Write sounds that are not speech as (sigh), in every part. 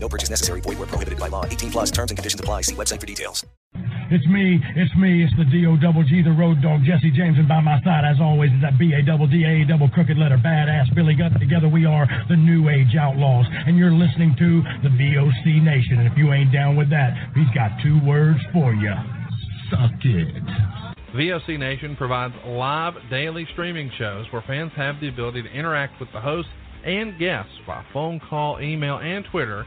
No purchase necessary. Void where prohibited by law. 18 plus terms and conditions apply. See website for details. It's me, it's me, it's the D-O double G, the road dog, Jesse James, and by my side, as always, is that B-A double D-A double crooked letter, badass Billy Gunn. Together we are the New Age Outlaws, and you're listening to the VOC Nation. And if you ain't down with that, he's got two words for you. Suck it. VOC Nation provides live daily streaming shows where fans have the ability to interact with the hosts and guests by phone call, email, and Twitter.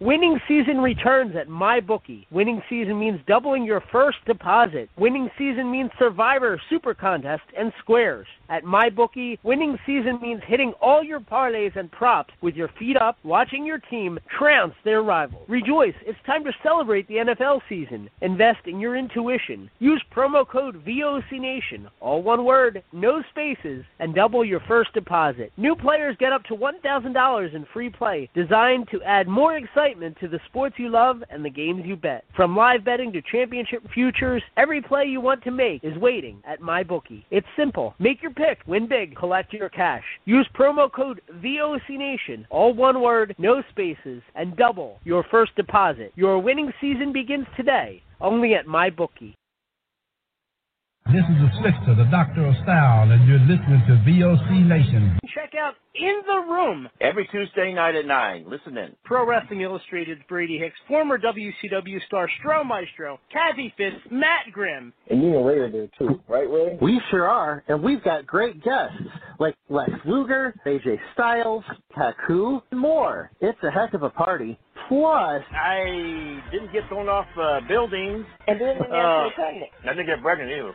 Winning season returns at MyBookie. Winning season means doubling your first deposit. Winning season means Survivor, Super Contest, and Squares. At MyBookie, winning season means hitting all your parlays and props with your feet up, watching your team trounce their rival. Rejoice, it's time to celebrate the NFL season. Invest in your intuition. Use promo code VOCNation, all one word, no spaces, and double your first deposit. New players get up to $1,000 in free play, designed to add more excitement to the sports you love and the games you bet. From live betting to championship futures, every play you want to make is waiting at MyBookie. It's simple. Make your pick, win big, collect your cash. Use promo code VOCNation, all one word, no spaces, and double your first deposit. Your winning season begins today, only at MyBookie. This is the Slickster, the Doctor of Style, and you're listening to VOC Nation. Check out In the Room, Every Tuesday night at 9. Listen in. Pro Wrestling Illustrated's Brady Hicks, former WCW star Stro Maestro, Kathy Fitz, Matt Grimm. And you and Ray are there too, right, Ray? We sure are, and we've got great guests like Lex Luger, AJ Styles, Haku, and more. It's a heck of a party. Plus, I didn't get thrown off uh, buildings. And then when you Uh, get pregnant. I didn't get pregnant either.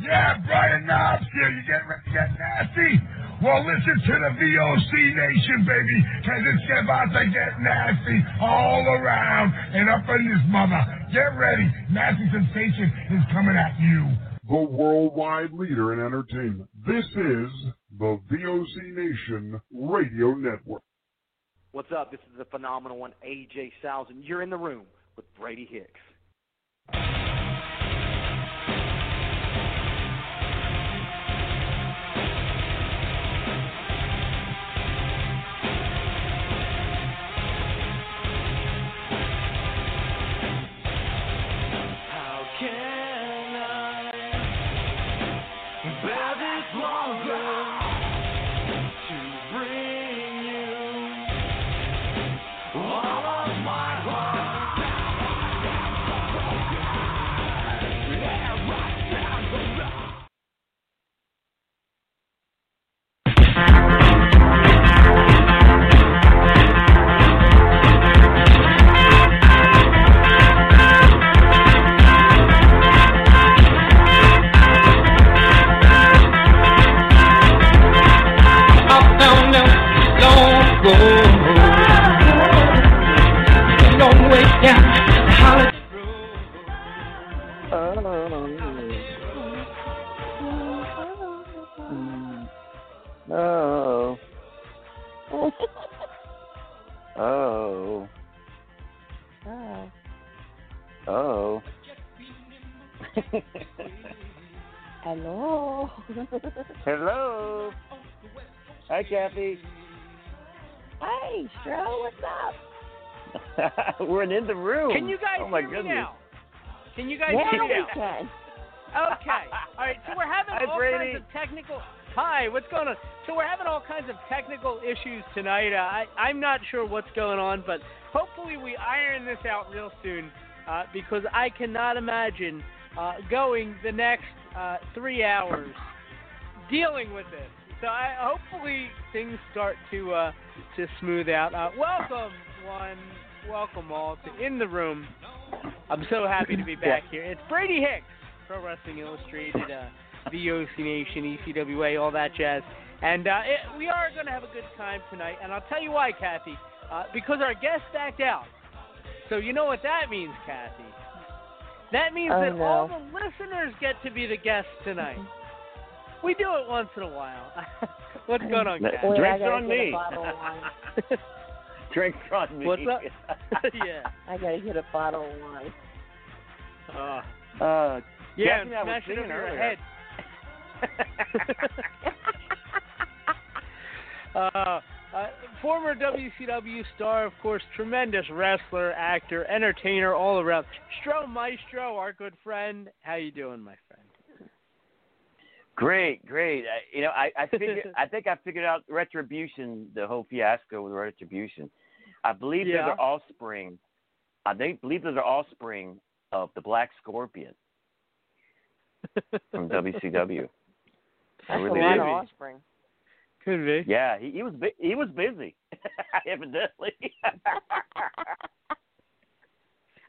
Yeah, Brian Knobbs here. You get ready to get nasty? Well, listen to the VOC Nation, baby, because it's about to get nasty all around and up in this mother. Get ready. Nasty Sensation is coming at you. The worldwide leader in entertainment. This is the VOC Nation Radio Network. What's up? This is the phenomenal one, AJ Styles, and you're in the room with Brady Hicks. In the room. Can you guys oh my hear goodness. me now? Can you guys yeah, hear me now? can. Okay. (laughs) All right. So we're having Hi, all Brady. kinds of technical. Hi. What's going on? So we're having all kinds of technical issues tonight. Uh, I I'm not sure what's going on, but hopefully we iron this out real soon, uh, because I cannot imagine uh, going the next uh, three hours dealing with this. So I hopefully things start to uh, to smooth out. Uh, welcome one, welcome all to in the room. I'm so happy to be back here. It's Brady Hicks, Pro Wrestling Illustrated, uh, VOC Nation, ECWA, all that jazz. And uh, it, we are going to have a good time tonight. And I'll tell you why, Kathy. Uh, because our guest backed out. So you know what that means, Kathy. That means Oh, that no. all the listeners get to be the guests tonight. We do it once in a while. (laughs) What's going on, Kathy? Wait, Drinks on me. (laughs) a bottle of wine. Drinks on me. What's up? (laughs) (laughs) yeah. I gotta get a bottle of wine. Uh, Uh, yeah, Kathy and I were smash it singing over your head. (laughs) uh, uh, former WCW star, of course, tremendous wrestler, actor, entertainer, all around. Stro Maestro, our good friend. How you doing, my friend? Great, great. I, you know, I I figured I think I figured out retribution, the whole fiasco with retribution. I believe they're the offspring. I think believe they're the offspring of the Black Scorpion from WCW. (laughs) That's really a lot of offspring. Could be. Yeah, he, he was bu- he was busy, (laughs) evidently. (laughs)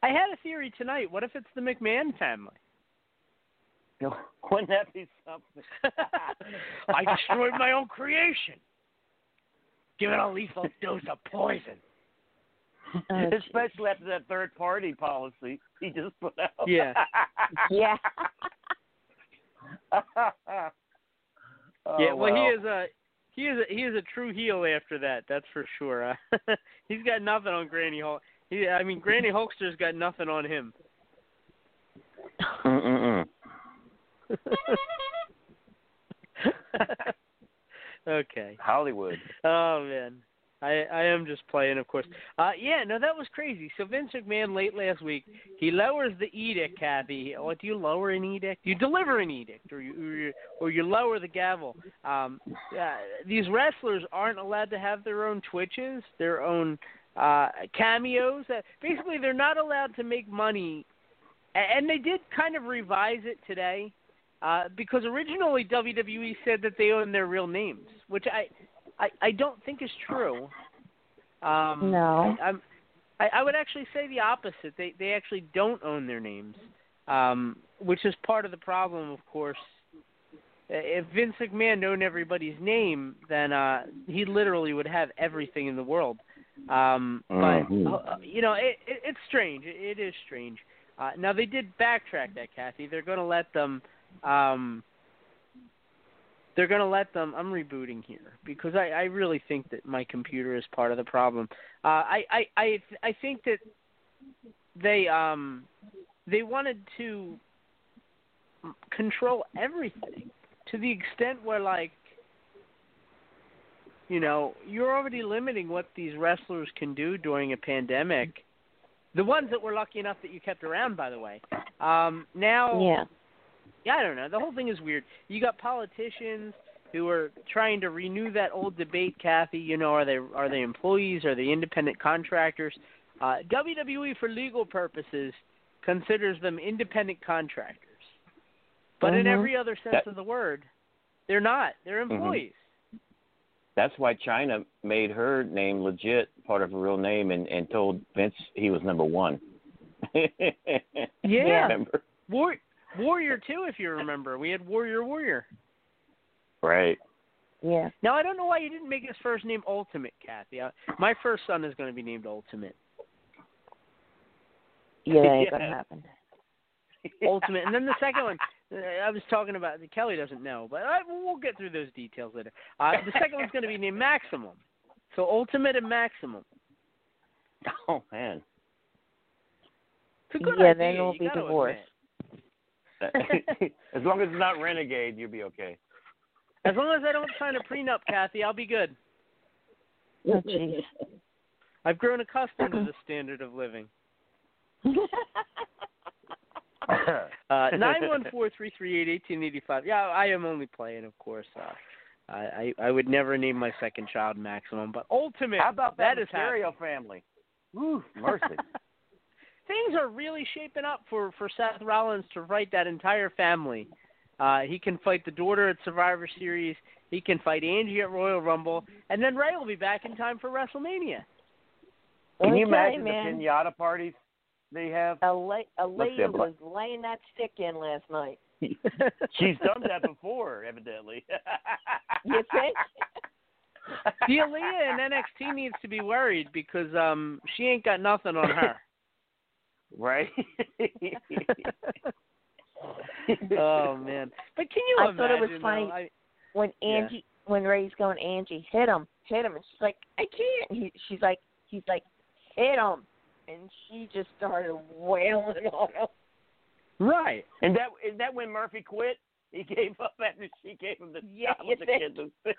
I had a theory tonight. What if it's the McMahon family? Wouldn't that be something? I destroyed my own creation. Give it a lethal dose of poison. Oh, (laughs) Especially after that third party policy he just put out. Yeah. (laughs) Yeah. (laughs) Oh, yeah, well, he is a he is a, he is a true heel after that. That's for sure. Uh, he's got nothing on Granny Hulk. He, I mean, Granny Hulkster's got nothing on him. Okay. Hollywood. Oh man. I I am just playing, of course. Uh yeah, no, that was crazy. So Vince McMahon late last week, he lowers the edict, Kathy. What do you lower an edict? You deliver an edict, or you or you, or you lower the gavel. Um, uh, these wrestlers aren't allowed to have their own twitches, their own uh cameos. Uh, basically, they're not allowed to make money. And they did kind of revise it today, uh, because originally WWE said that they own their real names, which I I, I don't think is true. Um, No. I, I'm, I, I would actually say the opposite. They they actually don't own their names, um, which is part of the problem, of course. If Vince McMahon owned everybody's name, then uh, he literally would have everything in the world. Um, but Mhm. uh, you know, it, it, it's strange. It, it is strange. Uh, now they did backtrack that, Kathy. They're going to let them. Um, they're going to let them. I'm rebooting here because I, I really think that my computer is part of the problem. Uh, I, I I I think that they um they wanted to control everything to the extent where like you know you're already limiting what these wrestlers can do during a pandemic. The ones that were lucky enough that you kept around, by the way. Um, now, Yeah. Yeah, I don't know. The whole thing is weird. You got politicians who are trying to renew that old debate, Kathy. You know, are they are they employees? Are they independent contractors? Uh, WWE, for legal purposes, considers them independent contractors. But in Mhm. every other sense That- of the word, they're not. They're Mhm. employees. That's why Chyna made her name legit, part of her real name, and, and told Vince he was number one. (laughs) Yeah. Remember? War- Warrior too, if you remember. We had Warrior Warrior. Right. Yeah. Now I don't know why you didn't make his first name Ultimate, Kathy. Uh, my first son is going to be named Ultimate. Yeah, that ain't Yeah. gonna happen. Ultimate, and then the second one. uh, I was talking about. Kelly doesn't know, but I, we'll get through those details later. Uh, the second one's going to be named Maximum. So Ultimate and Maximum. Oh man. It's a good yeah, idea. then it'll be gotta admit. (laughs) as long as it's not renegade, you'll be okay. As long as I don't sign a prenup, Kathy, I'll be good. Oh, jeez. I've grown accustomed to the standard of living. (laughs) Uh, nine one four three three eight eighteen eighty five. Yeah, I am only playing, of course. Uh, I, I I would never name my second child Maximum, but Ultimate. How about that, that Mysterio family? Woo, mercy. (laughs) Things are really shaping up for for Seth Rollins to fight that entire family. Uh, he can fight the daughter at Survivor Series. He can fight Angie at Royal Rumble, and then Rey will be back in time for WrestleMania. Can you imagine man. the pinata parties they have? A, la- a lady see, I'm was laying that stick in last night. (laughs) She's done that before, evidently. (laughs) You think? The Aaliyah in NXT needs to be worried because um she ain't got nothing on her. Right? (laughs) Oh, man! But can you I imagine? thought it was though? funny I, when Yeah. Angie, when Rey's going, Angie, hit him, hit him, and she's like, I can't. He, she's like, he's like, hit him, and she just started wailing on him. right. And that is that when Murphy quit? He gave up after she gave him the Yeah, shot you with the think? kids. (laughs)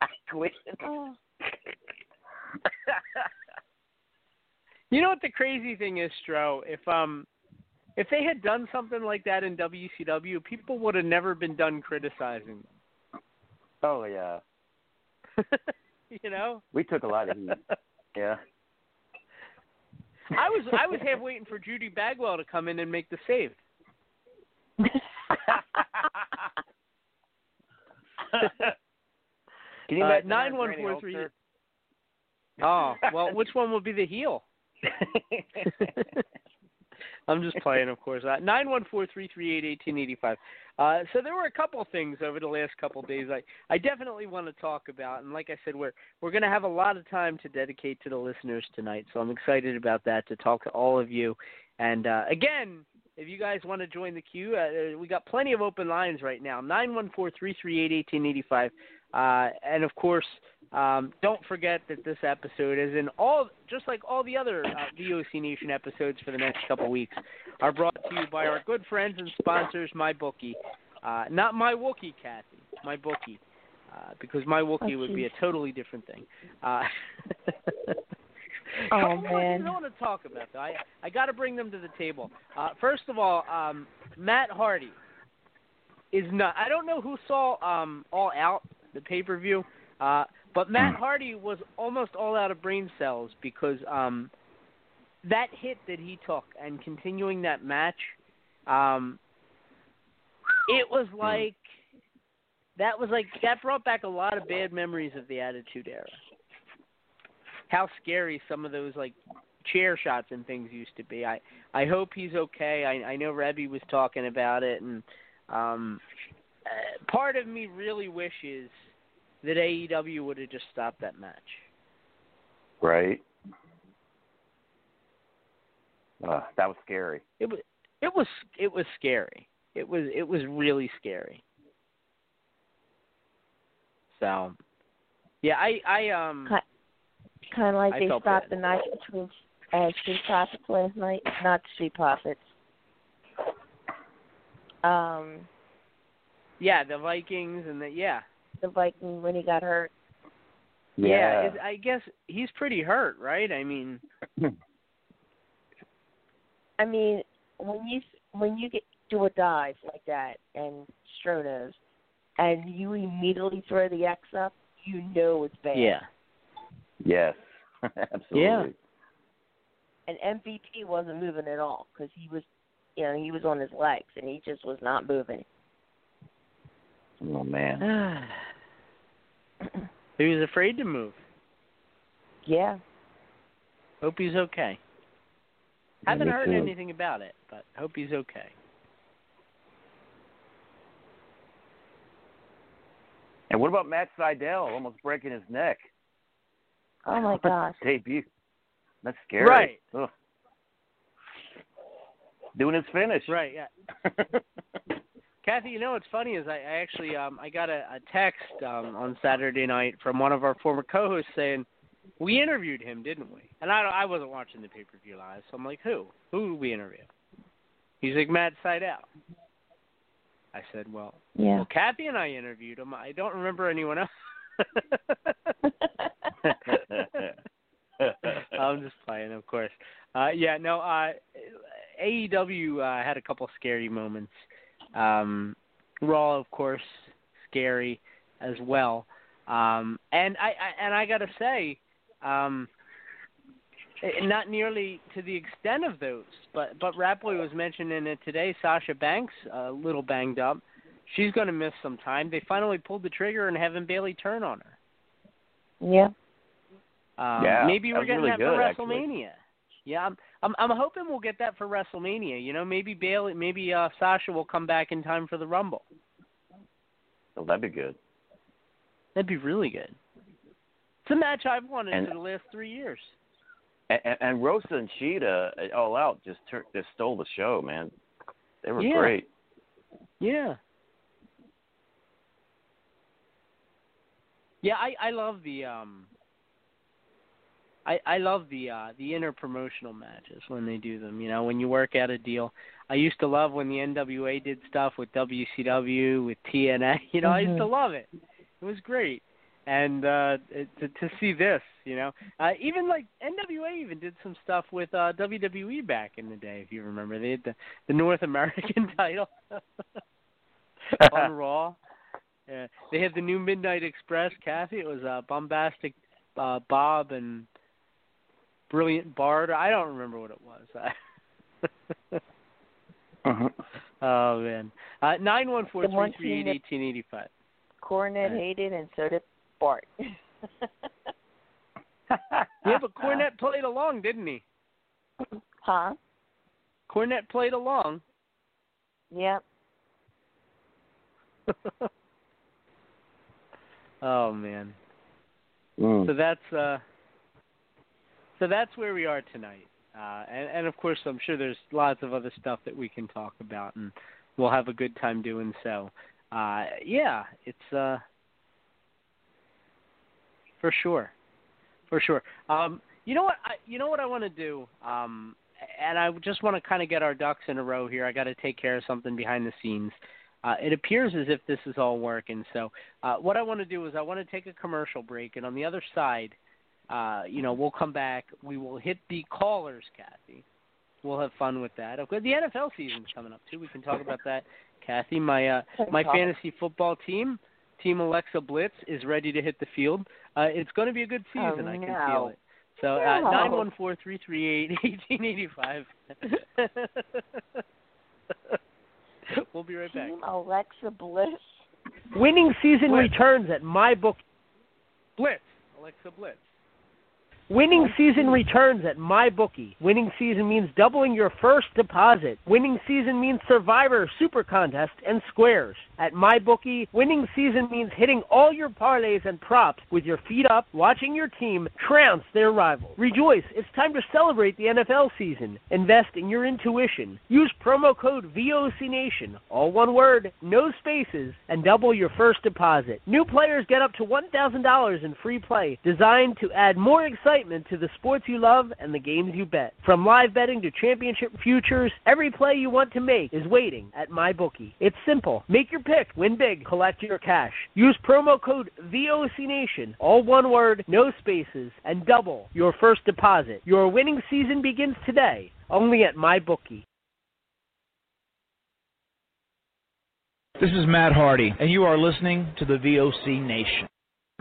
I quit. Oh. (laughs) You know what the crazy thing is, Stro? If um if they had done something like that in WCW, people would have never been done criticizing them. Oh yeah, (laughs) you know? we took a lot of heat. (laughs) Yeah. I was I was half waiting for Judy Bagwell to come in and make the save. (laughs) Can you Uh, nine one four three. Oh well, which one would be the heel? (laughs) I'm just playing, of course. Uh, Nine one four three three eight eighteen eighty five. Uh, so there were a couple things over the last couple days I I definitely want to talk about, and like I said, we're we're going to have a lot of time to dedicate to the listeners tonight. So I'm excited about that to talk to all of you. And uh, again, if you guys want to join the queue, uh, we got plenty of open lines right now. Nine one four three three eight eighteen eighty five. Uh, and of course, Um, don't forget that this episode is in all, just like all the other uh, VOC Nation episodes for the next couple weeks, are brought to you by our good friends and sponsors, MyBookie. Uh, not my Wookie, Kathy, my bookie, uh, because my Wookie Oh, would be a totally different thing. Uh, (laughs) Oh, man. I want to talk about though. I I got to bring them to the table. Uh, first of all, um, Matt Hardy is not. I don't know who saw um, All Out the pay per view, uh, but Matt Hardy was almost all out of brain cells because um, that hit that he took and continuing that match, um, it was like that was like that brought back a lot of bad memories of the Attitude Era how scary some of those like chair shots and things used to be. I I hope he's okay. I I know Reby was talking about it, and um, uh, part of me really wishes that AEW would have just stopped that match. Right. Uh, that was scary. It was it was it was scary. It was it was really scary. So, yeah, I I um Kind of like I they stopped bad. the match between uh, Street Profits last night. Not Street Profits. Um, yeah the Vikings and the yeah the Viking when he got hurt. yeah, it, I guess he's pretty hurt, right? I mean, (clears throat) I mean, when you when you get do a dive like that and Stronos, and you immediately throw the X up, you know it's bad. yeah. Yes. (laughs) Absolutely. Yeah. And MVP wasn't moving at all because he was, you know, he was on his legs and he just was not moving. Oh man. (sighs) he was afraid to move. Yeah. Hope he's okay. Yeah, Haven't heard too. anything about it, but hope he's okay. And what about Matt Sydal almost breaking his neck? Oh my (laughs) gosh. Debut. That's scary. Right. Ugh. Doing his finish. Right. Yeah. (laughs) Kathy, you know what's funny is I, I actually um I got a, a text um on Saturday night from one of our former co-hosts saying we interviewed him, didn't we? And I I wasn't watching the pay per view live, so I'm like, who? Who did we interview? He's like Matt Sydal. I said, well, Yeah. well, Kathy and I interviewed him. I don't remember anyone else. (laughs) I'm just playing, of course. Uh, yeah, no. Uh, AEW uh, had a couple scary moments. Um, Raw, of course, scary as well. Um, and I, I and I gotta say, um, eh, not nearly to the extent of those, but but Rapway was mentioning it today. Sasha Banks, a little banged up. She's going to miss some time. They finally pulled the trigger and having Bayley turn on her. Yeah. Um, Yeah, maybe we're was getting really that good, for actually. Yeah, I'm, I'm I'm hoping we'll get that for WrestleMania. You know, maybe Bayley, maybe uh, Sasha will come back in time for the Rumble. Oh, that'd be good. That'd be really good. It's a match I've wanted And- for the last three years. And, and, and Rosa and Shida, uh, all out, just tur- just stole the show, man. They were Yeah. great. Yeah. Yeah, I I love the um I I love the uh the inner promotional matches when they do them, you know, when you work out a deal. I used to love when the NWA did stuff with WCW, with TNA, (laughs) you know, I used to Mhm. love it. It was great. And uh to to see this, you know. Uh even like NWA even did some stuff with uh WWE back in the day if you remember. They had the the North (laughs) American title (laughs) on Raw. Yeah, they had the new Midnight Express, Kathy. It was uh, bombastic uh, Bob and brilliant Bard. I don't remember what it was. (laughs) Uh-huh. oh man, uh, nine one four The three one three eight team that- eighteen eighty five. Cornette Right. hated, and so did Bart. (laughs) Yeah, but Cornette played along, didn't he? huh? Cornette played along. Yep. (laughs) oh man. Mm. So that's uh so that's where we are tonight. Uh and, and of course I'm sure there's lots of other stuff that we can talk about and we'll have a good time doing so. Uh yeah, it's uh for sure, for sure. Um, you know what? I, you know what I want to do. Um, and I just want to kind of get our ducks in a row here. I got to take care of something behind the scenes. Uh, it appears as if this is all working. So, uh, what I want to do is I want to take a commercial break, and on the other side, uh, you know, we'll come back. We will hit the callers, Kathy. We'll have fun with that. Okay, the NFL season's coming up too. We can talk about that, Kathy. My uh, my fantasy football team, Team Alexa Blitz, is ready to hit the field. Uh, it's going to be a good season. Oh, I can no. feel it. So uh, nine one four three three eight eighteen eighty five. (laughs) We'll be right back. Team Alexa Bliss. Winning season Blitz. returns at my book. Blitz. Alexa Blitz. Winning season returns at MyBookie. Winning season means doubling your first deposit. Winning season means Survivor, Super Contest, and Squares. At MyBookie, winning season means hitting all your parlays and props with your feet up, watching your team trounce their rival. Rejoice, it's time to celebrate the NFL season. Invest in your intuition. Use promo code VOCNation, all one word, no spaces, and double your first deposit. New players get up to $1,000 in free play, designed to add more excitement to the sports you love and the games you bet. From live betting to championship futures, every play you want to make is waiting at MyBookie. It's simple. Make your pick, win big, collect your cash. Use promo code VOCNation, all one word, no spaces, and double your first deposit. Your winning season begins today, only at MyBookie. This is Matt Hardy, and you are listening to the VOC Nation.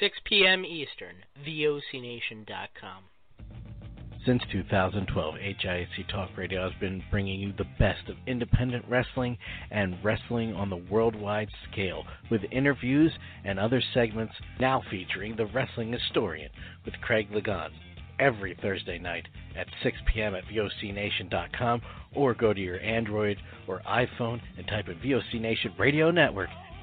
6 p.m. Eastern, VOCNation.com. Since 2012, HIAC Talk Radio has been bringing you the best of independent wrestling and wrestling on the worldwide scale, with interviews and other segments now featuring the Wrestling Historian with Craig Ligon every Thursday night at 6 p.m. at VOCNation.com or go to your Android or iPhone and type in VOC Nation Radio Network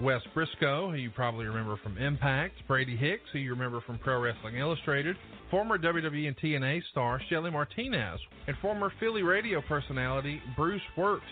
Wes Briscoe, who you probably remember from Impact, Brady Hicks, who you remember from Pro Wrestling Illustrated, former WWE and TNA star Shelly Martinez, and former Philly radio personality Bruce Wirt.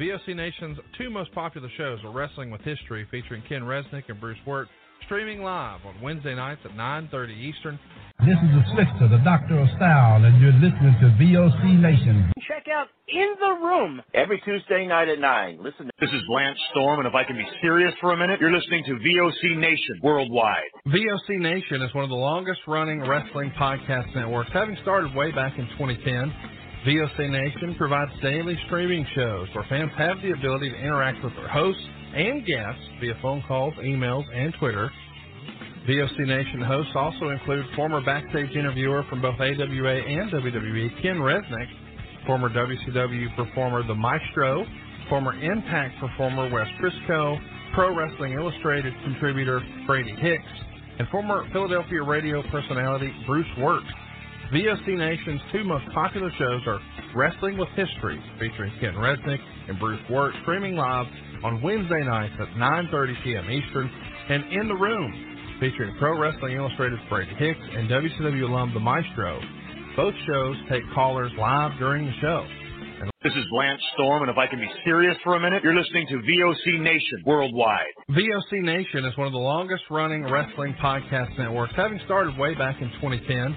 VOC Nation's two most popular shows are Wrestling with History, featuring Ken Resnick and Bruce Wirt, streaming live on Wednesday nights at 9.30 Eastern. This is the Slickster, the Doctor of Style, and you're listening to VOC Nation. Check out In the Room. Every Tuesday night at 9. Listen. This is Lance Storm, and if I can be serious for a minute, you're listening to VOC Nation worldwide. VOC Nation is one of the longest running wrestling podcast networks, having started way back in 2010. VOC Nation provides daily streaming shows where fans have the ability to interact with their hosts and guests via phone calls, emails, and Twitter. VOC Nation hosts also include former backstage interviewer from both AWA and WWE, Ken Resnick, former WCW performer The Maestro, former Impact performer Wes Briscoe, Pro Wrestling Illustrated contributor Brady Hicks, and former Philadelphia radio personality Bruce Wirt. VOC Nation's two most popular shows are Wrestling with History, featuring Ken Resnick and Bruce Wirt, streaming live on Wednesday nights at 9.30 p.m. Eastern, and In the Room, featuring Pro Wrestling Illustrated's Brady Hicks and WCW alum The Maestro. Both shows take callers live during the show. This is Lance Storm, and if I can be serious for a minute, you're listening to VOC Nation worldwide. VOC Nation is one of the longest running wrestling podcast networks, having started way back in 2010.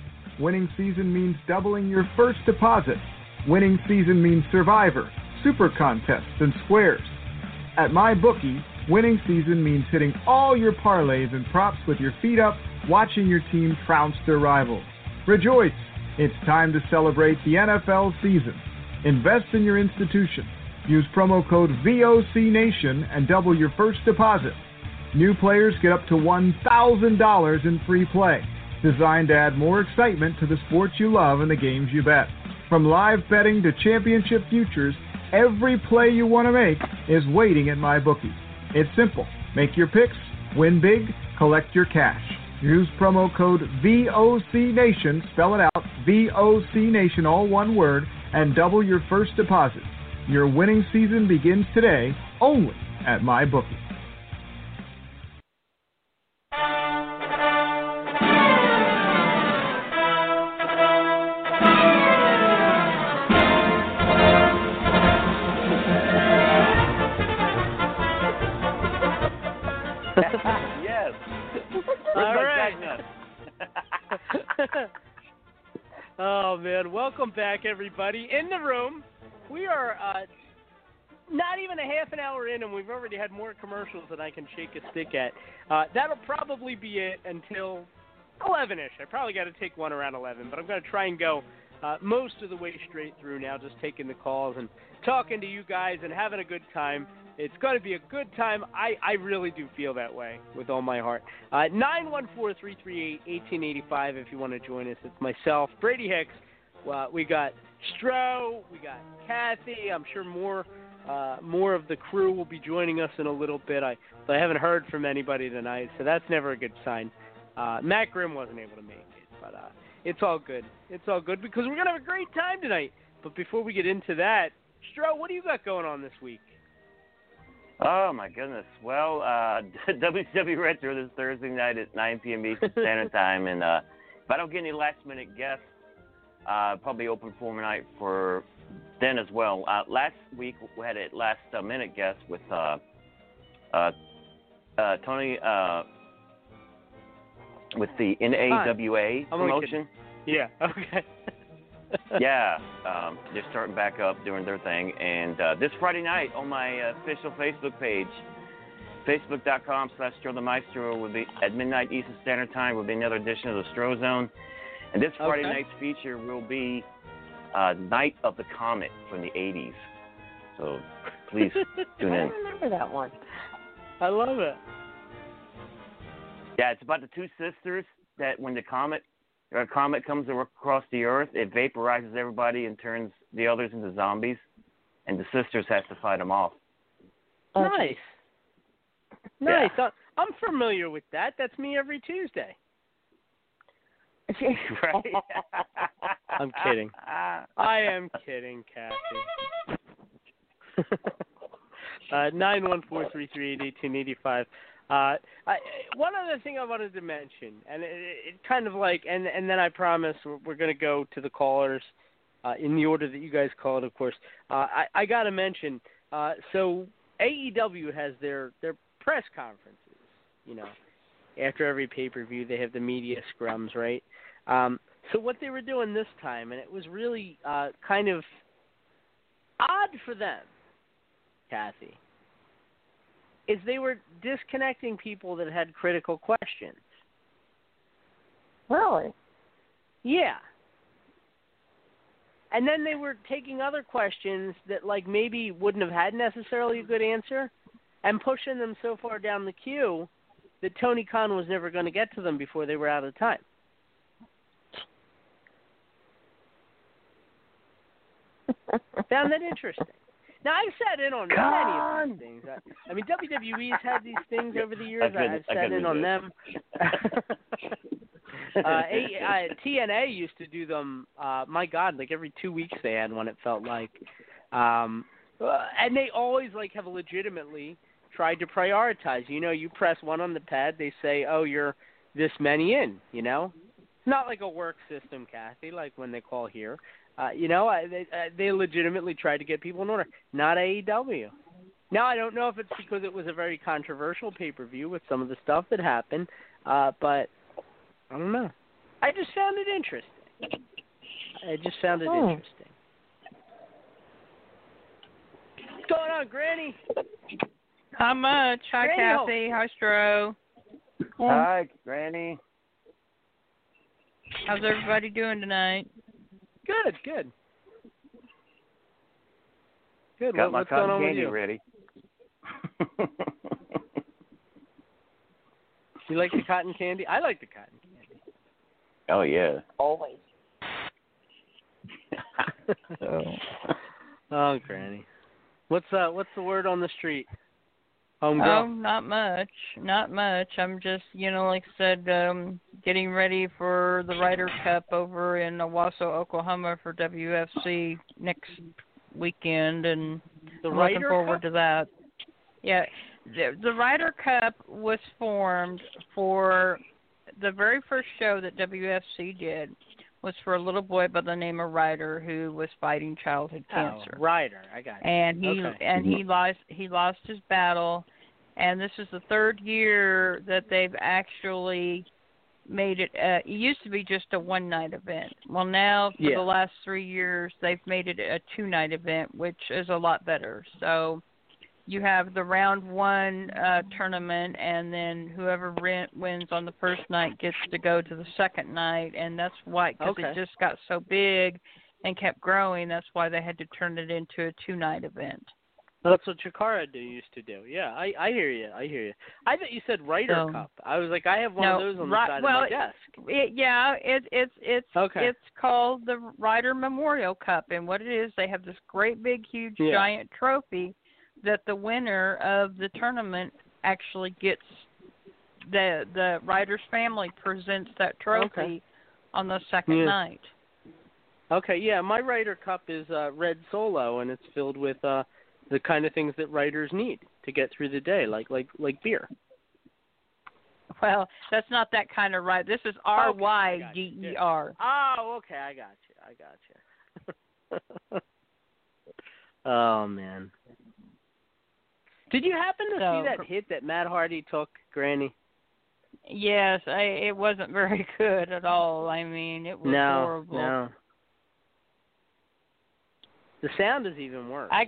Winning season means doubling your first deposit. Winning season means Survivor, Super Contests, and Squares. At MyBookie, winning season means hitting all your parlays and props with your feet up, watching your team trounce their rivals. Rejoice! It's time to celebrate the NFL season. Invest in your institution. Use promo code VOCNation and double your first deposit. New players get up to $1,000 in free play, designed to add more excitement to the sports you love and the games you bet. From live betting to championship futures, every play you want to make is waiting at MyBookie. It's simple. Make your picks, win big, collect your cash. Use promo code VOCNation, spell it out, VOCNation, all one word, and double your first deposit. Your winning season begins today only at MyBookie. (laughs) oh man, welcome back everybody in the room. We are uh, not even a half an hour in, and we've already had more commercials than I can shake a stick at. Uh, that'll probably be it until 11ish. I probably got to take one around 11, but I'm going to try and go uh, most of the way straight through now, just taking the calls and talking to you guys and having a good time. It's going to be a good time. I, I really do feel that way with all my heart. Uh, 914 338 1885 if you want to join us. It's myself, Brady Hicks. Uh, we got Stro, we got Kathy. I'm sure more uh, more of the crew will be joining us in a little bit. I I haven't heard from anybody tonight, so that's never a good sign. Uh, Matt Grimm wasn't able to make it, but uh, it's all good. It's all good because we're gonna have a great time tonight. But before we get into that, Stro, what do you got going on this week? Oh my goodness. Well, uh, (laughs) WCW Retro this Thursday night at 9 p.m. Eastern (laughs) Standard Time, and uh, if I don't get any last minute guests, uh, probably open for night for then as well. Uh, last week we had a last uh, minute guest with uh, uh, uh, Tony uh, with the NAWA I'm promotion. Yeah. (laughs) Okay. Yeah, um, they're starting back up doing their thing. And uh, this Friday night on my uh, official Facebook page, facebook.com slash Stro the Maestro, will be at midnight Eastern Standard Time, will be another edition of the Stro Zone. And this Friday Okay. night's feature will be uh, Night of the Comet from the 80s. So please (laughs) tune in. I remember that one. I love it. Yeah, it's about the two sisters that when the comet a comet comes across the earth, it vaporizes everybody and turns the others into zombies, and the sisters have to fight them off. Nice. Nice. I- I'm familiar with that. That's me every Tuesday. (laughs) right? I'm kidding. I am kidding, Kathy. (laughs) uh, nine one four three three eight eighteen eighty five. Uh, I, one other thing I wanted to mention, and it, it kind of like, and and then I promise we're, we're going to go to the callers uh, in the order that you guys call it, of course. Uh, I, I got to mention, uh, so AEW has their their press conferences. You know, after every pay per view, they have the media scrums, right? Um, so what they were doing this time, and it was really uh, kind of odd for them, Kathy, is they were disconnecting people that had critical questions. Really? Yeah. And then they were taking other questions that like maybe wouldn't have had necessarily a good answer and pushing them so far down the queue that Tony Khan was never going to get to them before they were out of time. (laughs) Found that interesting. Now I've sat in on many of these things. I, I mean, WWE's had these things over the years. I couldn't- I've sat couldn't in on do them. (laughs) uh, A, uh, TNA used to do them. Uh, my God, like every two weeks they had one. It felt like, um, uh, and they always like have legitimately tried to prioritize. You know, you press one on the pad, they say, "Oh, you're this many in." You know, it's not like a work system, Kathie, like when they call here. Uh, you know, I, they uh, they legitimately tried to get people in order. Not AEW. Now I don't know if it's because it was a very controversial pay per view with some of the stuff that happened, uh, but I don't know. I just found it interesting. I just found it Hmm. interesting. What's going on, Granny? How much? Hi, Granny Kathie. Hi, Stro. Hi, Granny. How's everybody doing tonight? Good, good. Good. Got What- my what's going cotton on with candy you? ready. (laughs) You like the cotton candy? I like the cotton candy. Oh yeah. Always. (laughs) So (laughs) Oh, Granny. What's uh what's the word on the street? Oh, Homegirl. not much. Not much. I'm just, you know, like I said, um, getting ready for the Ryder Cup over in Owasso, Oklahoma for WFC next weekend, and The I'm looking Ryder forward Cup? to that. Yeah, the, the Ryder Cup was formed for the very first show that WFC did was for a little boy by the name of Ryder who was fighting childhood cancer Oh, Ryder, I got it. and he Okay. and he lost he lost his battle and this is the third year that they've actually made it uh it used to be just a one night event well now for Yeah. the last three years they've made it a two night event which is a lot better so you have the round one uh tournament and then whoever rin- wins on the first night gets to go to the second night and that's why because Okay. it just got so big and kept growing that's why they had to turn it into a two night event That's what Chikara do used to do. Yeah, I I hear you. I hear you. I thought you said Ryder So- Cup. I was like, I have one no, of those on the side well, of my desk. It, yeah, it, it's it's Okay. it's called the Ryder Memorial Cup, and what it is, they have this great big, huge, Yeah. giant trophy that the winner of the tournament actually gets. The the Ryder's family presents that trophy Okay. on the second Yeah. night. Okay, yeah, my writer Cup is uh, red solo, and it's filled with uh, the kind of things that writers need to get through the day, like like like beer. Well, that's not that kind of right. This is R Y D E R. Oh, okay, I got you. I got you. (laughs) oh man. Did you happen to So- see that hit that Matt Hardy took, Granny? Yes, I, it wasn't very (laughs) good at all. I mean, it was no, horrible. no. The sound is even worse. I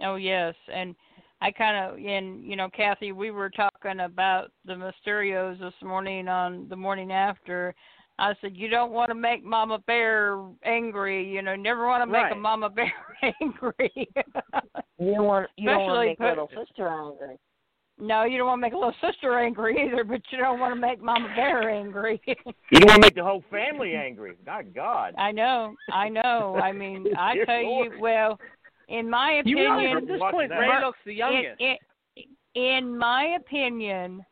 oh yes, and I kind of and you know Kathie, we were talking about the Mysterios this morning on the morning after. I said you don't want to make Mama Bear angry. You know, never want to make Right. a Mama Bear (laughs) angry. You don't want you don't want to Especially make put- little sister angry. no, you don't want to make a little sister angry either, but you don't want to make Mama Bear angry. (laughs) You don't want to make the whole family angry. My God. I know, I know. I mean, (laughs) I Dear tell you, well, in my You opinion, realize at this point that. Rey looks the youngest. In, in, in my opinion,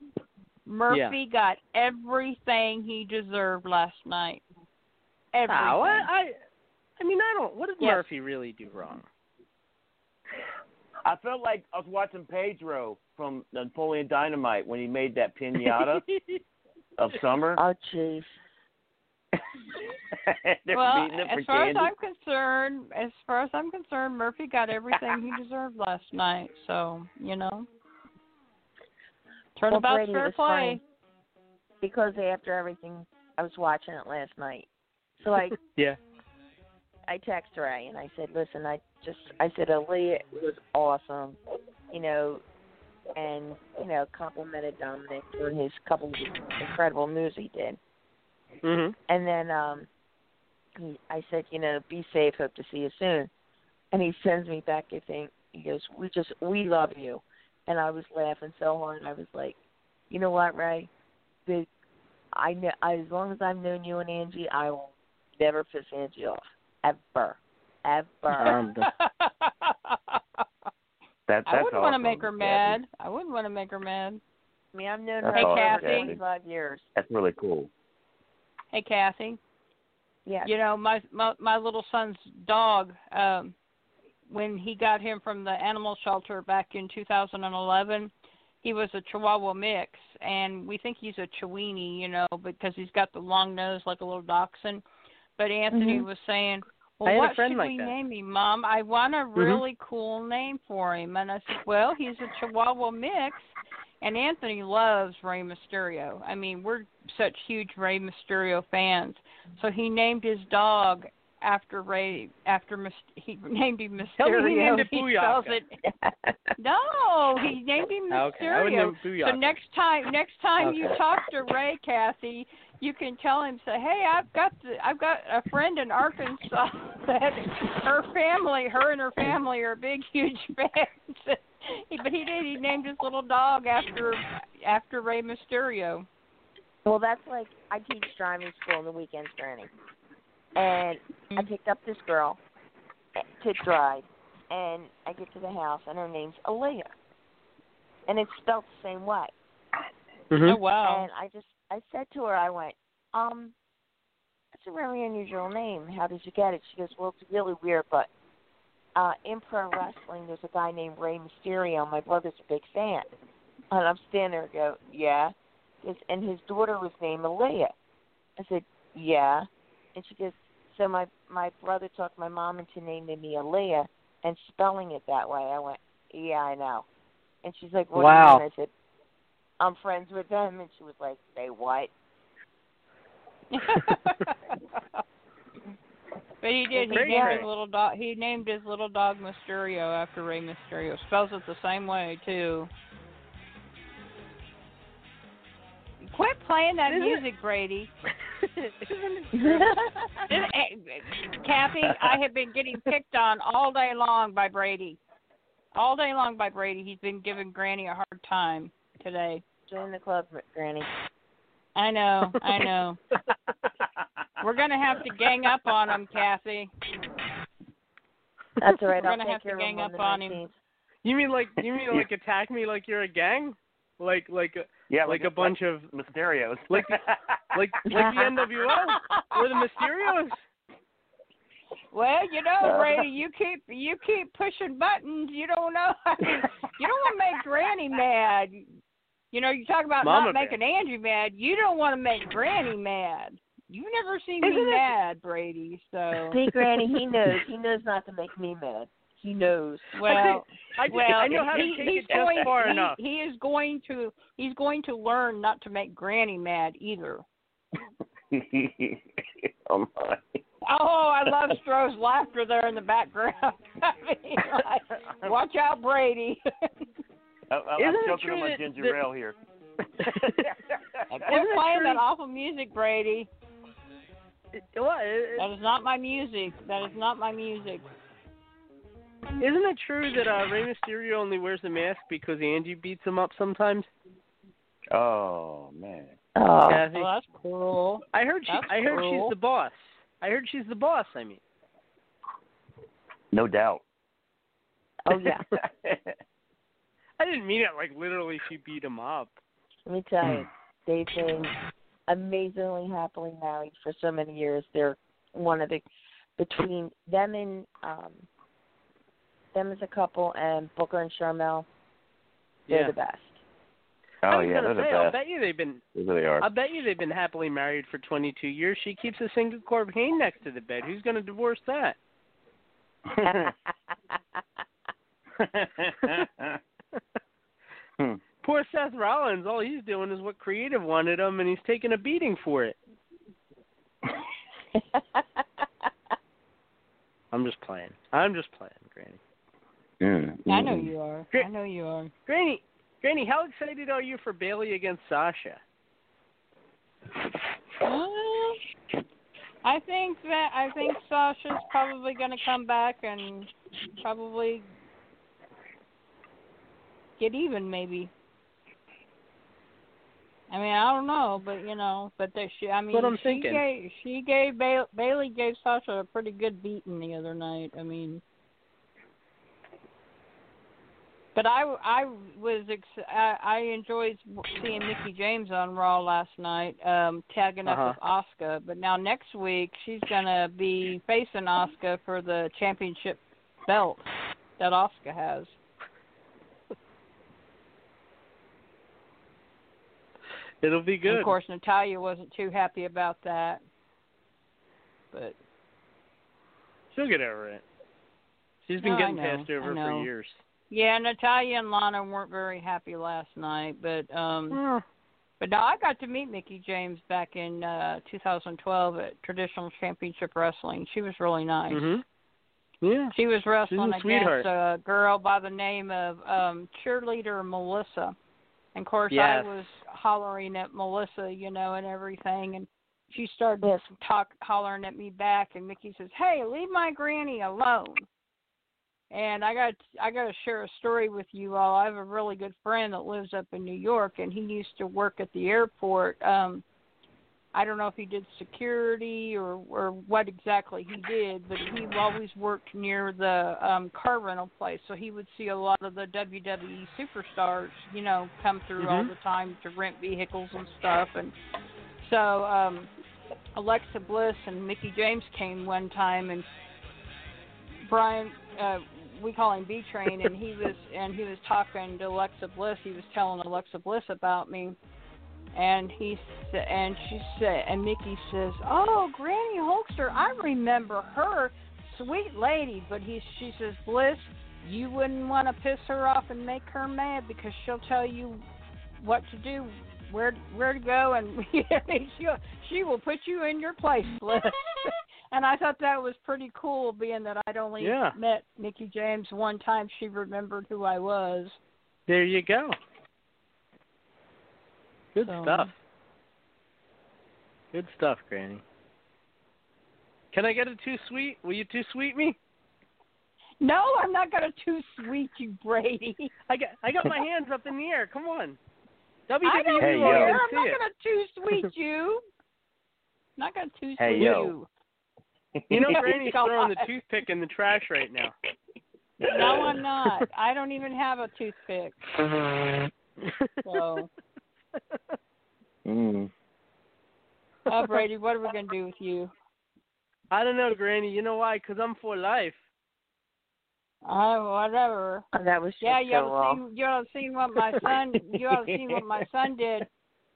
Murphy got everything he deserved last night. Ah, everything. How? I, I I mean I don't what did Yes. Murphy really do wrong? I felt like I was watching Pedro from Napoleon Dynamite when he made that pinata (laughs) of summer. Oh jeez. (laughs) Well, as far candy. as I'm concerned, as far as I'm concerned, Murphy got everything he deserved last night. So you know, well, turnabout's Brady fair play. because after everything, I was watching it last night. So I (laughs) Yeah. I text Rey and I said, listen, I just I said Aalyah was awesome, you know, and you know complimented Dominik for his couple of incredible moves he did. Mhm. And then um he, I said, you know, be safe. Hope to see you soon. And he sends me back a thing. He goes, we just we love you. And I was laughing so hard. I was like, you know what, Rey? The I know as long as I've known you and Angie, I will never piss Angie off ever, ever. (laughs) Um, That, I wouldn't want to make her Kathie. mad. I wouldn't want to make her mad. I mean, I've known That's her for Kathie. over 25 years. That's really cool. Hey, Kathie. Yeah. You know, my my my little son's dog. Um, when he got him from the animal shelter back in 2011, he was a Chihuahua mix, and we think he's a Chiweenie, you know, because he's got the long nose like a little dachshund. But Anthony Mhm. was saying, "Well, I had a what should like we that. name him, Mom? I want a Mhm. really cool name for him." And I said, "Well, he's a Chihuahua mix." And Anthony loves Rey Mysterio. I mean, we're such huge Rey Mysterio fans. So he named his dog after Rey. After Mys- he (laughs) named him Mysterio. Tell me he named it spells it. No, he (laughs) named him Mysterio. Okay, I would name so next time, next time you talk to Rey, Kathie, you can tell him, say, "Hey, I've got the, I've got a friend in Arkansas (laughs) that her family, her and her family are big, huge fans." He- but he did. He named his little dog after after Rey Mysterio. Well, that's like I teach driving school on the weekends, for Granny, and I picked up this girl to drive, and I get to the house, and her name's Aalyah, and it's spelled the same way. Mhm. Oh wow! And I just I said to her, I went, um, that's a very unusual name. How did you get it? She goes, well, it's really weird, but uh in pro wrestling, there's a guy named Rey Mysterio. My brother's a big fan, and I'm standing there, and go, yeah, goes, and his daughter was named Aalyah. I said, yeah, and she goes, so my my brother talked my mom into naming me Aalyah and spelling it that way. I went, yeah, I know. And she's like, what Wow. do? I said, I'm friends with them. And she was like, say what? (laughs) But he did. He Very named nice. his little dog. He named his little dog Mysterio after Rey Mysterio. Spells it the same way too. Quit playing that Isn't it- music, Brady. (laughs) Isn't This- (laughs) Kathie, I have been getting picked on all day long by Brady. All day long by Brady. He's been giving Granny a hard time today. Join the club, Granny. I know. I know. We're gonna have to gang up on him, Kathie. That's all right. We're I'll gonna take have to gang him on up the on him. You mean like you mean like attack me like you're a gang? Like like a, Yeah, like, a bunch of Mysterios. (laughs) like like like the NWO or the Mysterios. Well, you know, uh, Brady, you keep you keep pushing buttons. You don't know. I mean, you don't want to make Granny mad. You know, you talk about Mama not making Angie mad. You don't want to make Granny mad. You've never seen Isn't me it- mad, Brady. So See, Granny, he (laughs) knows. He knows not to make me mad. He knows. well, I just, well, I know how to he, take he's it just going, far he, enough. He is going to he's going to learn not to make Granny mad either. (laughs) oh my. Oh, I love Stro's laughter there in the background. (laughs) I mean, like, watch out, Brady. (laughs) I, I, I'm Isn't choking true on my that- ginger that- ale here. Quit Isn't playing that awful music, Brady. What? Isn't That is not my music. That is not my music. It true that uh, Rey Mysterio only wears a mask because Angie beats him up sometimes? Oh man. Oh, Kathie? Well, that's cool. I heard she. That's I heard cruel. she's the boss. I heard she's the boss. I mean. No doubt. oh yeah. (laughs) I didn't mean it like literally she beat him up. Let me tell you, they've been amazingly happily married for so many years. They're one of the between them and um them as a couple and Booker and Sharmell. They're Yeah. the best. Oh I was yeah, gonna they're say, the I'll bet you they've been. They really are. I bet you they've been happily married for 22 years. She keeps a single cocaine next to the bed. Who's going to divorce that? Hmm. (laughs) Poor Seth Rollins. All he's doing is what creative wanted him, and he's taking a beating for it. (laughs) I'm just playing. I'm just playing, Granny. Mm, I know you are. Gra- I know you are. Granny, Granny, how excited are you for Bayley against Sasha? Uh, I think that I think Sasha's probably going to come back and probably get even, maybe. I mean, I don't know, but you know, but that she, I mean, what I'm she thinking. gave she gave ba- Bayley gave Sasha a pretty good beating the other night. I mean, but I I was ex- I, I enjoyed seeing Mickie James on Raw last night, um, tagging up with Asuka. But now next week she's gonna be facing Asuka for the championship belt that Asuka has. It'll be good. of course, Natalya wasn't too happy about that. But She'll get over it. She's been No, getting passed over for years. Yeah, Natalya and Lana weren't very happy last night, but um but no, I got to meet Mickie James back in uh 2012 at Traditional Championship Wrestling. She was really nice. Mhm. Yeah. She was wrestling a sweetheart. against a girl by the name of um cheerleader Melissa. And of course Yes. I was hollering at Melissa, you know, and everything and she started to talk hollering at me back and Mickie says, Hey, leave my granny alone and I got I got to share a story with you all. I have a really good friend that lives up in New York, and he used to work at the airport. Um, I don't know if he did security or or what exactly he did, but he always worked near the um car rental place, so he would see a lot of the WWE superstars, you know, come through all Mhm. the time to rent vehicles and stuff, and so um Alexa Bliss and Mickie James came one time, and Brian, uh, we call him B Train, and he was and he was talking to Alexa Bliss. He was telling Alexa Bliss about me, and he and she said, and Mickie says, "Oh, Granny Hulkster, I remember her, sweet lady." But he, she says, Bliss, you wouldn't want to piss her off and make her mad because she'll tell you what to do, where where to go, and (laughs) she she will put you in your place, Bliss. (laughs) and I thought that was pretty cool, being that I'd only Yeah. met Mickie James one time. She remembered who I was. There you go. Good So- stuff. Good stuff, Granny. Can I get a too sweet? Will you too sweet me? No, I'm not gonna too sweet you, Brady. (laughs) I got I got my hands up in the air. Come on. WWE I don't won't care. even I'm not it. gonna too sweet you. (laughs) Not gonna too Hey, sweet yo. you. You know, (laughs) Oh, Granny's God. throwing the toothpick in the trash right now. No, I'm not. I don't even have a toothpick. So, (laughs) Mm. oh, Brady, what are we gonna do with you? I don't know, Granny. You know why? Because I'm for life. Oh, whatever. That was Yeah, you so ought well. to see. You ought to seen what my son. You ought to seen what my son did.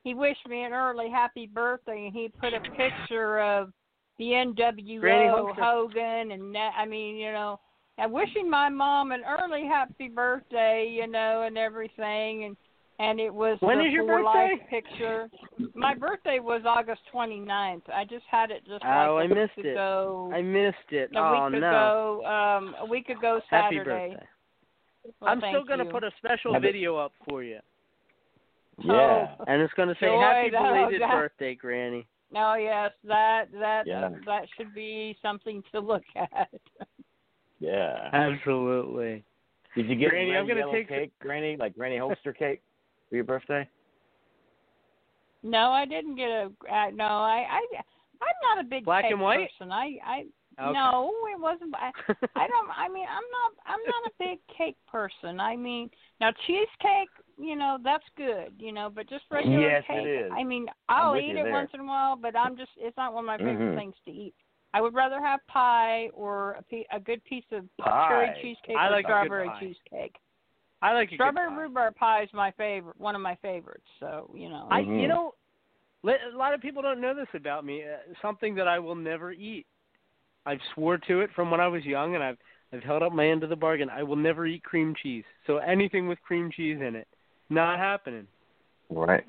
He wished me an early happy birthday, and he put a picture of the Granny NWO Hogan, and that, I mean, you know, and wishing my mom an early happy birthday, you know, and everything, and and it was When the is your for life birthday? picture. My birthday was August 29th. I just had it just Oh, like I a missed week it. ago. I missed it. a oh week no. ago, um, a week ago Saturday. Happy Saturday. birthday. Well, I'm still gonna you. put a special Have it- video up for you, Yeah. and it's gonna say Joy, "Happy (laughs) belated that- birthday, Granny." No, yes, that that Yeah. that should be something to look (laughs) at. Yeah. Absolutely. Did you get Granny, red I'm gonna yellow take- cake, Granny, like Granny Hulkster cake for your birthday? No, I didn't get a. Uh, no, I I I'm not a big Black cake and white? person. I I Okay. no, it wasn't. I, I don't. I mean, I'm not. I'm not a big cake person. I mean, now cheesecake, you know, that's good, you know, but just regular Yes, it cake. is. I mean, I'm I'll eat it there. once in a while, but I'm just. It's not one of my favorite Mhm. things to eat. I would rather have pie or a, pe- a good piece of Pie. cherry cheesecake I or like strawberry cheesecake. I like Strawberry pie. rhubarb pie is my favorite, one of my favorites. So you know. I, Mhm. you know, a lot of people don't know this about me. Uh, something that I will never eat. I've swore to it from when I was young, and I've I've held up my end of the bargain. I will never eat cream cheese. So anything with cream cheese in it, not happening. Right.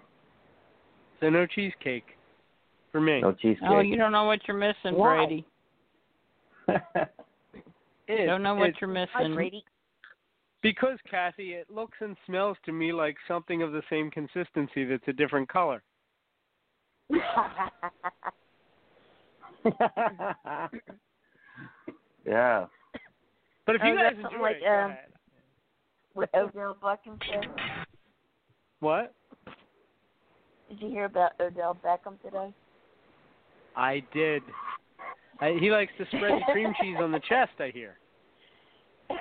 So no cheesecake for me. No cheesecake. Oh, you don't know what you're missing, Wow. Brady. (laughs) It, Don't know what it- you're missing. Brady. Because Kathie, it looks and smells to me like something of the same consistency that's a different color. (laughs) yeah. But if you Oh, guys something enjoy like, it, go um, ahead. What Odell Beckham said. What? Did you hear about Odell Beckham today? I did. I, he likes to spread the cream (laughs) cheese on the chest. I hear. (laughs)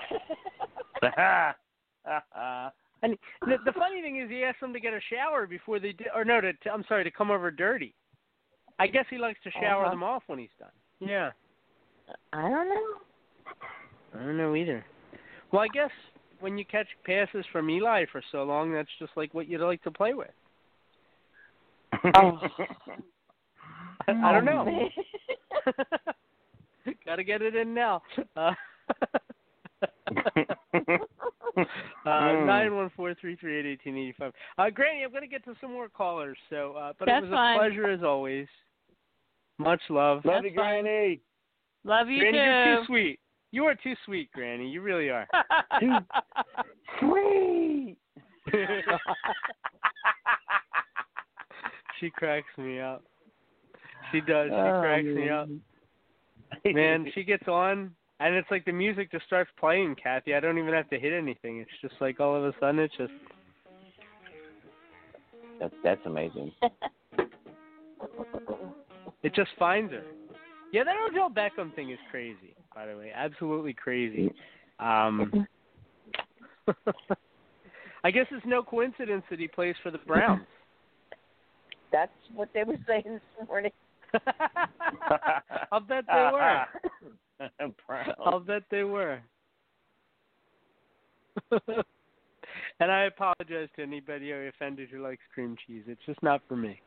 (laughs) And the, the funny thing is, he asked them to get a shower before they did, or no, to, I'm sorry, to come over dirty. I guess he likes to shower Uh-huh. them off when he's done. Yeah. I don't know. I don't know either. Well, I guess when you catch passes from Eli for so long, that's just like what you'd like to play with. Oh. (laughs) I, I don't know. (laughs) Got to get it in now. Uh, (laughs) uh, nine one four three three eight eighteen eighty five. Uh, Granny, I'm going to get to some more callers. So, uh, but That's it was a fine. pleasure as always. Much love. Love That's you, Granny. Love you Granny, too. you're too sweet. You are too sweet, Granny. You really are. (laughs) Sweet. (laughs) she cracks me up. She does. She Oh, cracks me up. Man, she gets on, and it's like the music just starts playing, Kathie. I don't even have to hit anything. It's just like all of a sudden, it's just. That's that's amazing. (laughs) It just finds her. Yeah, that Odell Beckham thing is crazy. By the way, absolutely crazy. Um, (laughs) I guess it's no coincidence that he plays for the Browns. (laughs) That's what they were saying this morning. (laughs) I'll bet they were. I'll bet they were. and I apologize to anybody I offended who likes cream cheese. It's just not for me.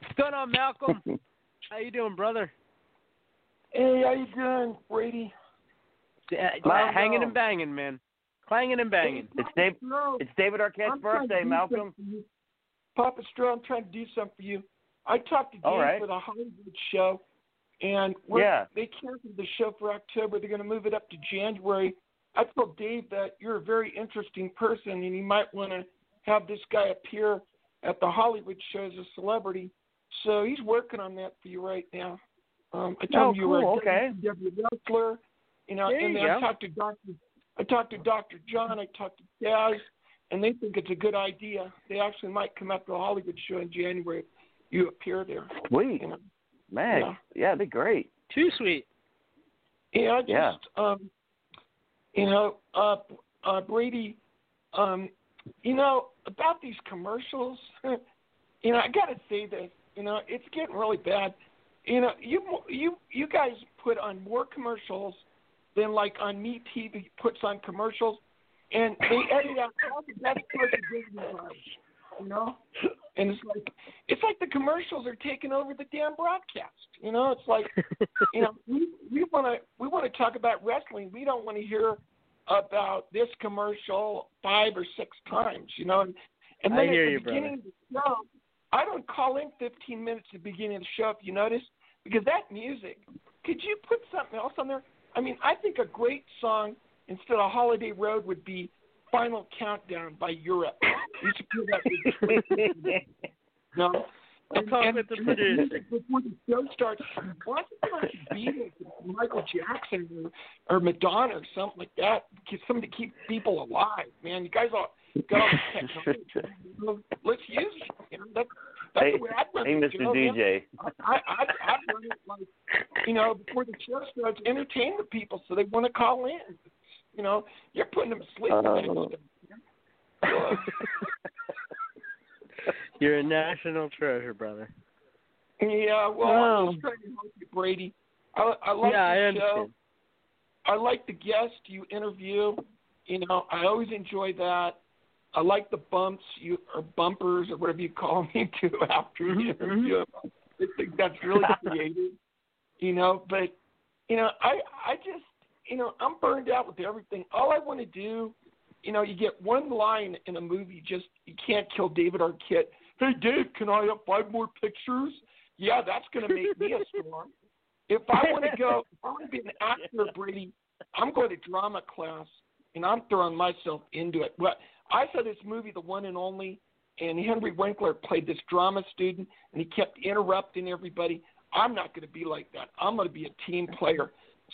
What's going on, Malcolm? How you doing, brother? Hey, how you doing, Brady? Yeah, uh, Malcolm. hanging and banging, man. Clanging and banging. It's Dave. No, It's David Arquette's I'm birthday, Malcolm. something for you. Papa Stro, I'm trying to do something for you. I talked to Dave All right. for the Hollywood show, and we're, Yeah. they canceled the show for October. They're going to move it up to January. I told Dave that you're a very interesting person, and you might want to have this guy appear at the Hollywood show as a celebrity. So he's working on that for you right now. Um, I told Oh, you cool, a okay. WCW wrestler. You know, There and you I go. talked to Doctor. I talked to Doctor John. I talked to Daz, and they think it's a good idea. They actually might come up to the Hollywood show in January. if You appear there. Sweet. You know. Man, Yeah. yeah, that'd be great. Too sweet. Yeah, I just, Yeah. um, you know, uh, uh, Brady, um, you know, about these commercials, (laughs) you know, I got to say this, you know, it's getting really bad. You know, you you you guys put on more commercials than like on Me TV puts on commercials, and they edit out all the best parts of Disney Live, you know. And it's like it's like the commercials are taking over the damn broadcast. You know, it's like (laughs) you know we we want to we want to talk about wrestling. We don't want to hear about this commercial five or six times. You know, and, and I then hear at the you, brother. beginning of the show, I don't call in 15 minutes at the beginning of the show. If you notice, because that music, could you put something else on there? I mean, I think a great song instead of Holiday Road would be Final Countdown by Europe. (laughs) You should put that. no. I'll talk with the producer. (laughs) Um, (laughs) before the show starts, why don't you beat Michael Jackson or, or Madonna or something like that? Something to keep people alive, man. You guys all got all the technology. Well, Let's use it. You know, that, that's Hey, the way I'd run hey, the Mr. show, man. DJ. I, I, I'd run it like, you know, before the show starts, entertain the people so they want to call in. You know, you're putting them to sleep. Oh. (laughs) You're a national treasure, brother. Yeah, well, Oh. I'm just trying to help you, Brady. I, I like Yeah, I the understand. show. I like the guest you interview. You know, I always enjoy that. I like the bumps you or bumpers or whatever you call (laughs) me too after Mm-hmm, you interview. I think that's really (laughs) creative. You know, but you know, I I just you know I'm burned out with everything. All I want to do, you know, you get one line in a movie, just you can't kill David Arquette. Hey Dave, can I have five more pictures? Yeah, that's going to make me a storm. if I want to go, if I want to be an (laughs) actor, Brady, I'm going to drama class, and I'm throwing myself into it. But I saw this movie, The One and Only, and Henry Winkler played this drama student, and he kept interrupting everybody. I'm not going to be like that. I'm going to be a team player.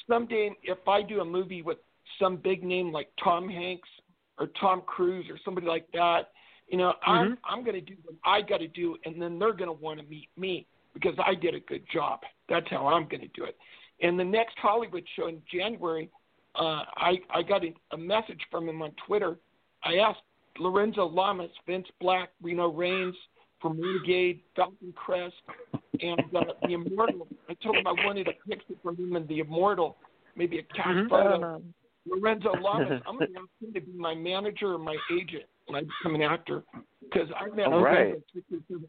Someday, if I do a movie with some big name like Tom Hanks or Tom Cruise or somebody like that, you know, I'm Mm-hmm. I'm going to do what I got to do, and then they're going to want to meet me because I did a good job. That's how I'm going to do it. And the next Hollywood show in January, uh, I I got a, a message from him on Twitter. I asked Lorenzo Lamas, Vince Black, Reno Raines from Renegade, Falcon Crest, and uh, the Immortal. I told him I wanted a picture from him and the Immortal, maybe a cash Mhm. photo. Lorenzo Lamas, (laughs) I'm going to ask him to be my manager or my agent when I become an actor because I met him. All right.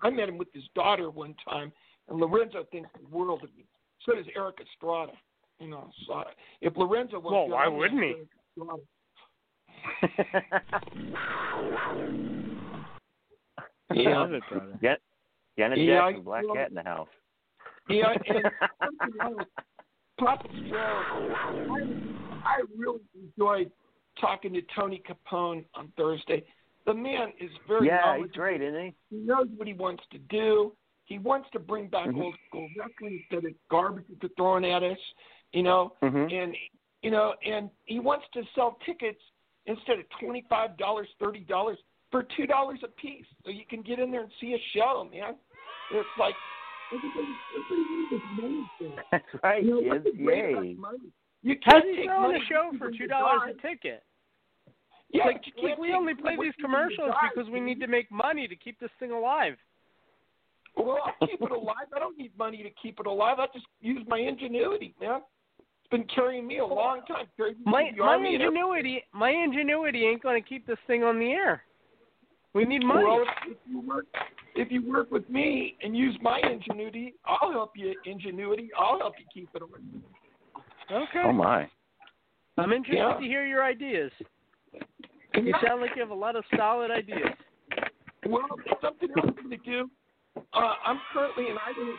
I met him with his daughter one time, and Lorenzo thinks the world of me. So does Erik Estrada. You know, so if Lorenzo wants Well, why wouldn't he? Estrada. Yeah. Love. Get Janet Yeah, Jackson, Black well- Cat in the house. Yeah, and (laughs) Papa Joe, I, I really enjoyed talking to Tony Capone on Thursday. The man is very yeah, he's great, isn't he? He knows what he wants to do. He wants to bring back Mhm. old school wrestling instead of garbage that they're throwing at us, you know. Mhm. And you know, and he wants to sell tickets instead of twenty five dollars, thirty dollars for two dollars a piece, so you can get in there and see a show, man. It's like everybody, everybody money. (laughs) That's right, You know, kids. what's great about Yay. You can't he take selling money a show for two dollars a ticket? Yeah, like, you like can't we only play these commercials guy. because we need to make money to keep this thing alive. Well, I'll keep it alive. I don't need money to keep it alive. I just use my ingenuity, man. It's been carrying me a long time. Carried My my army and everything. ingenuity my ingenuity ain't going to keep this thing on the air. We need money. Well, if, if you work, if you work with me and use my ingenuity, I'll help you. Ingenuity, I'll help you keep it on. okay. Oh my. I'm interested Yeah. to hear your ideas. You sound like you have a lot of solid ideas. Well, something else I'm going to do. Uh, I'm currently in Idaho.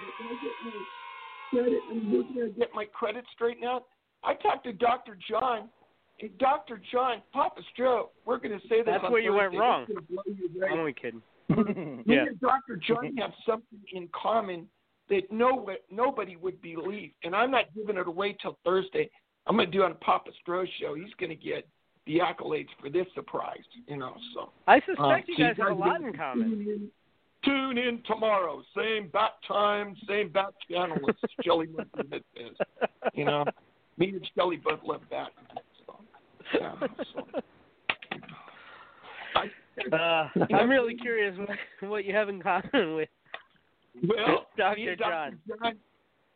But when I get my credit, I'm looking to get my credit straightened out. I talked to Dr. John. And Dr. John, Papa Joe, we're going to say this That's where you went wrong. You away. I'm only kidding. (laughs) Me Yeah. and Dr. John (laughs) have something in common that no nobody would believe, and I'm not giving it away till Thursday. I'm going to do it on Papa Stro show. He's going to get the accolades for this surprise, you know. So I suspect uh, you so guys have a lot in common. Tune in, tomorrow, same bat time, same bat channel as (laughs) Shelly Lipton is. You know, me and Shelly both love bat. So, yeah, so. I, Uh, I'm really curious what, what you have in common with Well, (laughs) Dr. John. Dr. John,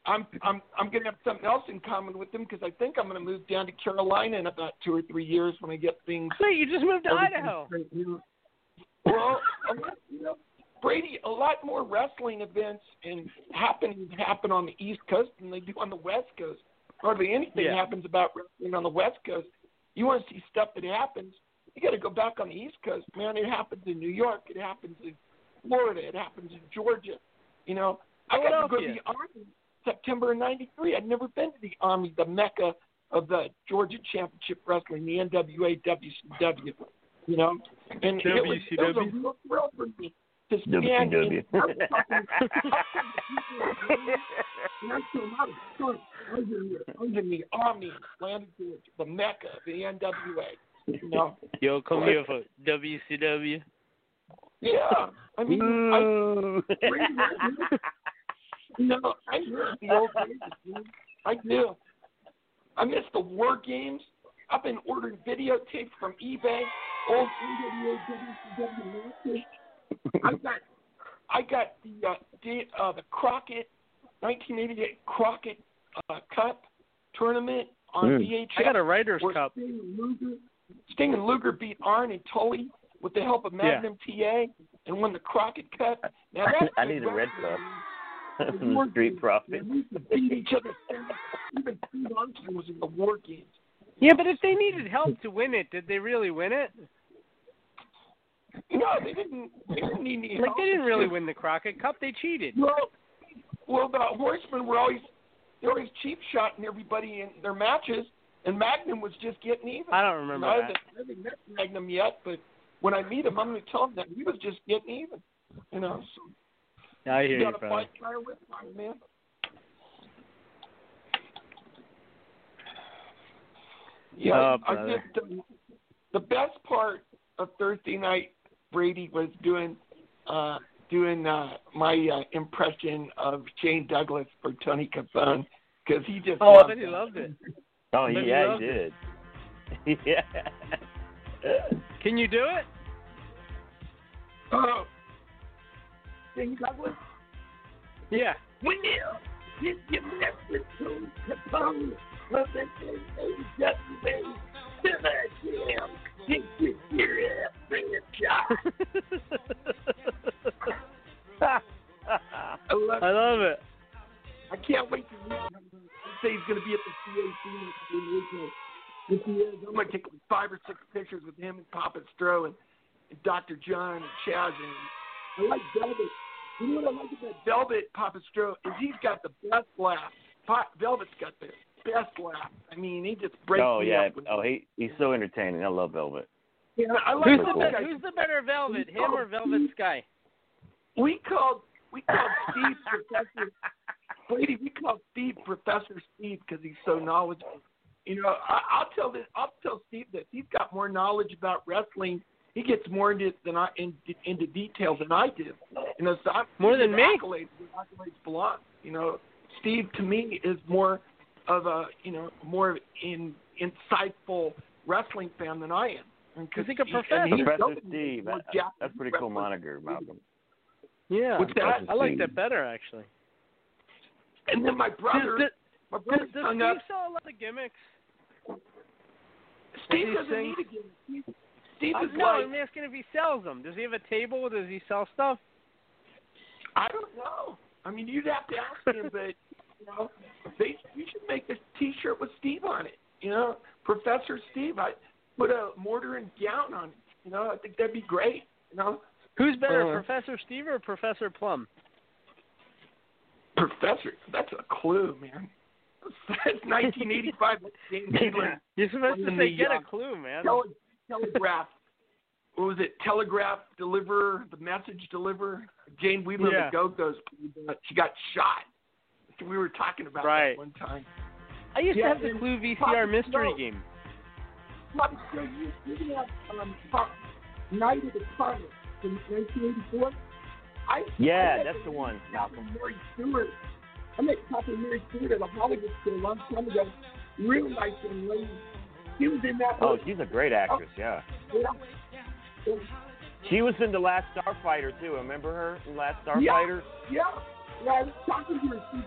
I'm I'm I'm going to have something else in common with him because I think I'm going to move down to Carolina in about two or three years when I get things. Wait, you just moved to Idaho. Well, (laughs) you know, Brady, a lot more wrestling events and happenings happen on the East Coast than they do on the West Coast. Hardly anything Yeah. happens about wrestling on the West Coast. You want to see stuff that happens, you got to go back on the East Coast, man. It happens in New York. It happens in Florida. It happens in Georgia. You know, I got to go to the Omni September of '93. I'd never been to the Omni, the mecca of the Georgia Championship Wrestling, the NWA, WCW. You know, and it was, it was a real thrill for me to stand in. WCW. I was talking- That's a lot of. Under, under the Omni, Atlanta, Georgia, the mecca the NWA. You know, Yo, come here for WCW. yeah. I mean, I, you know, I miss the old days, dude. I do. I miss the war games. I've been ordering videotapes from eBay, old NWA WCW matches. I got, I got the uh, the, uh, the Crockett, 1988 Crockett uh, Cup tournament on Mm. VHS. I got a Writers where Cup. Sting and Luger, Sting and Luger beat Arn and Tully with the help of Magnum TA and won the Crockett Cup. Now that's (laughs) I need a red wrestling. cup. From (laughs) the (laughs) Street Profit. We used to beat each other. Even Steve Austin was in the war games. Yeah, but if they needed help to win it, did they really win it? No, they didn't. They didn't need any Like help. they didn't really win the Crockett Cup. They cheated. Well, well, the horsemen were always they always cheap shotting everybody in their matches, and Magnum was just getting even. I don't remember I that. haven't, I haven't met Magnum yet, but when I meet him, I'm going to tell him that he was just getting even. You know, so I hear you you, brother. fight fire with fire, man. Yeah, Oh, I brother. did. The, the best part of Thursday night, Brady was doing uh doing uh my uh, impression of Shane Douglas for Tony Capone because he just. Oh, I bet he that. loved it. Oh, But he yeah, loved he it. did. (laughs) yeah. Can you do it? Oh, Shane Douglas. Yeah. When you did you mess with Tony Capone? Well, then just the jam. Did you hear it? Bring it I love, I love it. I can't wait to meet him. He say he's going to be at the CAC. If he is, I'm going to take like five or six pictures with him and Papa Stro and, and Dr. John and Chaz. And I like Velvet. You know what I like about Velvet, Papa Stro, is he's got the best laugh. Velvet's got the best laugh. I mean, he just breaks oh me yeah. up. When, Oh, he he's so entertaining. I love Velvet. yeah, I like Who's the, those be- who's the better Velvet, him or Velvet Sky? We called we called (laughs) Steve Professor Brady. We called Steve Professor Steve because he's so knowledgeable. You know, I, I'll tell this. I'll tell Steve this. He's got more knowledge about wrestling. He gets more into than I in, into detail than I do. You know, so I'm More than his me? Accolades, his accolades belong. You know, Steve to me is more of a you know more in, insightful wrestling fan than I am. And 'cause He's like a he- professor. and he's Professor Steve. that- That's a pretty cool wrestlers. moniker, Malcolm. Yeah. What's that? I like that better actually. And then my brother, Does, my brother does hung Steve up. sell a lot of gimmicks? Steve does doesn't sing? need a gimmick. Steve, Steve Uh, is no, like, I'm asking if he sells them. Does he have a table? Does he sell stuff? I don't know. I mean, you'd have to ask him, but you know, they you should make a T-shirt with Steve on it. You know, Professor Steve. I put a mortar and gown on it. You know, I think that'd be great. You know, Who's better, Uh, Professor Steve or Professor Plum? Professor. That's a clue, man. That's (laughs) 1985. That's James (laughs) England. You're supposed to say the, get uh, a clue, man. Tele- telegraph. What was it? Telegraph deliver the message deliver. Jane Wiedlin Yeah. the Go Go's. She got shot. We were talking about Right. that one time. I used Yeah, to have the Clue VCR Papa mystery Snow. game. Papa, you you can have um, Pop, Night of the Comet from 1984. I Yeah, I that's the one, Malcolm. Mary Stewart. I met Papa Mary Stewart at a Hollywood school a long time ago. Real nice young lady. She was in that. Oh, movie. she's a great actress. Yeah. Yeah. Yeah. She was in the Last Starfighter too. Remember her in Last Yeah. Starfighter? Yeah, yeah. I was talking to her. She's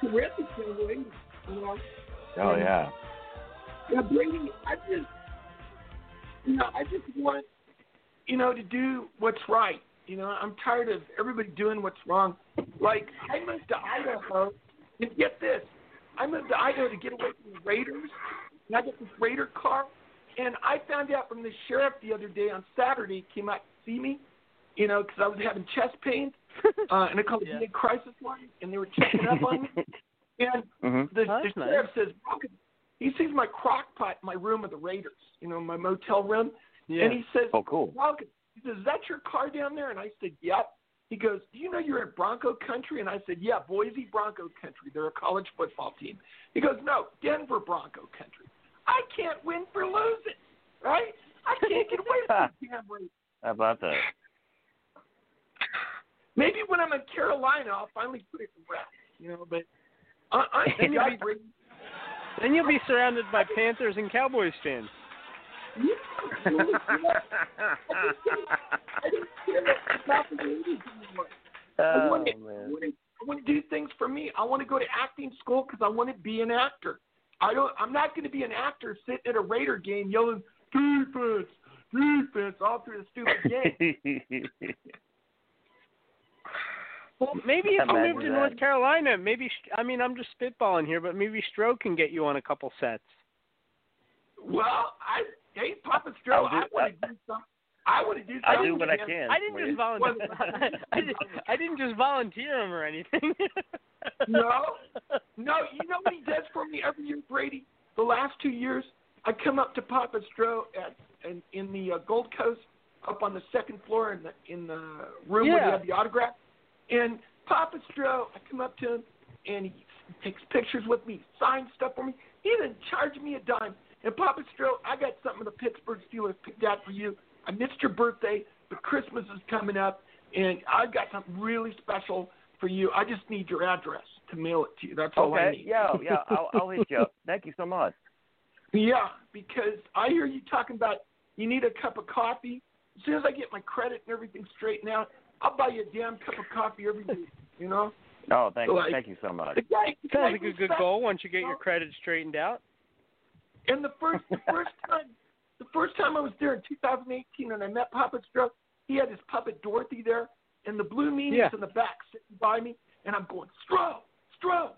terrific young lady. You know. Oh And, yeah. Yeah, Brady. I just, you know, I just want, you know, to do what's right. You know, I'm tired of everybody doing what's wrong. Like I moved to Idaho, and get this, I moved to Idaho to get away from the Raiders, and I got this Raider car, and I found out from the sheriff the other day on Saturday came out to see me, you know, because I was having chest pains, (laughs) uh, and I called the VA crisis line, and they were checking up on me, (laughs) and Mhm. the, Oh, the that's nice. sheriff says, "Malcolm," he sees my crock pot in my room of the Raiders, you know, my motel room, Yeah. and he says, Oh, cool. Malcolm, he says, is that your car down there? And I said, yep. He goes, do you know you're in Bronco country? And I said, yeah, Boise Bronco country. They're a college football team. He goes, no, Denver Bronco country. I can't win for losing, right? I can't get away from (laughs) the damn Raiders. How about that? Maybe when I'm in Carolina, I'll finally put it to rest, you know, but I, I (laughs) Then you'll be- Then you'll be surrounded by Panthers and Cowboys fans. (laughs) I didn't care about the I Oh want to, I man. want to, I want to do things for me. I want to go to acting school because I want to be an actor. I don't. I'm not going to be an actor sitting at a Raider game yelling defense, defense all through the stupid game. (laughs) Well, maybe if you Imagine moved to that. North Carolina, maybe I mean I'm just spitballing here, but maybe Stroke can get you on a couple sets. well, I hey Papa Stro, I'll do- I want to do something. I want to do something. I do what I can. I didn't just volunteer. (laughs) I, didn't, I didn't just volunteer him or anything. (laughs) No, no, you know what he does for me every year, Brady. The last two years, I come up to Papa Stro at in, in the uh, Gold Coast, up on the second floor in the in the room where Yeah. they have the autograph. And Papa Stro, I come up to him and he takes pictures with me, signs stuff for me. He didn't charge me a dime. And Papa Stro, I got something of the Pittsburgh Steelers picked out for you. I missed your birthday, but Christmas is coming up, and I've got something really special for you. I just need your address to mail it to you. That's all I Okay, need. yeah, oh, yeah, I'll, I'll hit you up. (laughs) Thank you so much. Yeah, because I hear you talking about you need a cup of coffee. As soon as I get my credit and everything straightened out, I'll buy you a damn cup of coffee every week. You know? Oh, thank Like- thank you so much. The guy, the Sounds like a good respects- goal once you get your credit straightened out. And the first the first (laughs) time the first time I was there in 2018 and I met Papa Stro, he had his puppet Dorothy there, and the blue meanies Yeah. in the back sitting by me, and I'm going Stro, Stro,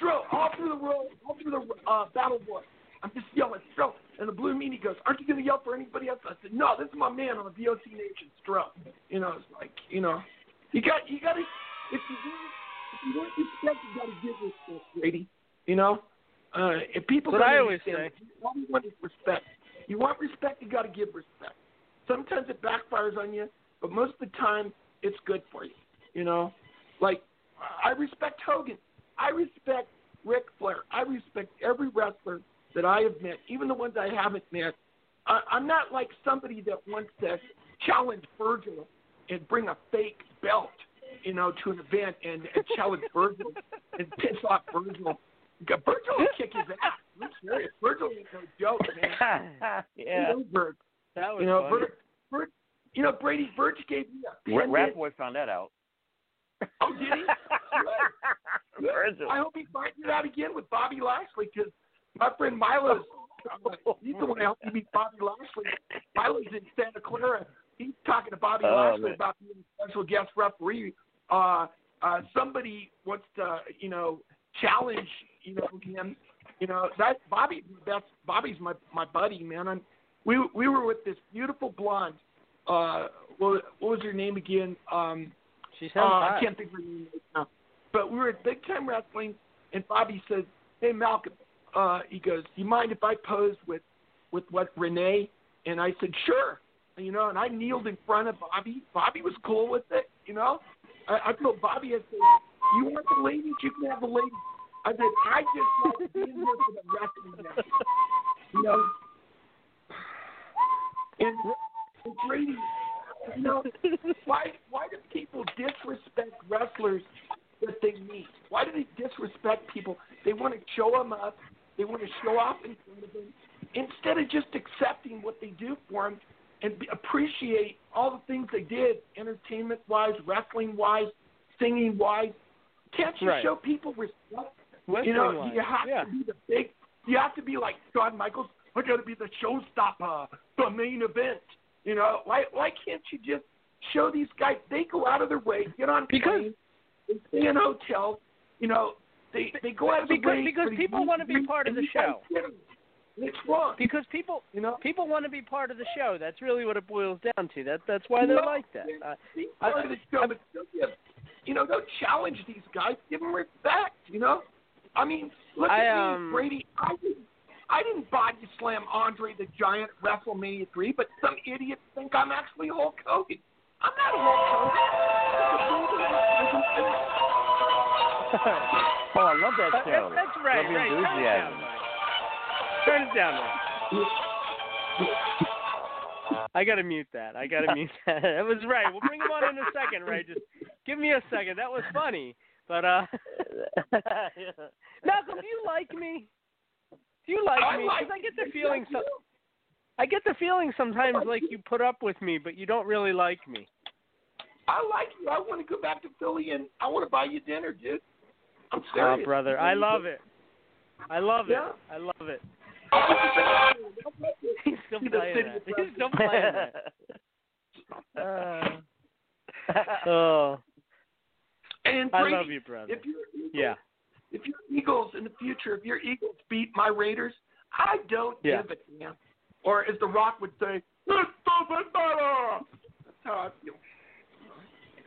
Stro, all through the road, all through the uh, battle boy. I'm just yelling Stro, and the blue meanie goes, "Aren't you going to yell for anybody else?" I said, "No, this is my man on the VOC Nation, Stro." You know, it's like you know, you got you got to if you want if you want respect, you got to give respect, Brady. You know, uh, if people don't I always say. all you want is respect. You want respect, you got to give respect. Sometimes it backfires on you, but most of the time it's good for you. You know, like I respect Hogan. I respect Ric Flair. I respect every wrestler that I have met, even the ones I haven't met. I, I'm not like somebody that wants to challenge Virgil and bring a fake belt, you know, to an event and, and challenge Virgil and piss off Virgil. Virgil will kick his ass. I'm serious. Virgil ain't no joke, man. (laughs) Yeah. You know, Virg. That was You know, funny. Virg, Virg, you know, Brady Virg gave me a pendant. Boy found that out. Oh, did he? (laughs) Virgil. I hope he finds it out again with Bobby Lashley because my friend Milo's uh, (laughs) he's the one that helped me meet Bobby Lashley. Milo's in Santa Clara. He's talking to Bobby Oh, Lashley man. about being a special guest referee. Uh, uh, somebody wants to, you know, challenge, you know, him. You know that Bobby. That's Bobby's my my buddy, man. I'm, we we were with this beautiful blonde. Uh, what, what was her name again? Um, She uh, sounds I can't think of her name right now. But we were at Big Time Wrestling, and Bobby said, "Hey Malcolm," uh, he goes, "Do you mind if I pose with with what Renee?" And I said, "Sure." You know, and I kneeled in front of Bobby. Bobby was cool with it. You know, I, I told Bobby, I said, "You want the ladies? You can have the ladies." I said, "I just like being here for the wrestling match." You know, and, and Brady, you know, why why do people disrespect wrestlers that they meet? Why do they disrespect people? They want to show them up. They want to show off in front of them instead of just accepting what they do for them and appreciate all the things they did, entertainment wise, wrestling wise, singing wise. Can't you Right. show people respect? you know, wise, you have yeah. to be the big. You have to be like Shawn Michaels. I got to be the showstopper, the main event. You know, why why can't you just show these guys? They go out of their way, get on planes, they stay in hotels. You know, they they go out of because because people want to be part of the show. It's wrong. Because people, you know, people want to be part of the show. That's really what it boils down to. That that's why they're No, like that. Uh, be I- part of the show, but still you know, don't challenge these guys. Give them respect. You know, I mean, look I, at um, me, Brady. I didn't, I didn't body slam Andre the Giant at WrestleMania three, but some idiots think I'm actually Hulk Hogan. I'm not Hulk Hogan. (laughs) (laughs) Oh, I love that That- show. that's right, Love the right. Turn it down, Mike. Turn it down, I gotta mute that. I gotta mute (laughs) that. That was right. We'll bring him on in a second, right? Just give me a second. That was funny. But uh (laughs) Malcolm, do you like me? Do you like I me? like 'Cause I get the feeling so I get the feeling sometimes like you put up with me, but you don't really like me. I like you. I want to go back to Philly and I want to buy you dinner, dude. I'm Oh, brother, I love it. I love Yeah. it. I love it. (laughs) He's still playing that. He's still playing that. oh, And I love you, brother. If your Eagles, Yeah. if your Eagles in the future, if your Eagles beat my Raiders, I don't Yeah. give a damn. Or as The Rock would say, it doesn't matter. That's how I feel.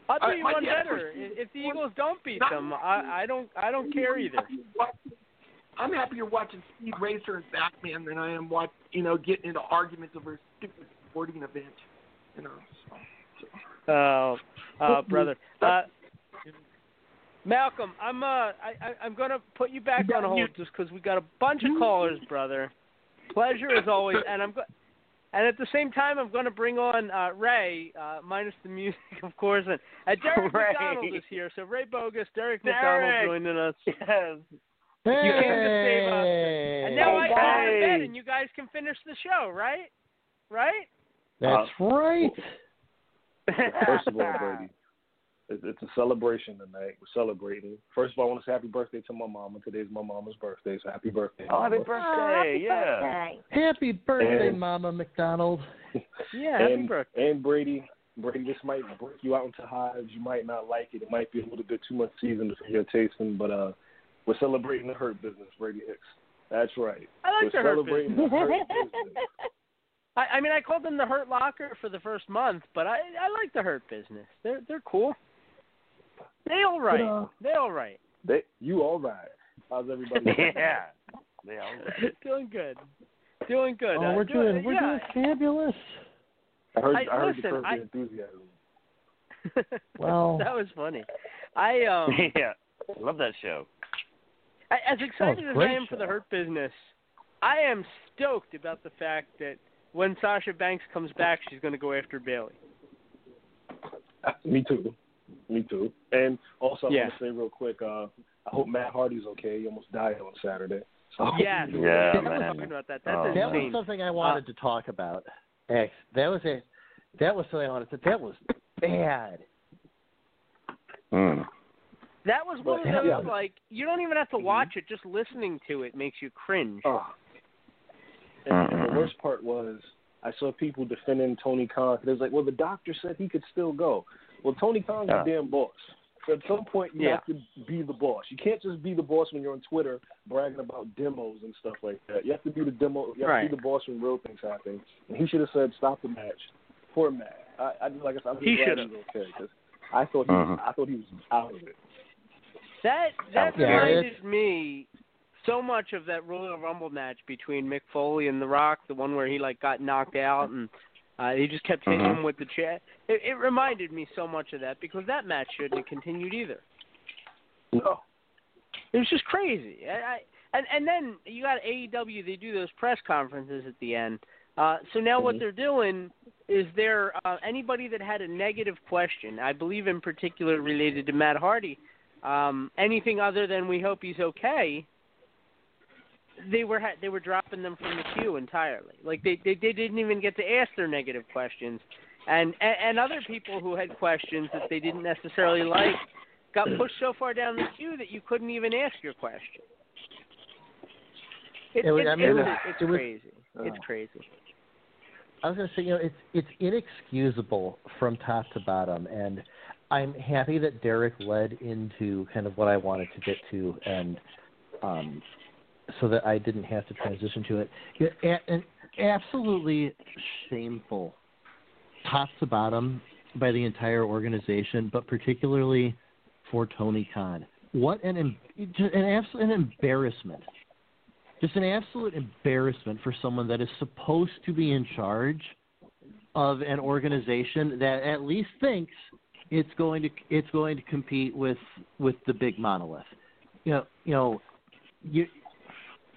I'll tell you one better. If the Eagles don't beat them, I I don't I don't care either. I'm happier watching Speed Racer and Batman than I am watch you know getting into arguments over a stupid sporting event. You know. So, so. Oh, uh, brother. Uh, Malcolm, I'm uh, I, I I'm gonna put you back on hold just because we got a bunch of callers, brother. Pleasure as always, and I'm go- and at the same time I'm gonna bring on uh, Ray, uh, minus the music, (laughs) of course, and uh, Derek (laughs) Ray. McDonald is here. So Ray Bogus, Derek, Derek! McDonald joining us. (laughs) Yes. You came to save us, and now I can go to bed, Hey. and you guys can finish the show, right? Right? That's right. First of all, Brady, it's, it's a celebration tonight. We're celebrating. First of all, I want to say happy birthday to my mama. Today's my mama's birthday, so happy birthday. Oh, happy Mama. birthday! yeah. Happy birthday, And- Mama McDonald. (laughs) Yeah, happy and, birthday. And Brady, Brady, this might break you out into hives. You might not like it. It might be a little bit too much seasoned for your tasting, but uh, we're celebrating the hurt business, Brady Hicks. That's right. I like we're the Hurt celebrating business. the hurt (laughs) business. I, I mean, I called them the Hurt Locker for the first month, but I I like the Hurt business. They're they're cool. They all right. But, uh, they all right. They, you all right? How's everybody? (laughs) Yeah. They all doing good. Doing good. Oh, Uh, we're doing, doing we're yeah. doing fabulous. I heard, I- I, heard listen, the curb I- enthusiasm. (laughs) Well- that was funny. I um (laughs) yeah. Love that show. I, as excited as I great am for the Hurt business, I am stoked about the fact that when Sasha Banks comes back, she's going to go after Bayley. Me too. Me too. And also, I Yeah. want to say real quick, uh, I hope Matt Hardy's okay. He almost died on Saturday. So Yes. Yeah, I man. talking about that. That's Oh, that was something I wanted to talk about. That was a that was something I wanted to. That was bad. Mm. That was one of But- those yeah. like you don't even have to watch it; just listening to it makes you cringe. Oh. And, and the worst part was I saw people defending Tony Khan. It was like, well, the doctor said he could still go. Well, Tony Khan's Yeah. a damn boss. So at some point, you Yeah. have to be the boss. You can't just be the boss when you're on Twitter bragging about demos and stuff like that. You have to be the demo. You have Right. to be the boss when real things happen. And he should have said, "Stop the match." Poor Matt. I, I like I said, I'm just He glad should've. he's okay because I thought he was, Mhm. I thought he was out of it. That that Yeah, reminded me so much of that Royal Rumble match between Mick Foley and The Rock, the one where he like got knocked out and uh, he just kept hitting Mhm. him with the chair. It, it reminded me so much of that because that match shouldn't have continued either. No. It was just crazy. I, I, and and then you got AEW. They do those press conferences at the end. Uh, so now what Mhm. they're doing is there uh, anybody that had a negative question, I believe in particular related to Matt Hardy, um, anything other than we hope he's okay. They were ha- they were dropping them from the queue entirely. Like they, they they didn't even get to ask their negative questions, and, and and other people who had questions that they didn't necessarily like got pushed so far down the queue that you couldn't even ask your question. It, It was- it- I mean, it it was- was- it's it was- crazy. it's crazy. I was going to say, you know, it's it's inexcusable from top to bottom, and I'm happy that Derek led into kind of what I wanted to get to, and um, so that I didn't have to transition to it. Absolutely shameful, top to bottom, by the entire organization, but particularly for Tony Khan. What an an absolute an embarrassment just an absolute embarrassment for someone that is supposed to be in charge of an organization that at least thinks it's going to it's going to compete with with the big monolith. You know, you know, you.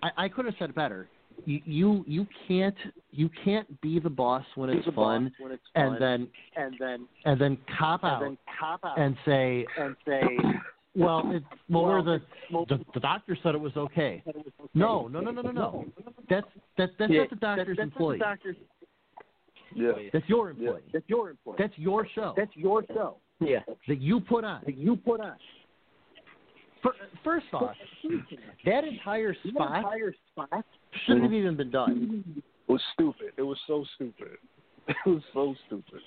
I, I could have said it better. You, you you can't you can't be the boss when it's the boss fun, when it's and fun, then and then and then cop out and then cop out and say and say, well, it, well, Well, the, the the doctor said it was okay. No, no, no, no, no, no. That's that that's Yeah, not the doctor's that's not the doctor's- Yeah. That's your employee. That's your employee. That's your show. That's your show. Yeah. that you put on. That you put on. Fir- First off, that entire spot entire spot shouldn't have even been done. It was stupid. It was so stupid. (laughs) It was so stupid.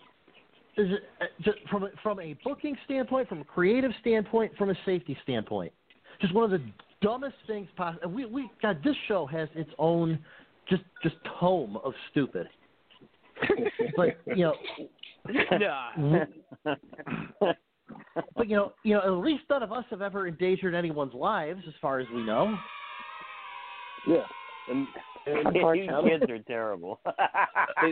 Is it, uh, just from a, from a booking standpoint, from a creative standpoint, from a safety standpoint, just one of the dumbest things possible. We we God, this show has its own just just tome of stupid. (laughs) but you know, (laughs) Nah. But you know, you know, at least none of us have ever endangered anyone's lives, as far as we know. Yeah, and, and These kids are terrible. (laughs) (laughs) they,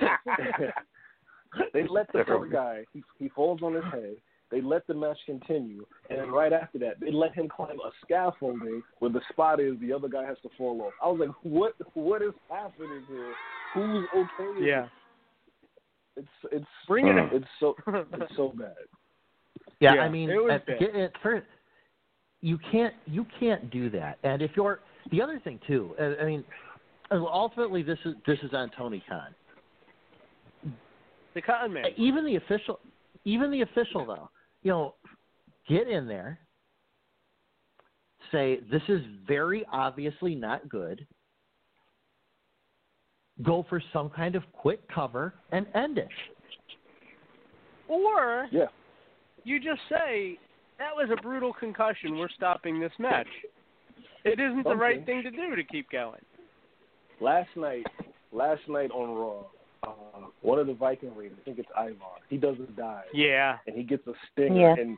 they let the other guy. He he falls on his head. They let the match continue, and then right after that, they let him climb a scaffolding where the spot is. The other guy has to fall off. I was like, "What? What is happening here? Who's okay?" Yeah. It's it's Bring it. It's so (laughs) it's so bad. Yeah, Yeah, I mean, it was at, at first, you can't you can't do that. And if you're the other thing too, uh, I mean, uh, ultimately this is this is on Tony Khan. The Cotton Man. Even the official, even the official though, you know, get in there, say this is very obviously not good. Go for some kind of quick cover and end it. Or Yeah. You just say that was a brutal concussion. We're stopping this match. It isn't the right thing to do to keep going. Last night, last night on Raw, uh, one of the Viking Raiders, I think it's Ivar, he does a dive. Yeah. And he gets a stinger, Yeah. and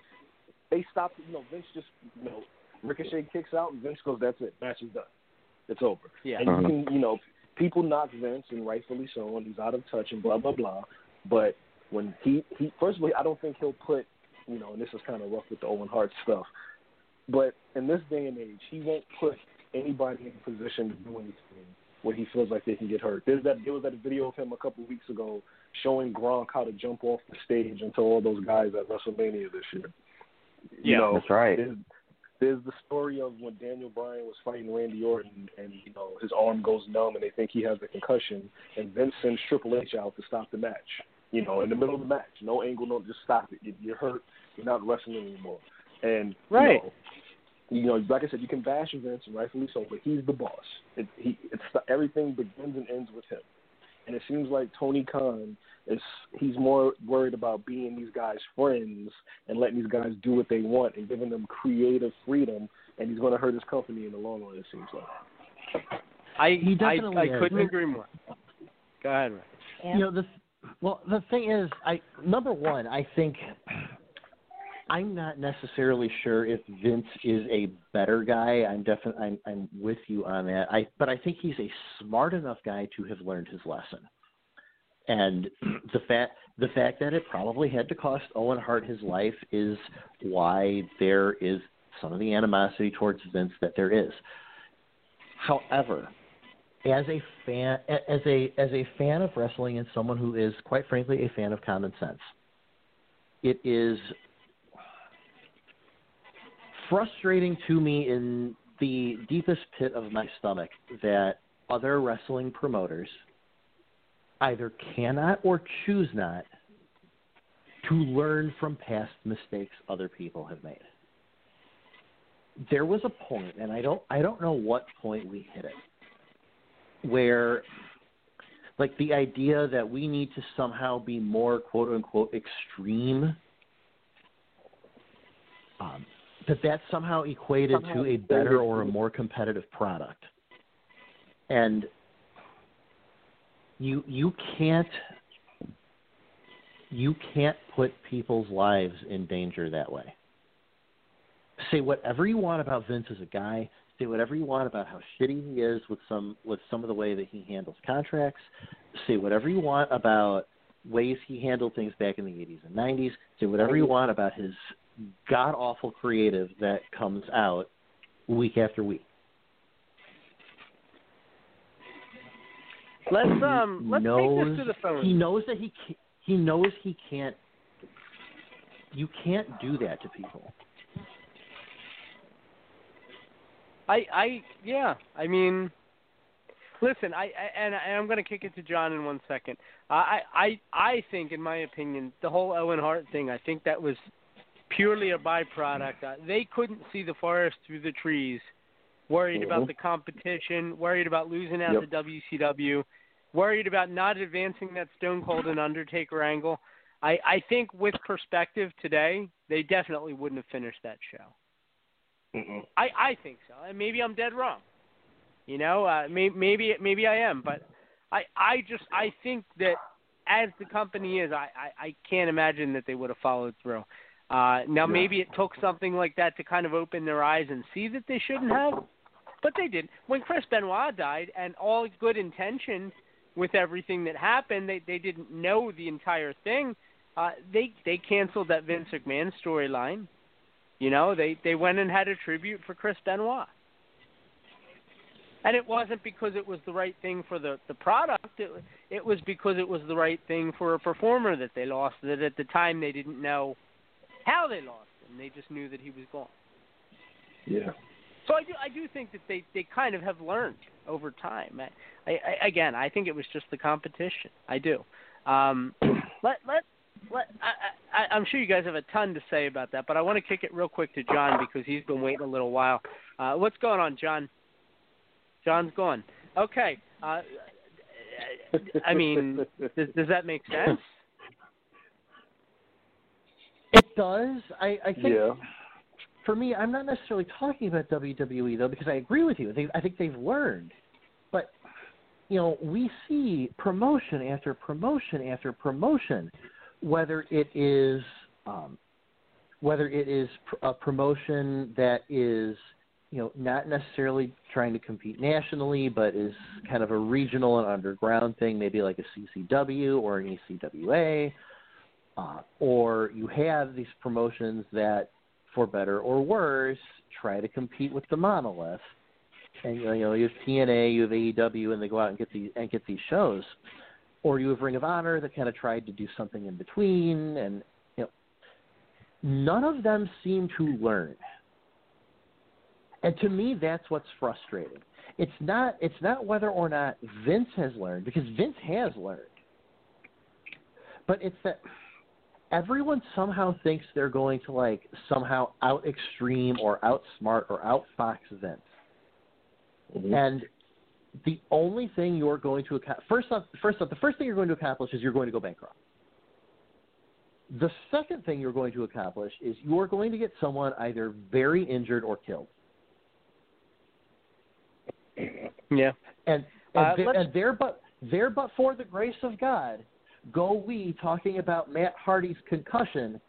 they stop. You know, Vince just, you know, Ricochet kicks out, and Vince goes, "That's it, match is done, it's over." Yeah. And Uh-huh. you can, you know, people knock Vince, and rightfully so, and he's out of touch, and blah blah blah. But when he, he first of all, I don't think he'll put, you know, and this is kind of rough with the Owen Hart stuff. But in this day and age, he won't put anybody in a position to do anything where he feels like they can get hurt. There's that there was that video of him a couple of weeks ago showing Gronk how to jump off the stage and tell all those guys at WrestleMania this year. You Yeah, know, that's right. There's, there's the story of when Daniel Bryan was fighting Randy Orton and you know his arm goes numb and they think he has a concussion and Vince sends Triple H out to stop the match. You know, in the middle of the match, no angle, no, just stop it. You're hurt. You're not wrestling anymore. And Right. You know, you know, like I said, you can bash Vince, and rightfully so, but he's the boss. It, he, it's everything begins and ends with him. And it seems like Tony Khan is he's more worried about being these guys' friends and letting these guys do what they want and giving them creative freedom, and he's going to hurt his company in the long run. It seems like. I He I, definitely I is. couldn't agree more. Go ahead, Ray. You know the well the thing is I number one I think I'm not necessarily sure if Vince is a better guy. I'm definitely I'm I'm with you on that. I but I think he's a smart enough guy to have learned his lesson. And (clears throat) the fact the fact that it probably had to cost Owen Hart his life is why there is some of the animosity towards Vince that there is. However, as a fan as a as a fan of wrestling and someone who is quite frankly a fan of common sense it is frustrating to me in the deepest pit of my stomach that other wrestling promoters either cannot or choose not to learn from past mistakes other people have made. There was a point and i don't i don't know what point we hit it where like the idea that we need to somehow be more quote unquote extreme um, that that somehow equated Somehow to a better or a more competitive product and you you can't you can't put people's lives in danger that way say whatever you want about Vince as a guy say whatever you want about how shitty he is with some with some of the way that he handles contracts. Say whatever you want about ways he handled things back in the 80s and 90s. Say whatever you want about his god awful creative that comes out week after week. Let's um let's knows, take this to the phone. He knows that he ca- he knows he can't. You can't do that to people. I I yeah. I mean, listen. I, I and, I, and I'm going to kick it to John in one second. I I I think, in my opinion, the whole Owen Hart thing. I think that was purely a byproduct. Uh, they couldn't see the forest through the trees. Worried about Mhm. the competition. Worried about losing out Yep. to WCW. Worried about not advancing that Stone Cold and Undertaker angle. I I think with perspective today, they definitely wouldn't have finished that show. Mm-mm. I I think so, and maybe I'm dead wrong. You know, uh, may, maybe maybe I am, but I I just I think that as the company is, I I, I can't imagine that they would have followed through. Uh, now Yeah. maybe it took something like that to kind of open their eyes and see that they shouldn't have. but they didn't. When Chris Benoit died, and all good intention with everything that happened, they they didn't know the entire thing. Uh, they they canceled that Vince McMahon storyline. You know, they they went and had a tribute for Chris Benoit. And it wasn't because it was the right thing for the the product. It it was because it was the right thing for a performer that they lost. That at the time they didn't know how they lost him. They just knew that he was gone. Yeah. So I do I do think that they they kind of have learned over time. I, I, I again I think it was just the competition. I do. Um, (clears throat) let let let I, I I'm sure you guys have a ton to say about that, but I want to kick it real quick to John because he's been waiting a little while. Uh, what's going on, John? John's gone. Okay. Uh, I mean, does, does that make sense? It does. I, I think Yeah. for me, I'm not necessarily talking about WWE though, because I agree with you. They, I think they've learned, but you know, we see promotion after promotion after promotion, whether it is um, whether it is pr- a promotion that is you know not necessarily trying to compete nationally, but is kind of a regional and underground thing, maybe like a CCW or an ECWA. Uh, or you have these promotions that, for better or worse, try to compete with the monolith. And you know, you have TNA, you have AEW, and they go out and get these and get these shows. Or you have Ring of Honor that kind of tried to do something in between, and you know, none of them seem to learn. And to me, that's what's frustrating. It's not it's not whether or not Vince has learned because Vince has learned, but it's that everyone somehow thinks they're going to like somehow out extreme or outsmart or outfox Vince. And the only thing you're going to accomplish first off, first off, the first thing you're going to accomplish is you're going to go bankrupt. The second thing you're going to accomplish is you're going to get someone either very injured or killed. Yeah. And and, Uh, and there but there but for the grace of God, go we talking about Matt Hardy's concussion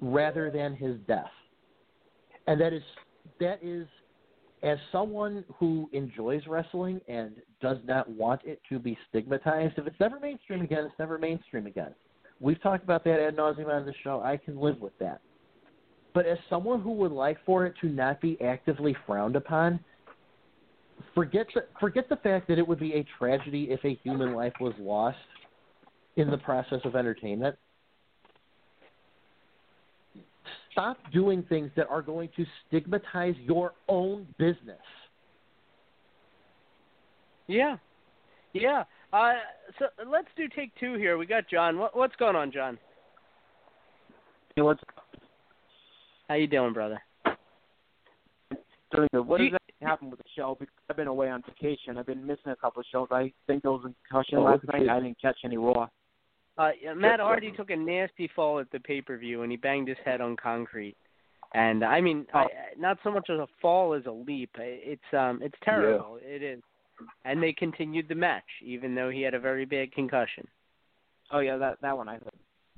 rather than his death. And that is that is as someone who enjoys wrestling and does not want it to be stigmatized, if it's never mainstream again, it's never mainstream again. We've talked about that ad nauseum on the show. I can live with that. But as someone who would like for it to not be actively frowned upon, forget the forget the fact that it would be a tragedy if a human life was lost in the process of entertainment. Stop doing things that are going to stigmatize your own business. Yeah. Yeah. Uh, so let's do take two here. We got John. What, what's going on, John? Hey, what's How you doing, brother? doing good? What Do you- exactly happened with the show? Because I've been away on vacation. I've been missing a couple of shows. I think there was a concussion Oh, last okay. night. I didn't catch any Raw. Uh, Matt Hardy took a nasty fall at the pay per view and he banged his head on concrete. And I mean, I, not so much as a fall as a leap. It's um, it's terrible. It is. And they continued the match even though he had a very bad concussion. Oh yeah, that that one I heard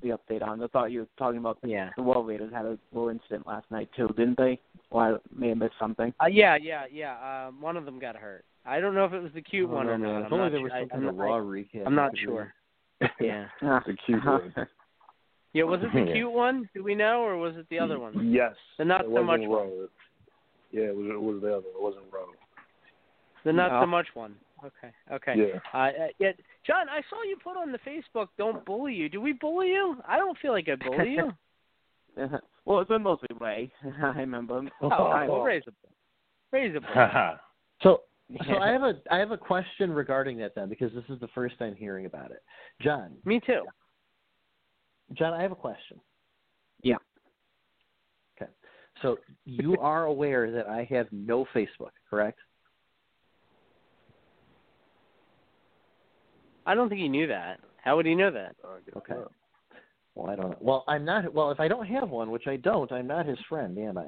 the update on. I thought you were talking about the, Yeah. the World Raiders had a little incident last night too, didn't they? Well, I may have missed something. Uh, yeah, yeah, yeah. Um, one of them got hurt. I don't know if it was the cute I one or don't know, not. man. If I'm only not there was sure. some I- kind I'm of raw recap I'm not sure. Yeah. (laughs) The cute one. Yeah, was it the (laughs) Yeah. cute one? Do we know, or was it the other one? Yes. The not so much raw. one. Yeah, it was, it was the other. It wasn't raw. The not No. so much one. Okay. Okay. Yeah. Uh, uh, yeah, John, I saw you put on the Facebook. Don't bully you. Do we bully you? I don't feel like I bully you. (laughs) well, it's been mostly Ray. I remember. oh, I- well, raise a raise a bully. So, so I (laughs) have a I have a question regarding that then because this is the first time hearing about it. John. Me too. John, I have a question. Yeah. Okay. So you (laughs) are aware that I have no Facebook, correct? I don't think he knew that. How would he know that? Okay. Well, I don't know. Well, I'm not. Well, if I don't have one, which I don't, I'm not his friend, am I?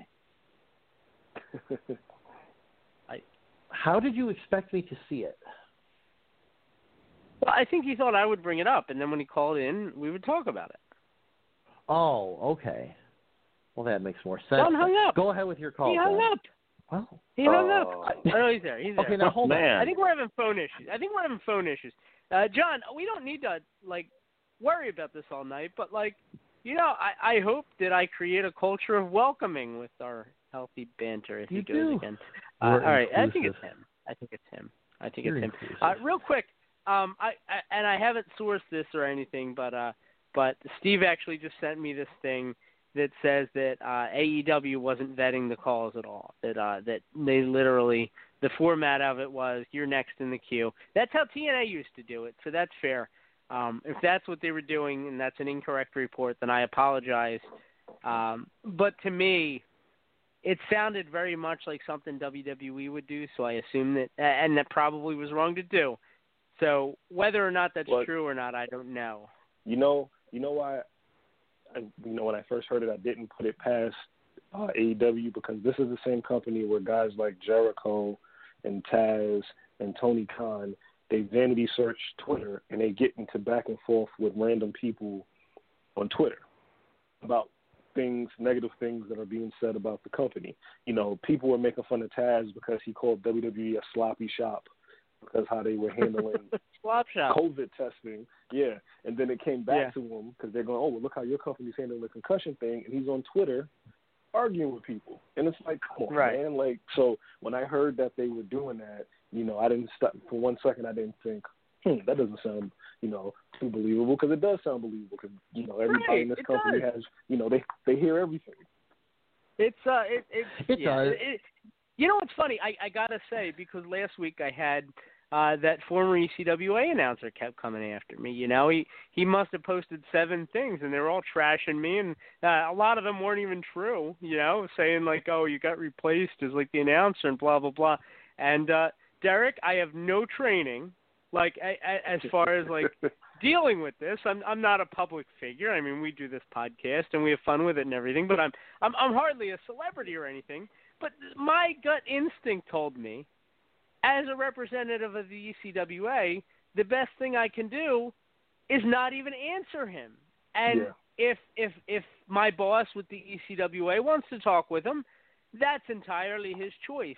I. (laughs) How did you expect me to see it? Well, I think he thought I would bring it up, and then when he called in, we would talk about it. Oh, okay. Well, that makes more sense. John hung up. Go ahead with your call. he hung John. up. Well, He doesn't know. Oh no, he's there. He's there. Okay, now hold on. I think we're having phone issues. I think we're having phone issues. Uh, John, we don't need to like worry about this all night, but like, you know, I I hope that I create a culture of welcoming with our healthy banter if You he goes do. again. Uh, all right, I think it's him. I think it's him. I think You're it's him. Uh, real quick, um, I, I and I haven't sourced this or anything, but uh, but Steve actually just sent me this thing that says that uh, AEW wasn't vetting the calls at all. That uh, that they literally the format of it was you're next in the queue. That's how TNA used to do it, so that's fair. Um, if that's what they were doing and that's an incorrect report, then I apologize. Um, but to me, it sounded very much like something WWE would do, so I assume that, and that probably was wrong to do. So whether or not that's Well- true or not, I don't know. You know, you know why? I, you know, when I first heard it, I didn't put it past uh, AEW because this is the same company where guys like Jericho and Taz and Tony Khan they vanity search Twitter and they get into back and forth with random people on Twitter about things, negative things that are being said about the company. You know, people were making fun of Taz because he called WWE a sloppy shop because how they were handling. (laughs) COVID testing. Yeah, and then it came back Yeah. to him because they're going, oh, well, look how your company's handling the concussion thing, and he's on Twitter arguing with people, and it's like, come on, Right. man. Like, so when I heard that they were doing that, you know, I didn't stop for one second. I didn't think, hmm, that doesn't sound, you know, too believable because it does sound believable because you know everybody Right, in this company does. has, you know, they they hear everything. It's uh, it it, (laughs) It yeah, does. It, you know what's funny? I I gotta say because last week I had uh that former ECWA announcer kept coming after me. You know, he he must have posted seven things and they were all trashing me, and uh, a lot of them weren't even true. You know, saying like, oh, you got replaced as like the announcer and blah blah blah. And uh Derek, I have no training. Like a, a, as (laughs) far as like dealing with this. I'm I'm not a public figure. I mean, we do this podcast and we have fun with it and everything, but I'm I'm I'm hardly a celebrity or anything. But my gut instinct told me, as a representative of the ECWA, the best thing I can do is not even answer him. And Yeah. if if if my boss with the ECWA wants to talk with him, that's entirely his choice.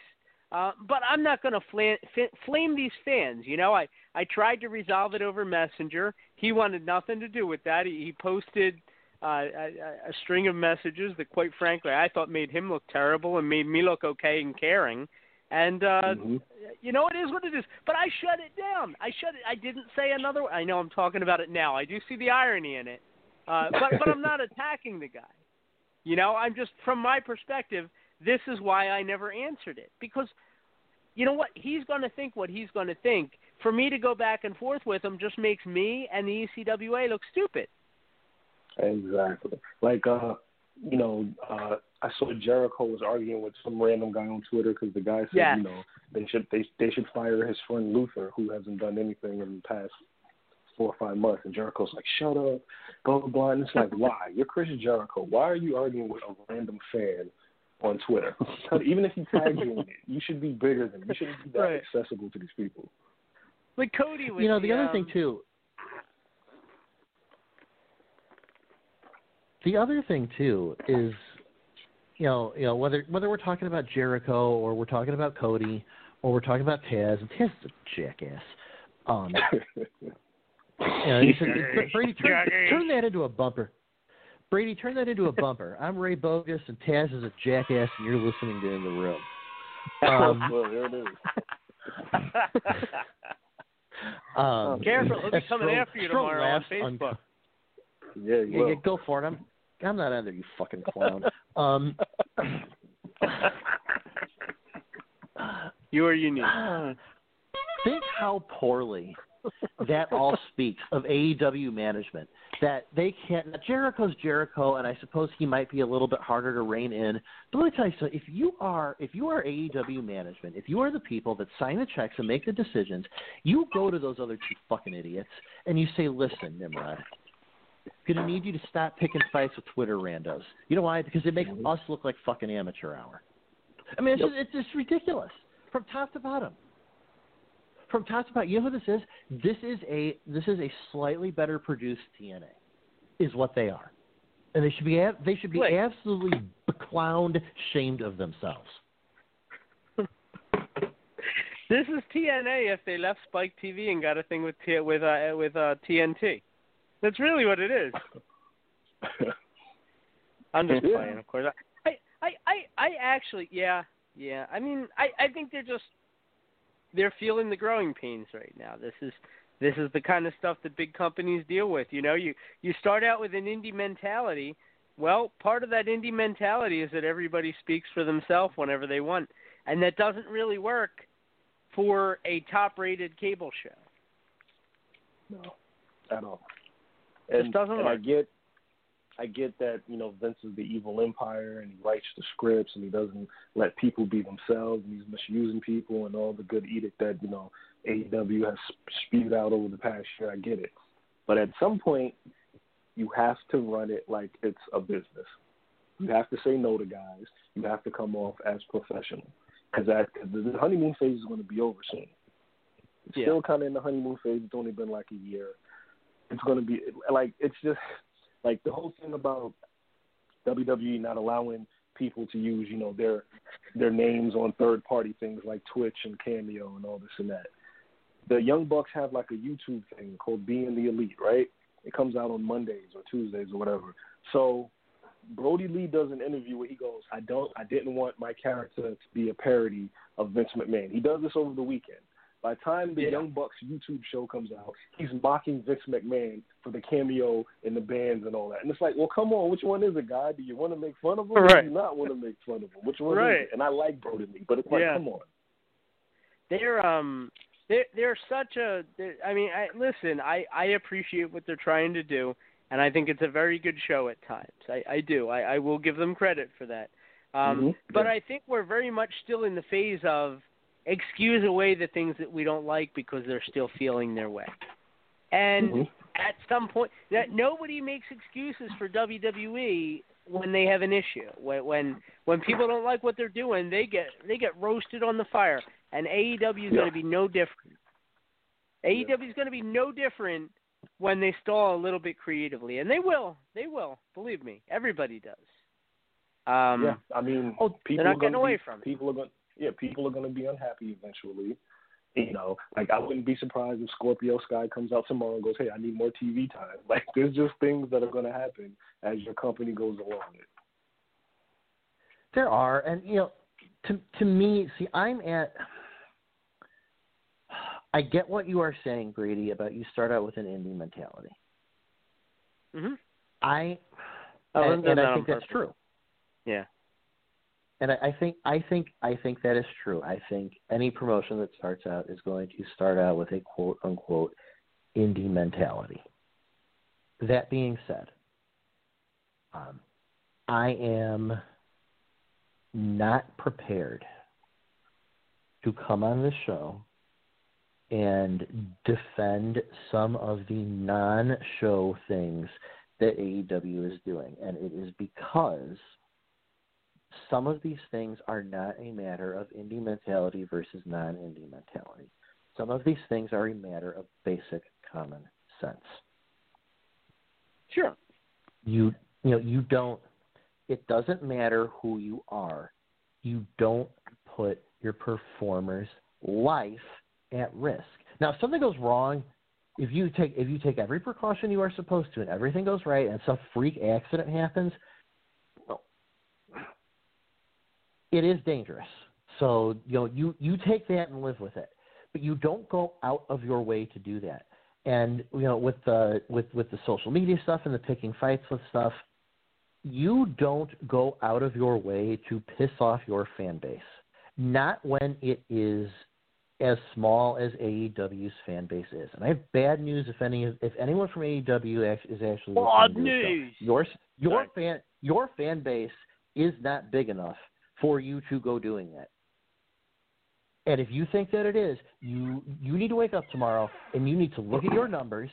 Uh, but I'm not going to fla- f- flame these fans. You know, I I tried to resolve it over Messenger. He wanted nothing to do with that. He, he posted uh, a, a string of messages that, quite frankly, I thought made him look terrible and made me look okay and caring. And uh, Mhm. you know, it is what it is. But I shut it down. I shut it. I didn't say another. I know I'm talking about it now. I do see the irony in it. Uh, but but I'm not (laughs) attacking the guy. You know, I'm just from my perspective. This is why I never answered it because, you know what? He's going to think what he's going to think. For me to go back and forth with him just makes me and the ECWA look stupid. Exactly. Like, uh, you know, uh, I saw Jericho was arguing with some random guy on Twitter because the guy said, Yes. you know, they should they they should fire his friend Luther, who hasn't done anything in the past four or five months. And Jericho's like, shut up, blah blah blah. And it's like, (laughs) why? You're Chris Jericho. Why are you arguing with a random fan on Twitter? (laughs) Even if he tags you in it, you should be bigger than you shouldn't be that Right. accessible to these people. Like Cody with you know the, other um, thing too the other thing too is you know you know whether whether we're talking about Jericho or we're talking about Cody or we're talking about Taz and Taz is a jackass um (laughs) you know, he said, Brady turn, turn that into a bumper Brady turn that into a bumper I'm Ray Bogus and Taz is a jackass and you're listening to in the room um, (laughs) well, there it is. (laughs) um, Careful, he'll be coming after you tomorrow on Facebook. Yeah, you Yeah, yeah, go for it. I'm I'm not under you fucking clown. um, (laughs) You are unique. (sighs) think how poorly that all speaks of AEW management. That they can't. Now Jericho's Jericho, and I suppose he might be a little bit harder to rein in. But let me tell you something: if you are if you are AEW management, if you are the people that sign the checks and make the decisions, you go to those other two fucking idiots and you say, "Listen, Nimrod." I'm Gonna need you to stop picking fights with Twitter randos. You know why? Because it makes mm-hmm. us look like fucking amateur hour. I mean, it's Yep. just, it's just ridiculous from top to bottom. From top to bottom, you know who this is? This is a this is a slightly better produced TNA, is what they are, and they should be they should be Wait. absolutely clowned, shamed of themselves. (laughs) This is TNA if they left Spike TV and got a thing with T- with uh, with uh, TNT. That's really what it is. (laughs) I'm just playing, of course. I, I, I, I actually, yeah, yeah. I mean, I, I think they're just they're feeling the growing pains right now. This is this is the kind of stuff that big companies deal with. You know, you you start out with an indie mentality. Well, part of that indie mentality is that everybody speaks for themselves whenever they want, and that doesn't really work for a top-rated cable show. No, at all. And, doesn't and I get, I get that you know Vince is the evil empire and he writes the scripts and he doesn't let people be themselves and he's misusing people and all the good edict that you know AEW has spewed out over the past year. I get it, but at some point, you have to run it like it's a business. You have to say no to guys. You have to come off as professional because the honeymoon phase is going to be over soon. It's Yeah. still kind of in the honeymoon phase. It's only been like a year. It's going to be like it's just like the whole thing about WWE not allowing people to use you know their their names on third party things like Twitch and Cameo and all this and that. The Young Bucks have like a YouTube thing called Being the Elite, right? It comes out on Mondays or Tuesdays or whatever. So Brodie Lee does an interview where he goes, "I don't, I didn't want my character to be a parody of Vince McMahon." He does this over the weekend. By the time the Young Bucks YouTube show comes out, he's mocking Vince McMahon for the cameo in the bands and all that. And it's like, well, come on, which one is it, guy? Do you want to make fun of him, or do you not want to make fun of him? Which one Right. is it? And I like Brodie Lee, but it's like, Yeah. come on. they're um they're they're such a they're, I mean I listen I I appreciate what they're trying to do and I think it's a very good show at times I I do I I will give them credit for that um Mhm. but Yeah. I think we're very much still in the phase of excuse away the things that we don't like because they're still feeling their way. And Mhm. at some point that nobody makes excuses for WWE when they have an issue. When when when people don't like what they're doing they get they get roasted on the fire. And AEW is Yeah. going to be no different. AEW is going to be no different when they stall a little bit creatively. And they will. They will. Believe me. Everybody does. Um yeah, I mean, oh, people they're are not getting away be, from it. people are going. Yeah, people are going to be unhappy eventually. You know, like I wouldn't be surprised if Scorpio Sky comes out tomorrow and goes, "Hey, I need more TV time." (laughs) Like, there's just things that are going to happen as your company goes along. There are, and you know, to to me, see, I'm at. I get what you are saying, Brady, about you start out with an indie mentality. mhm I Oh, and, and done I that think on that's purpose. true. yeah And I, I think I think I think that is true. I think any promotion that starts out is going to start out with a quote unquote indie mentality. That being said, um, I am not prepared to come on this show and defend some of the non-show things that AEW is doing, and it is because some of these things are not a matter of indie mentality versus non-indie mentality. Some of these things are a matter of basic common sense. sure You you know you don't. It doesn't matter who you are. You don't put your performer's life at risk. Now, if something goes wrong, if you take if you take every precaution you are supposed to, and everything goes right, and some freak accident happens, well, it is dangerous. So you know you you take that and live with it, but you don't go out of your way to do that. And you know with the with with the social media stuff and the picking fights with stuff, you don't go out of your way to piss off your fan base. Not when it is as small as AEW's fan base is. And I have bad news if any if anyone from AEW is actually Bad show. news. Your your fan your fan base is not big enough for you to go doing that. And if you think that it is, you you need to wake up tomorrow and you need to look at your numbers.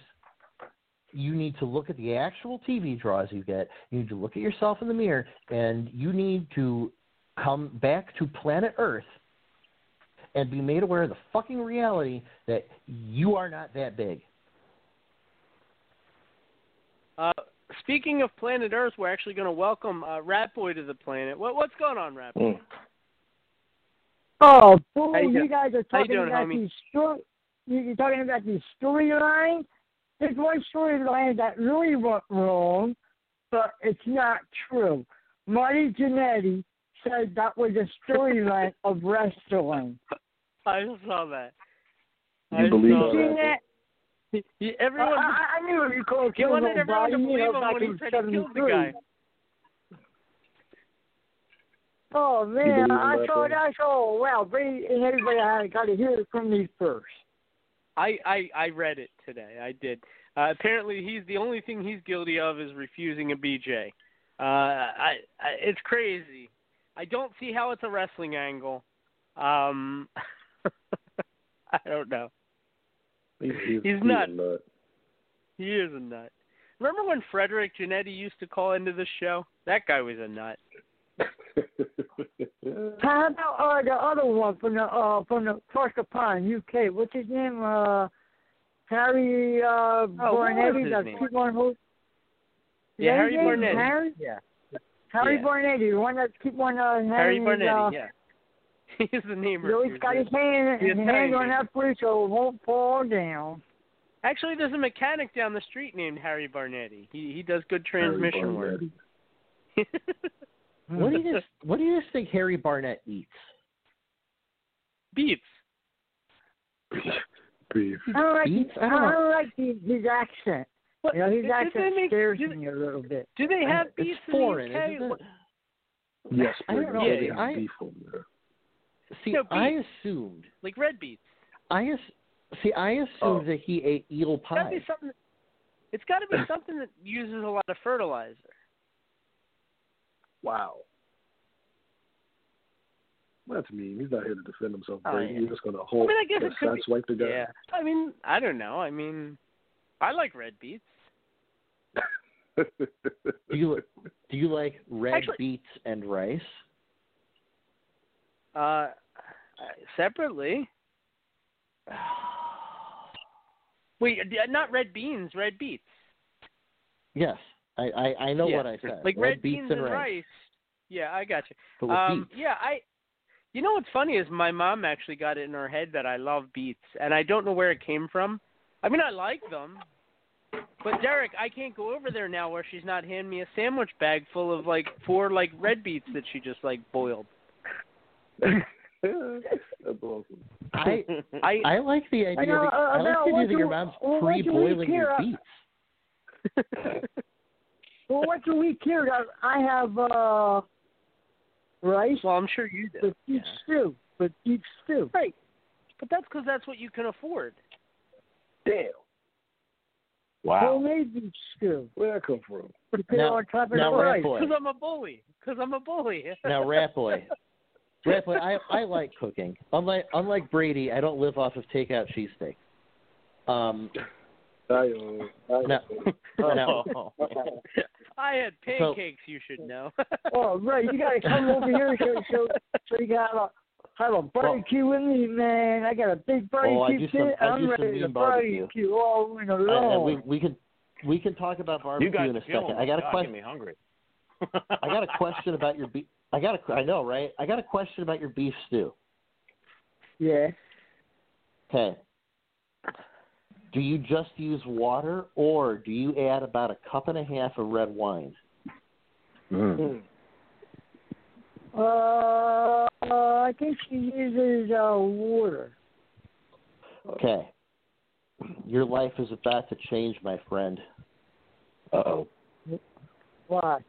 You need to look at the actual TV draws you get. You need to look at yourself in the mirror and you need to come back to planet Earth and be made aware of the fucking reality that you are not that big. Uh, speaking of planet Earth, we're actually going to welcome uh, Rat Boy to the planet. What, what's going on, Rat Boy? Oh, fool! How you You, guys are How you talking doing, about homie? these story. You're talking about these storylines. There's one storyline that really went wrong, but it's not true. Marty Jannetty said that was a storyline of wrestling. (laughs) I saw that. You I believe saw Seen that? That? Everyone, I, I, I knew you could he kill wanted everyone nobody, to believe him back when he in tried to kill the guy. Oh You man, believe I that, saw though? that. Oh wow, Brady and everybody had got to hear it from me first. I, I I read it today. I did. Uh, apparently, he's the only thing he's guilty of is refusing a BJ. Uh, I, I it's crazy. I don't see how it's a wrestling angle. Um, (laughs) I don't know. He's, he's, He's he's nuts. a nut. He is a nut. Remember when Frederick Janetti used to call into the show? That guy was a nut. How about uh, the other one from the uh, from the across the pond, UK? What's his name? Uh, Harry uh, Oh, what was Barnetti. his That name? on host. Yeah, Harry his name? Barnetti. Harry. Yeah. Harry Yeah. Barnetti, the one that keep on uh, Harry having his, Barnetti, uh, yeah. (laughs) He's the name. He always got his hand, The his hand Italian on guy. that push so it won't fall down. Actually, there's a mechanic down the street named Harry Barnetti. He he does good transmission work. (laughs) What do you just What do you just think Harry Barnett eats? Beats. (laughs) Beef. I don't like Beats? his, I I don't know. don't like his, his accent. What? You know, his Did- did accent they make- scares did- me a little bit. Do they have It's beats foreign, in the UK? isn't it? What- Yes, I don't but know. yeah, Yeah, I- beef over there. See, No, I assumed. Like red beats. I as, see. I assumed Oh. that he ate eel pie. It's got to be something. It's got to be (coughs) something that uses a lot of fertilizer. Wow. That's mean. He's not here to defend himself. Oh, Brady. yeah. You're just gonna hold. I hold mean, I guess it could be. sideswipe the guy. Yeah. I mean, I don't know. I mean, I like red beets. (laughs) Do you Do you like red Actually- beets and rice? Uh, separately. (sighs) Wait, uh, not red beans, red beets. Yes, I I, I know Yeah. what I said. Like red, red, beets beans and and rice. rice. Yeah, I got you. Um, yeah, I. You know what's funny is my mom actually got it in her head that I love beets, and I don't know where it came from. I mean, I like them, but Derek, I can't go over there now where she's not handing me a sandwich bag full of like four like red beets that she just like boiled. That's awesome. I I (laughs) I like the idea. know, that, uh, I like now, the idea what that your mom's well, what do we pre-boiling your care? beets. (laughs) Well, once a week here, I I have uh, rice Well, I'm sure you do. with beef stew. With beef stew. Right, but that's because that's what you can afford. Damn. Wow. Homemade beef stew. Where'd that come from? Put it Now- on top of now, the Rat rice. Boy. (laughs) Because I'm a bully. Because I'm a bully. Now, Rat Boy, Rat Boy, I I like cooking. Unlike unlike Brady, I don't live off of takeout cheesesteak. Um, I, uh, I, now, (laughs) now, I had So- pancakes. you should know. (laughs) Oh, right. You gotta come over here so so, so you gotta have a, have a barbecue with me, man. I got a big barbecue Oh, I do some- pit. I I'm do some ready to mean barbecue. barbecue all in a I, I, row. we we can we can talk about barbecue you guys in a second. me. I got a question. Me hungry. I got a question about your beef. I got a. I know, right? I got a question about your beef stew. Yeah. Okay. Do you just use water, or do you add about a cup and a half of red wine? Mm. Uh, I think she uses uh, water. Okay. Your life is about to change, my friend. Uh oh. Why?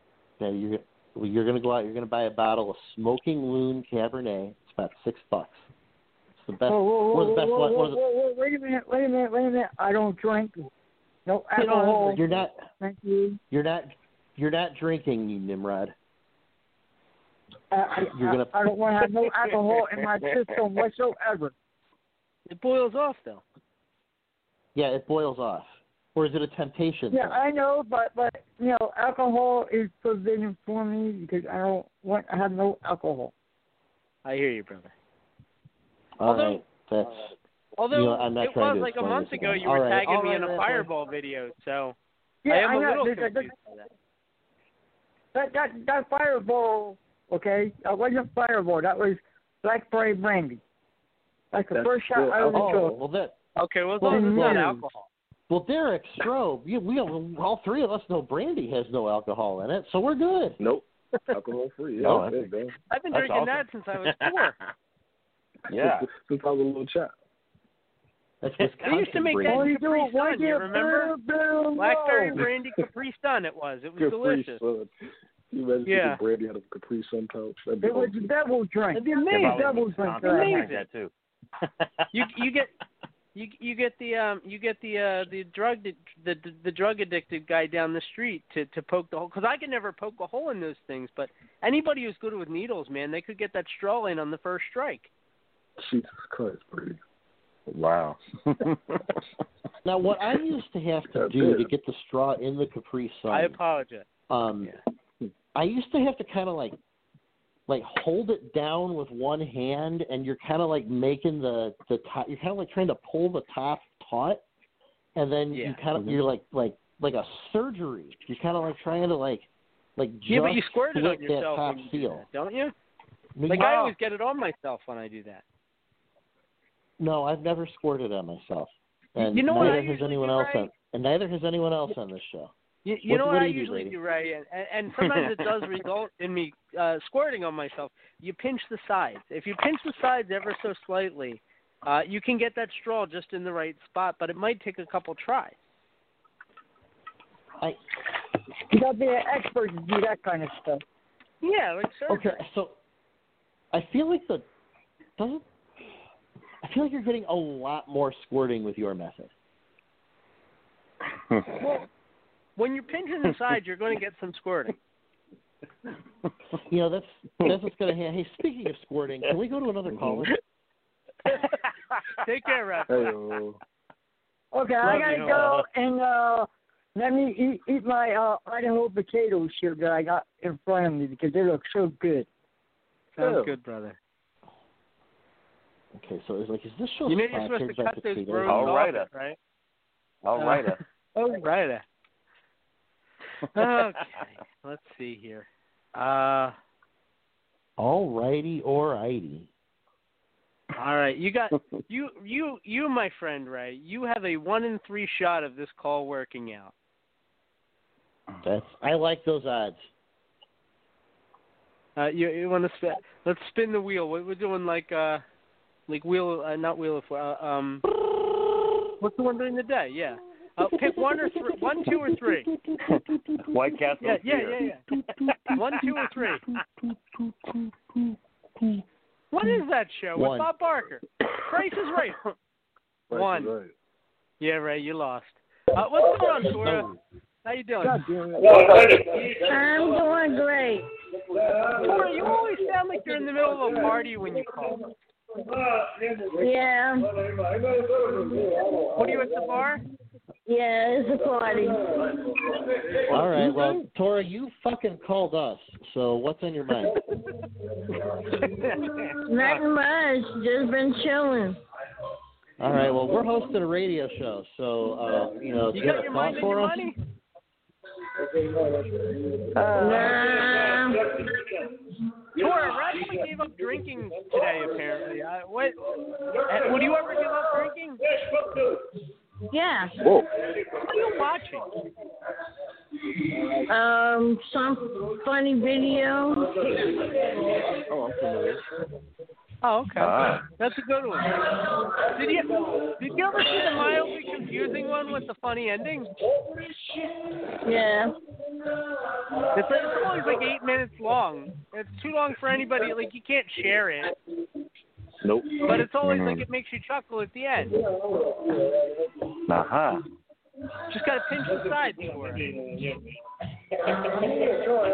Okay, you're well, you're gonna go out. You're gonna buy a bottle of Smoking Loon Cabernet. It's about six bucks. It's the best. Whoa, whoa, whoa, one of the best. whoa, whoa, one of the- whoa, whoa, wait a minute, wait a minute, wait a minute. I don't drink. No (laughs) You know, alcohol. You're not. Thank you. You're not. You're not drinking, you Nimrod. I, I, You're gonna- I, I don't want to have no alcohol in my system (laughs) whatsoever. it boils off though. Yeah, it boils off. Or is it a temptation? Yeah. I know, but but you know, alcohol is forbidden for me because I don't want I have no alcohol. I hear you, brother. All although- right, that's. Although You know, I'm not it was like a month ago, you All were right, tagging all me right, in a all right. fireball video, so Yeah, I am I a know. little That- that- confused that. That that that fireball, okay, that wasn't fireball. That was blackberry brandy. Like the That's first shot good. I ever Oh, took. well that. Okay, well, as Well, long as it's not alcohol. Well, Derek Stro, we, we all three of us know brandy has no alcohol in it, so we're good. Nope. Alcohol free. Yeah, (laughs) oh, No, that's that's- it, man. I've been That's drinking awesome. that since I was four. (laughs) Yeah. Since, since I was a little child. That's They used to make that Why in you do Capri it? Why Sun. You remember? Boom, Blackberry brandy Capri Sun. It was. It was Capri delicious. Sun. You imagine Yeah. drinking brandy out of a Capri Sun pouch? That'd be It was a devil drink. It'd be amazing. a devil drink. Wisconsin, that I I had. like that too. you you get you you get the um you get the uh the drug the the, the drug addicted guy down the street to to poke the hole because I could never poke a hole in those things but anybody who's good with needles man they could get that straw in on the first strike Jesus Christ, Brady. Wow. (laughs) Now, what I used to have to do to get the straw in the Capri Sun, I apologize um, I used to have to kind of like, like hold it down with one hand, and you're kind of like making the the top. You're kind of like trying to pull the top taut, and then you kind of you're like like like a surgery. You're kind of like trying to like like yeah but you squirt it on yourself top you do seal. that, don't you like you- I always get it on myself when I do that No, I've never squirted on myself, and You know neither has anyone else Ray? on, and neither has anyone else on this show. You, you What- know what what, do I you do, usually do, Ray, and, and, and sometimes it does result in me uh, squirting on myself. You pinch the sides. If you pinch the sides ever so slightly, uh, you can get that straw just in the right spot, but it might take a couple tries. I You got to be an expert to do that kind of stuff. Yeah, like surgery. Okay, so I feel like the doesn't. I feel like you're getting a lot more squirting with your method. (laughs) Well, when you're pinching the sides, you're going to get some squirting. (laughs) You know that's that's what's going to happen. Hey, speaking of squirting, can we go to another caller? (laughs) Take care, Raph. Hey-o. Okay, I gotta you. go and uh let me eat, eat my uh Idaho potatoes here that I got in front of me because they look so good. Sounds Yeah. good, brother. Okay, so it's like, is this show You know you're supposed to cut those potatoes? rows All off right, it, right? All right. Oh, (laughs) right. Okay, let's see here. Uh, All righty or righty. all right, you got (laughs) you you you, my friend Ray. You have a one in three shot of this call working out. That's I like those odds. Uh, you you want to spin? Let's spin the wheel. We're doing like uh, like wheel uh, not wheel of uh, um. What's the one during the day? Yeah. Uh, pick one or three, one, two, or three. White Castle Yeah, yeah, beer. yeah, yeah. One, two, or three. What is that show One. with Bob Barker? Price is right. Right, (laughs) One. Right. Yeah, Ray, you lost. Uh, what's going on, Tora? How you doing? God damn it. I'm doing great. Tora, you always sound like you're in the middle of a party when you call. Yeah. What are you at the bar? Yeah, it's a party. All right, well, Tora, you fucking called us. So what's on your mind? (laughs) Nothing much. Just been chilling. All right, well, we're hosting a radio show, so uh, you know, do You you got have a your thought mind for us? money? Nah. Tora, Radley gave up drinking today, apparently. Uh, what? Uh, would you ever give up drinking? Yeah. Whoa. What are you watching? Um, some funny video. Oh, I'm familiar. Oh, okay. Ah. That's a good one. Did you did you ever see the mildly confusing one with the funny ending? Yeah. It's, like, it's always like eight minutes long. It's too long for anybody. Like you can't share it, Nope. but it's always Mm-hmm. like it makes you chuckle at the end. Uh huh. Just gotta pinch the sides for it.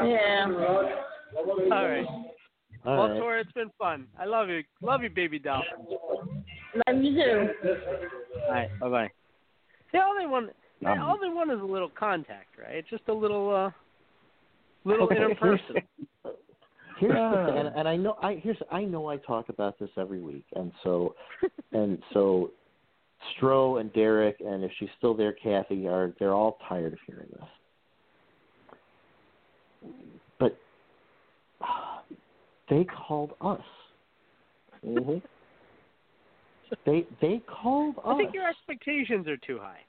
Yeah. All right. All well, right. Tora, it's been fun. I love you. Love you, baby doll. Love you too. All right. Bye bye. Yeah, all they want. Um, all they want is a little contact, right? Just a little, uh, little Okay, (laughs) inner here's- the thing, and, and I know I here's I know I talk about this every week, and so (laughs) and so Stro and Derek, and if she's still there, Kathie are they're all tired of hearing this. But (sighs) they called us. hmm (laughs) They they called us. I think your expectations are too high.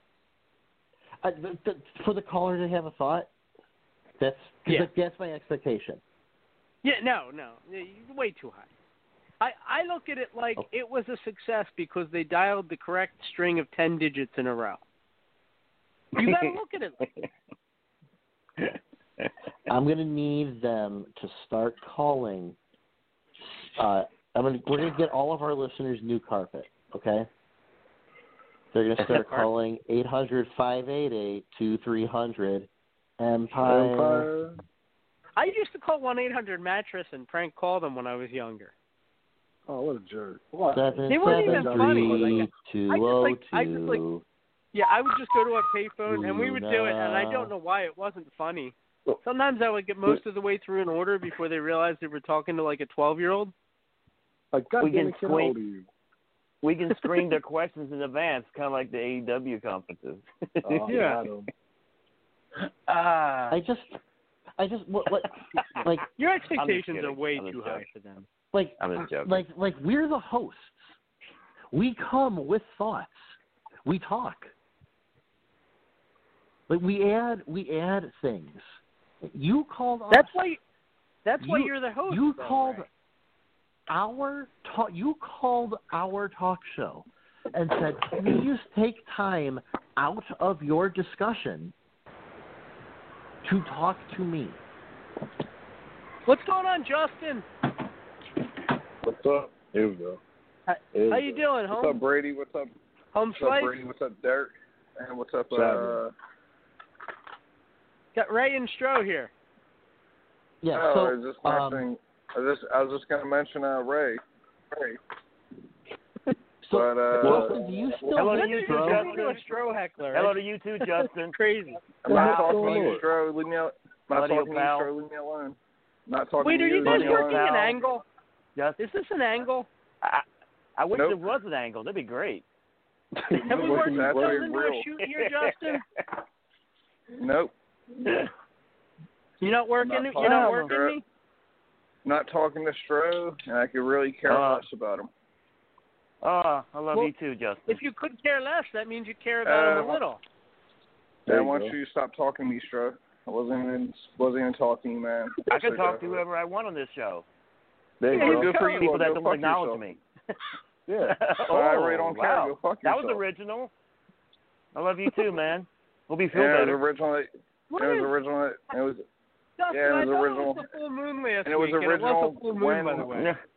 Uh, th- th- for the caller to have a thought. That's cause Yeah. that- that's my expectation. Yeah, no, no, you're way too high. I I look at it like it was a success because they dialed the correct string of ten digits in a row. You got to (laughs) look at it like that. (laughs) I'm gonna need them to start calling. Uh, I'm gonna we're gonna get all of our listeners new carpet. Okay. They're gonna start (laughs) calling eight hundred five eight eight two three hundred Empire. Empire. I used to call one eight hundred mattress and prank call them when I was younger. Oh, what a jerk! What? Seven They weren't even seven funny. three Like, two I just, oh like- I just, like. Yeah, I would just go to a payphone and we would do it, and I don't know why it wasn't funny. Sometimes I would get most of the way through an order before they realized they were talking to like a twelve year old. Like, God We can it, how screen- old are you? We can screen their (laughs) questions in advance, kind of like the AEW conferences. Oh, Yeah. got 'em. Ah. I just, I just what, what (laughs) like Your expectations are way I'm too high for them. like I'm just uh, joking. like like we're the hosts. We come with thoughts. We talk. Like we add we add things. You called us. That's why. That's why You- you're the host. You though, called Ray. our talk. You called our talk show and said, "Please take time out of your discussion to talk to me." What's going on, Justin? What's up? Here we go. How, we how you go. doing, What's up, Brady? What's up? Home What's up. Brady? What's up, Derek? And what's up, uh, Saturday. Got Ray and Stro here. Yeah. oh, so I was just um, mentioning. I was just, I was just gonna mention uh, Ray. Ray. So, but uh, Justin, do you still Hello to you too, Stro? Justin. A Stro heckler. Hello to you too, (laughs) Justin. crazy. I'm not talking to you. Stro. Leave me out. Not talking to you. Stro. Leave me alone. Not talking Wait, to are you. you guys working alone. an angle? Justin. Is this an angle? I, I wish Nope. there was an angle. That'd be great. (laughs) Have we What's worked that? ourselves into a shoot here, Justin? (laughs) Nope. You're not working. Not You're not working me. Not talking to Stro, and I could really care Uh, less about him. Oh, I love Well, you too, Justin. If you could care less, that means you care about him Uh, a little. There Yeah, you why don't you stop talking to me, Stro? I wasn't even wasn't even talking man. I can talk to whoever I want on this show. There you Yeah, go. Good for you. People Well, that don't acknowledge yourself. me. (laughs) Yeah. (laughs) oh, I really don't care. wow. Go fuck That was original. I love you too, man. Hope you feel Yeah, it was better. originally. What it was is- originally. It was. Justin, yeah, it was thought original. it was the full moon last And it was week, original it was a full moon, when- by the way. (laughs)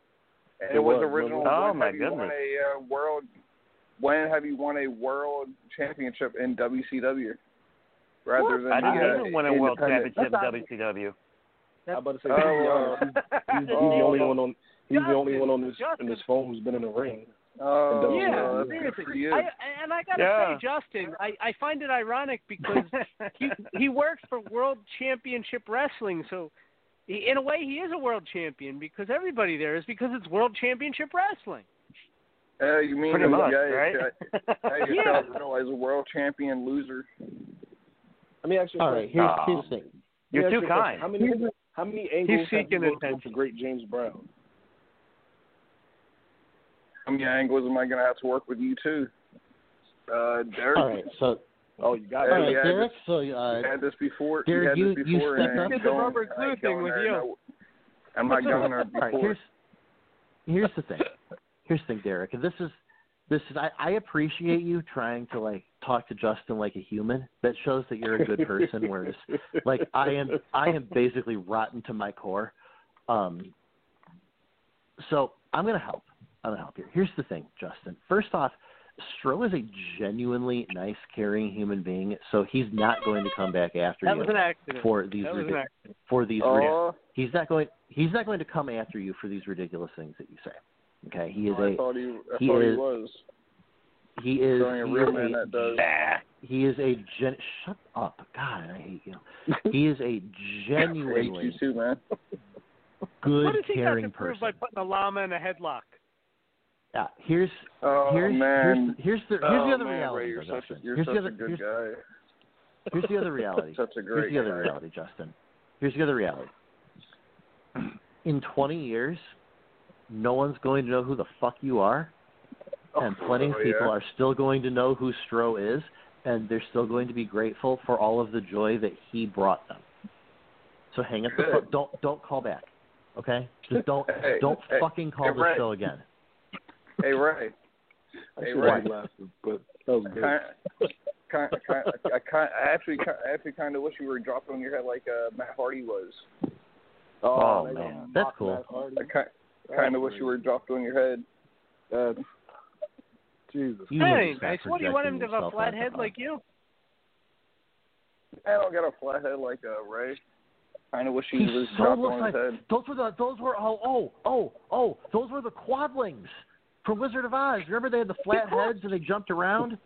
Yeah. And It it was was, original. wasn't it? Oh, when my have you won goodness. a uh, world? When have you won a world championship in WCW? Rather What? than I didn't uh, even win a world championship in WCW. I'm about to say, Oh, to uh, honest, he's, he's the (laughs) only one on. He's the only one on this Justin. in this phone who's been in the ring. Oh, Yeah, that's good seriously. I, and I gotta Yeah. say, Justin, I, I find it ironic because he he works for World Championship Wrestling, so he, in a way he is a world champion because everybody there is because it's World Championship Wrestling. Uh, you mean Pretty a much, guy, right? (laughs) guy Yeah. yourself realize a world champion loser? Let me ask you a All question. right, here's Aw. here's the thing. Let me You're too you kind. How many how many angles have seeking you with attention. the great James Brown? How many angles am I going to have to work with you too? Uh, Derek. All right, so Oh, you got right, Derek. just- So You uh, had this before. Derek, you you- this you stepped up- the rubber I glue thing with you. I'm not going there (laughs) all right, before. here's here's the thing. Here's the thing, Derek. And this is this is I, I appreciate you trying to like talk to Justin like a human. That shows that you're a good person. Whereas like I am I am basically rotten to my core. Um so I'm gonna help. I'm gonna help you. Here's the thing, Justin. First off, Stro is a genuinely nice, caring human being, so he's not going to come back after That you was an for these That was an ridic- for these Oh, He's not going. He's not going to come after you for these ridiculous things that you say. Okay, he is oh, I a thought he, I he thought is- he was. he is Showing a he real is man a, that does. he is a gen. Shut up, God, I hate you. (laughs) He is a I hate you genuinely too, man. good, what does he got caring to prove person. by putting a llama in a headlock? Yeah, here's Oh here's man. here's here's the here's oh, the other man, reality. Ray, you're though, such a, Justin. you're here's such the other a good here's, guy. here's the other reality. (laughs) Such a Here's great the other guy. reality, Justin. Here's the other reality. In 20 years, no one's going to know who the fuck you are, oh, and plenty of Oh, people yeah. are still going to know who Stro is, and they're still going to be grateful for all of the joy that he brought them. So hang up the phone. Don't don't call back. Okay? Just don't Hey, don't hey, fucking call hey, the show again. Hey Ray. I Hey should Ray. have laughed, but that was good. Kind, kind, kind, I, kind, I actually, I actually kind of wish you were dropped on your head like uh, Matt Hardy was. Oh, they man, that's cool. Matt Hardy. I kind, kind of wish you were dropped on your head. That's Jesus. You need Hey, nice. What do you want him to have a flat head like you? I don't got a flat head like uh, Ray. Kind of wish he He was so dropped on like his head. those were the those were oh oh oh oh those were the quadlings from Wizard of Oz. Remember they had the flat heads and they jumped around.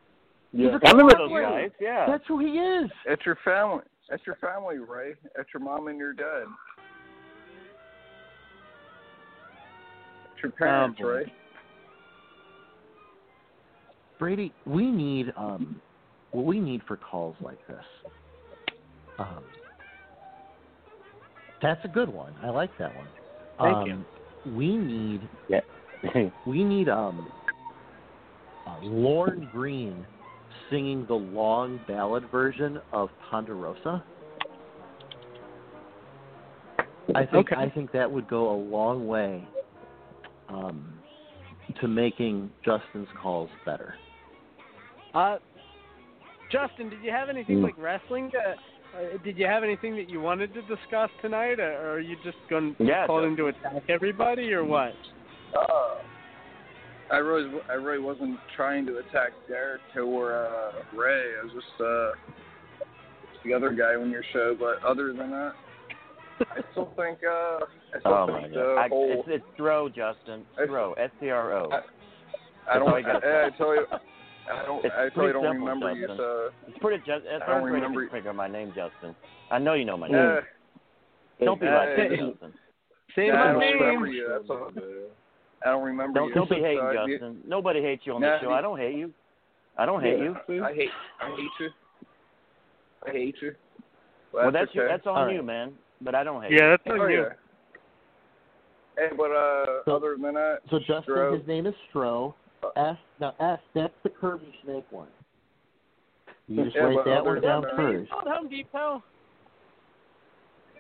Yeah. He's a I remember those guys. Yeah. That's who he is. It's your family. That's your family, Ray. That's your mom and your dad. It's your parents, boy. Ray. Brady, we need um what we need for calls like this. Um That's a good one. I like that one. Thank um, We need Yeah. (laughs) we need um uh, Lorne Greene singing the long ballad version of Ponderosa. I think Okay. I think that would go a long way um, to making Justin's calls better. Uh, Justin, did you have anything Mm. like wrestling? To, uh, did you have anything that you wanted to discuss tonight, or, or are you just going to Yeah, call Justin. in to attack everybody, or what? Uh, I really, I really wasn't trying to attack Derek or uh, Ray. I was just uh, the other guy on your show. But other than that, I still think. Uh, I still Oh my think god. the I, whole. it's it's Stro, Justin. Stro. S T R O. I, I don't. all I, I tell you. I don't. It's I totally pretty don't simple, remember you. So It's pretty just. It's I don't for you remember- to figure my name, Justin. I know you know my uh, name. Don't be uh, like that, uh, Justin. Say I my don't name. remember you. That's all. I don't remember Don't you. don't be So hating, I'd be- Justin. Nobody hates you on Nah, the show. I don't hate you. I don't hate you. I hate. I hate you. I hate you. Well, that's you. okay. That's on All right. you, man. But I don't hate you. Yeah, you. that's on Oh, you. yeah. Hey, but uh, So- other than that, So Justin, Stro- his name is Stro. S now S that's the Kirby Snake one. You just Yeah, write that one down than that- first. Called Home Depot.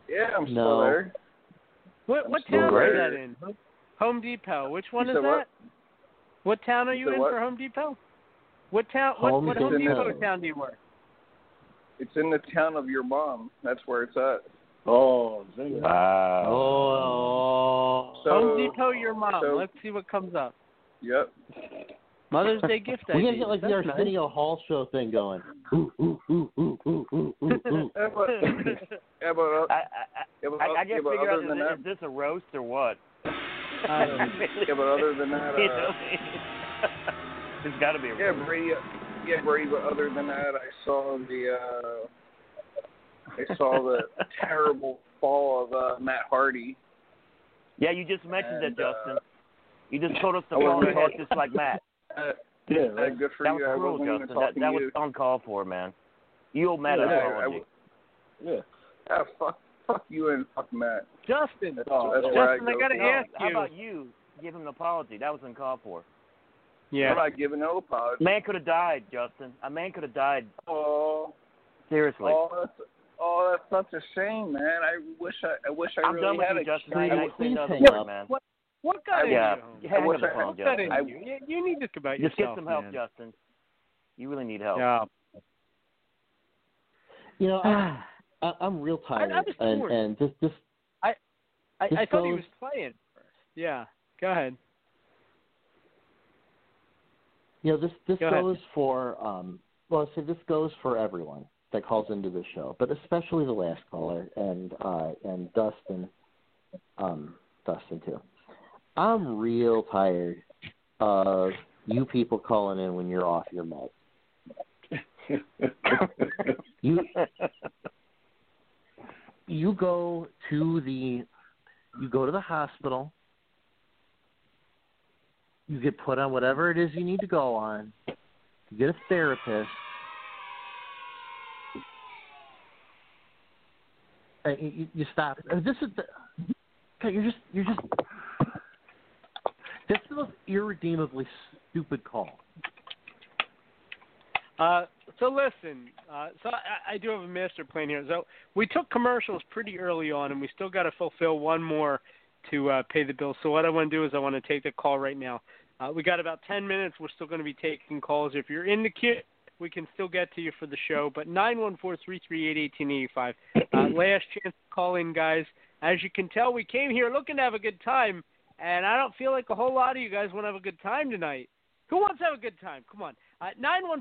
yeah, I'm still No. there. What what town there. is that in? Home Depot. Which one You is that? what? What town are You you in what? for Home Depot? What town? What, Home what Home Depot. Depot town do you work? It's in the town of your mom. That's where it's at. Oh, Zinger. Wow. Oh. So, Home Depot, your mom. so- Let's see what comes up. Yep. Mother's Day gift idea. We gotta ideas. get like the That's nice. Arsenio Hall show thing going. Ooh, ooh, ooh, ooh, ooh, ooh, ooh, ooh. Yeah, but, yeah, but, uh, I, I, yeah, but, I, I yeah, can't figure out is, that, is this a roast or what? (laughs) yeah, but other than that, You uh, know? it's got to be a yeah. Brady, yeah, Brady. But other than that, I saw the, uh, I saw the (laughs) terrible fall of uh, Matt Hardy. Yeah, you just mentioned And, that, Justin. uh, You just told us to I fall wasn't- and talk just like Matt. (laughs) Uh, Yeah, uh, good for That you. was I cruel, wasn't Justin. That, that was uncalled for, man. You old Matt Yeah, an I- apology. Yeah. Ah, fuck, fuck you and fuck Matt. Justin. That's, Oh, that's Justin, I Justin, I gotta no, ask how you. about you give him an apology? That was uncalled for. Yeah. I'm not giving no apology. Man could have died, Justin. A man could have died. Oh, Seriously. oh, that's, oh, that's such a shame, man. I wish I, I wish I I'm really done with had you, a Justin. Brady, I ain't say please another hang word, up. man. What what got into Yeah, you? hang wish I- phone, What got Justin. into I- you? you? You need to think about Just yourself, get some help, man. Justin. You really need help. Yeah. (sighs) You know, I, I, I'm real tired, I was and torn. and this this I This I thought he goes- was playing. Yeah. Go ahead. you know this this Go ahead. goes for um well I say this goes for everyone that calls into the show, but especially the last caller and uh and Dustin um Dustin too. I'm real tired of you people calling in when you're off your meds. (laughs) You you go to the you go to the hospital you get put on whatever it is you need to go on you get a therapist you, you stop Uh, this is the you're just you're just That's the most irredeemably stupid call. Uh, so listen, uh, so I, I do have a master plan here. So we took commercials pretty early on, and we still got to fulfill one more to uh, pay the bill. So what I want to do is I want to take the call right now. Uh, we got about 10 minutes. We're still going to be taking calls. If you're in the queue, we can still get to you for the show. But 914-338-1885. Uh, last chance to call in, guys. As you can tell, we came here looking to have a good time, and I don't feel like a whole lot of you guys want to have a good time tonight. Who wants to have a good time? Come on. Uh,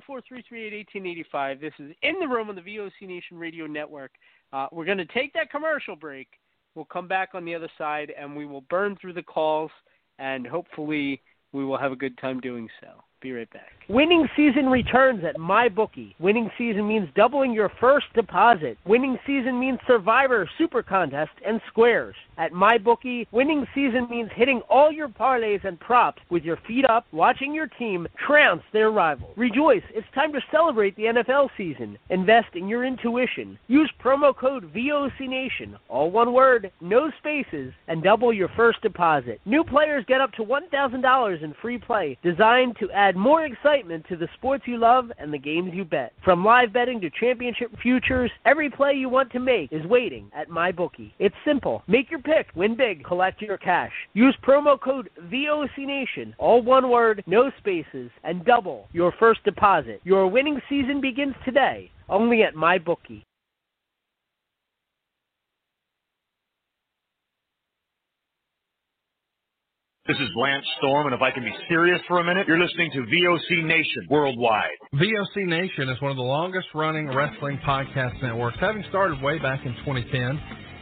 914-338-1885. This is In the Room on the VOC Nation Radio Network. Uh, we're going to take that commercial break. We'll come back on the other side, and we will burn through the calls, and hopefully we will have a good time doing so. Be right back. Winning season returns at MyBookie. Winning season means doubling your first deposit. Winning season means Survivor, Super Contest, and Squares. At MyBookie, winning season means hitting all your parlays and props with your feet up, watching your team trounce their rivals. Rejoice, it's time to celebrate the NFL season. Invest in your intuition. Use promo code VOCNation, all one word, no spaces, and double your first deposit. New players get up to $1,000 in free play, designed to add more excitement to the sports you love and the games you bet. From live betting to championship futures, every play you want to make is waiting at MyBookie. It's simple. Make your pick, win big, collect your cash. Use promo code VOCNation, all one word, no spaces, and double your first deposit. Your winning season begins today, only at MyBookie. This is Lance Storm, and if I can be serious for a minute, you're listening to VOC Nation worldwide. VOC Nation is one of the longest running wrestling podcast networks, having started way back in 2010.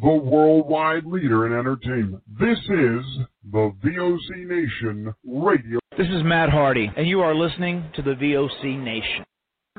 The worldwide leader in entertainment. This is the VOC Nation Radio. This is Matt Hardy, and you are listening to the VOC Nation.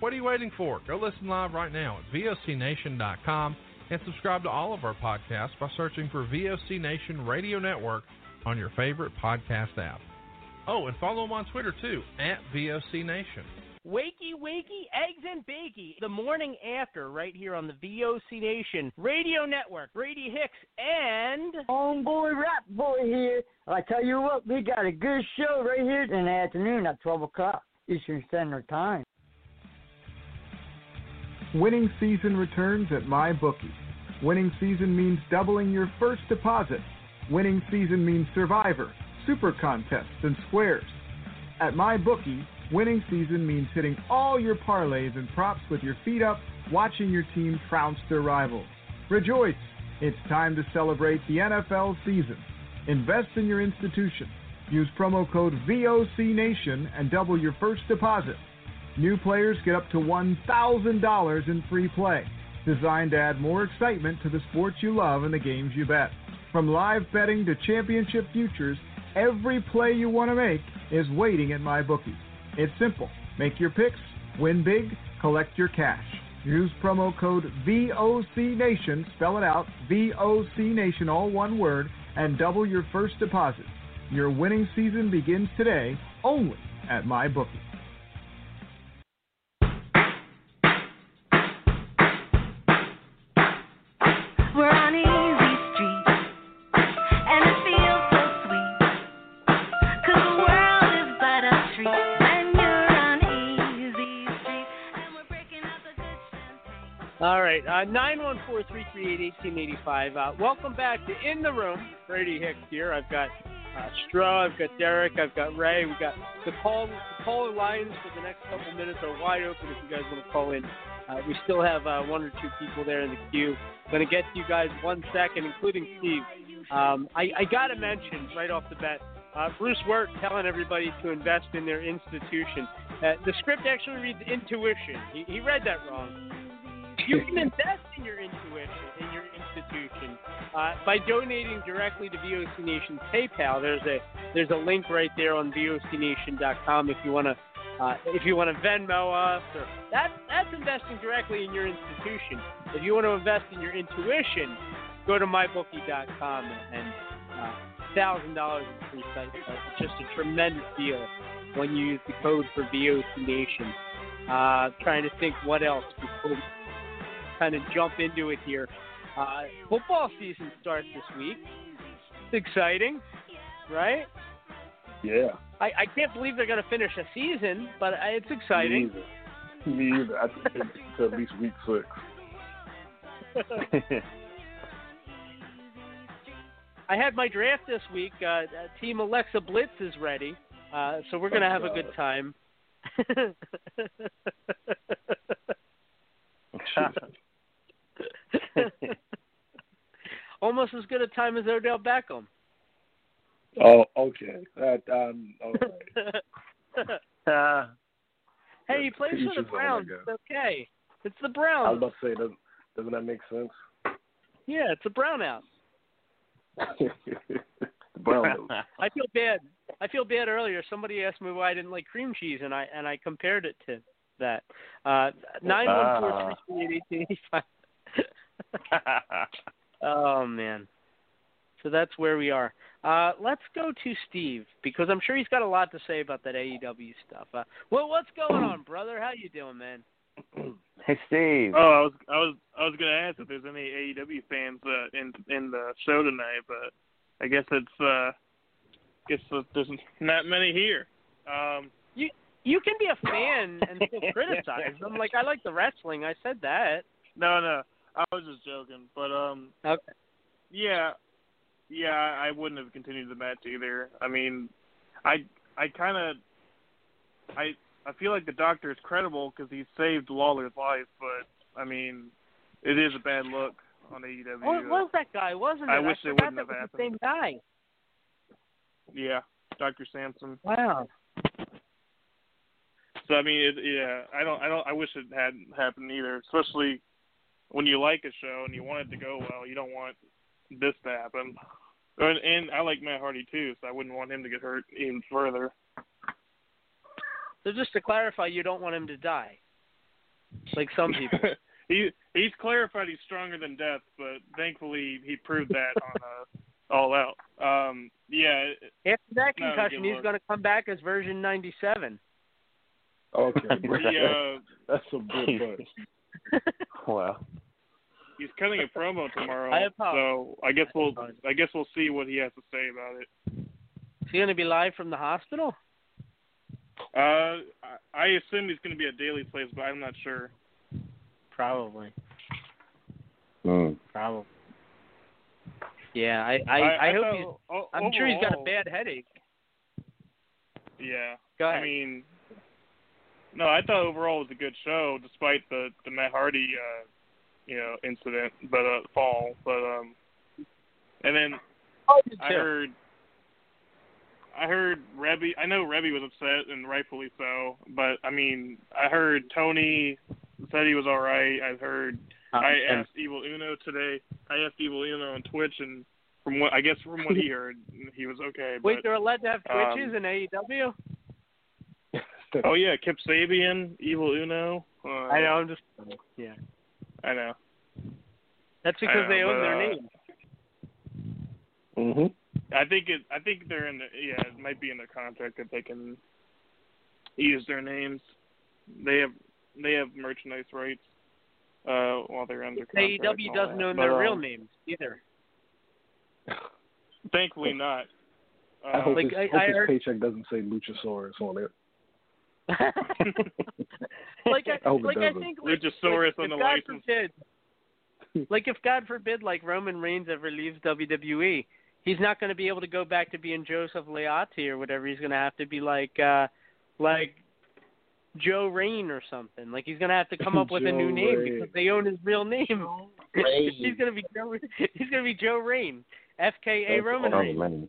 What are you waiting for? Go listen live right now at VOCNation.com and subscribe to all of our podcasts by searching for VOC Nation Radio Network on your favorite podcast app. Oh, and follow them on Twitter too, at VOC Nation. Wakey, wakey, eggs and bakey. The morning after, right here on the VOC Nation Radio Network. Brady Hicks and Homeboy Rap Boy here. I tell you what, we got a good show right here in the afternoon at 12 o'clock Eastern Standard Time. Winning season returns at MyBookie. Winning season means doubling your first deposit. Winning season means Survivor, Super Contests, and Squares. At MyBookie, winning season means hitting all your parlays and props with your feet up, watching your team trounce their rivals. Rejoice! It's time to celebrate the NFL season. Invest in your institution. Use promo code VOCNation and double your first deposit. New players get up to $1,000 in free play, designed to add more excitement to the sports you love and the games you bet. From live betting to championship futures, every play you want to make is waiting at MyBookie. It's simple. Make your picks, win big, collect your cash. Use promo code VOCNation, spell it out, VOCNation, all one word, and double your first deposit. Your winning season begins today only at MyBookie. Nine one four three three eight eighteen eighty five. Uh, welcome back to In the Room. Brady Hicks here. I've got uh, I've got Derek, I've got Ray. We've got the call the caller lines for the next couple minutes are wide open if you guys want to call in. Uh, we still have uh, one or two people there in the queue. I'm Going to get to you guys one second, including Steve. Um, I, I got to mention right off the bat, uh, Bruce Wirt telling everybody to invest in their institution. Uh, the script actually reads intuition. He, he read that wrong. You can invest in your intuition, in your institution, uh, by donating directly to VOC Nation's PayPal. There's a there's a link right there on VOCNation.com if you want to uh, if you want to Venmo us, or that that's investing directly in your institution. If you want to invest in your intuition, go to mybookie.com and uh, thousand dollars in free site. It's just a tremendous deal when you use the code for VOC Nation. Uh, trying to think what else before kind of jump into it here. Uh, football season starts this week. It's exciting, right? Yeah. I, I can't believe they're going to finish a season, but it's exciting. Me either. Me either. I think it's to at least week six. (laughs) (laughs) I had my draft this week. Uh, uh, Team Alexa Blitz is ready, uh, so we're gonna Oh, have a good time. (laughs) (laughs) Almost as good a time as Odell Beckham. Oh, okay. That um. All right. (laughs) Uh, Hey, he plays for the his own, I Browns. It's okay. It's the Browns. I was about to say, doesn't doesn't that make sense? Yeah, it's a (laughs) brown house. the brown. I feel bad. I feel bad earlier. Somebody asked me why I didn't like cream cheese, and I and I compared it to that. Uh, nine one four three three eight eighteen eighty five. (laughs) Oh man. So that's where we are. Uh, let's go to Steve because I'm sure he's got a lot to say about that AEW stuff. Uh, well, what's going on, brother? How you doing, man? (clears throat) hey, Steve. Oh, I was I was I was gonna ask if there's any AEW fans uh, in in the show tonight, but I guess it's uh guess there's not many here. Um, You you can be a fan and still (laughs) criticize them. Like I like the wrestling. I said that. no, no, I was just joking, but um, Okay. yeah, yeah, I I wouldn't have continued the match either. I mean, I I kind of I I feel like the doctor is credible because he saved Lawler's life, but I mean, it is a bad look on AEW. What was that guy? Wasn't it? I wish it wouldn't that have was the same guy. Yeah, Doctor Sampson. Wow. So I mean, it, yeah, I don't, I don't, I wish it hadn't happened either. Especially when you like a show and you want it to go well, you don't want this to happen. And, and I like Matt Hardy too, so I wouldn't want him to get hurt even further. So just to clarify, you don't want him to die, like some people. (laughs) he he's clarified he's stronger than death, but thankfully he proved that on uh, All Out. Um, yeah, After that concussion, he's going to come back as version 97. Okay. (laughs) He, uh, (laughs) That's some good buzz. Wow. He's cutting a promo tomorrow, I so I guess we'll I guess we'll see what he has to say about it. Is he going to be live from the hospital? Uh, I, I assume he's going to be at Daily Place, but I'm not sure. Probably. Mm. Probably. Yeah, I I, I- I, I hope thought he's. o- I'm sure he's got a bad headache. Yeah. Go ahead. I mean, no, I thought overall it was a good show, despite the the Matt Hardy, uh, you know, incident, but uh, fall. But um, and then I heard, I heard Reby. I know Reby was upset and rightfully so, but I mean, I heard Tony said he was all right. I heard. Uh, I and- asked Evil Uno today. I asked Evil Uno on Twitch, and from what I guess from what he (laughs) heard, he was okay. Wait, but, they're allowed to have um, Twitches in E AEW? Oh yeah, Kip Sabian, Evil Uno. Uh, I know. I'm just. Yeah. I know. That's because I they own but, their uh, name. Mhm. I think it. I think they're in the. Yeah, it might be in their contract that they can use their names. They have. They have merchandise rights. Uh, while they're under contract. and AEW doesn't that. own But, their real um, names either. Thankfully not. I hope, Uh, his, I- hope I his heard- paycheck doesn't say Luchasaurus on it. (laughs) like I, I hope it like I doesn't. think like, Luchasaurus like, on the if God license. Forbid, like if God forbid, like Roman Reigns ever leaves WWE, he's not going to be able to go back to being Joseph Leotti or whatever. He's going to have to be like, uh like Joe Rain or something. Like he's going to have to come up with a Joe new name Rain. because they own his real name. (laughs) He's going to be Joe. He's going to be Joe Rain, FKA That's Roman awesome. Reigns.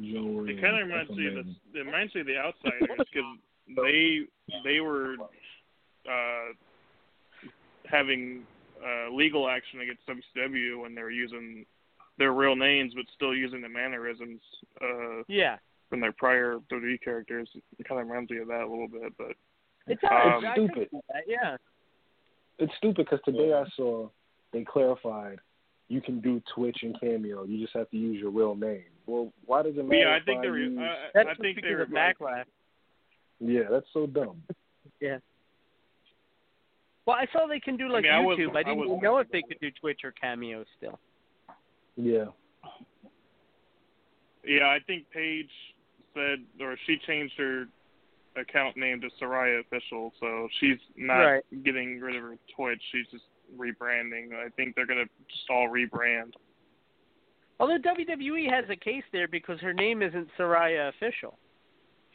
Joe It kind of reminds me of the. It reminds me of the Outsiders because they they were uh, having uh, legal action against WCW when they were using their real names but still using the mannerisms uh, Yeah. from their prior WWE characters. It kind of reminds me of that a little bit, but It's Um, I stupid. Yeah. It's stupid because today I saw they clarified you can do Twitch and Cameo. You just have to use your real name. Well, why does it matter? yeah, I if think they're. use... I, That's I think because they're of backlash. Yeah, that's so dumb. Yeah. Well, I saw they can do like I was- YouTube. I I didn't was- know if they could do Twitch or Cameo still. Yeah. Yeah, I think Paige said, or she changed her account name to Saraya Official, so she's not Right. getting rid of her Twitch. She's just rebranding. I think they're gonna just all rebrand. Although WWE has a case there because her name isn't Saraya Official.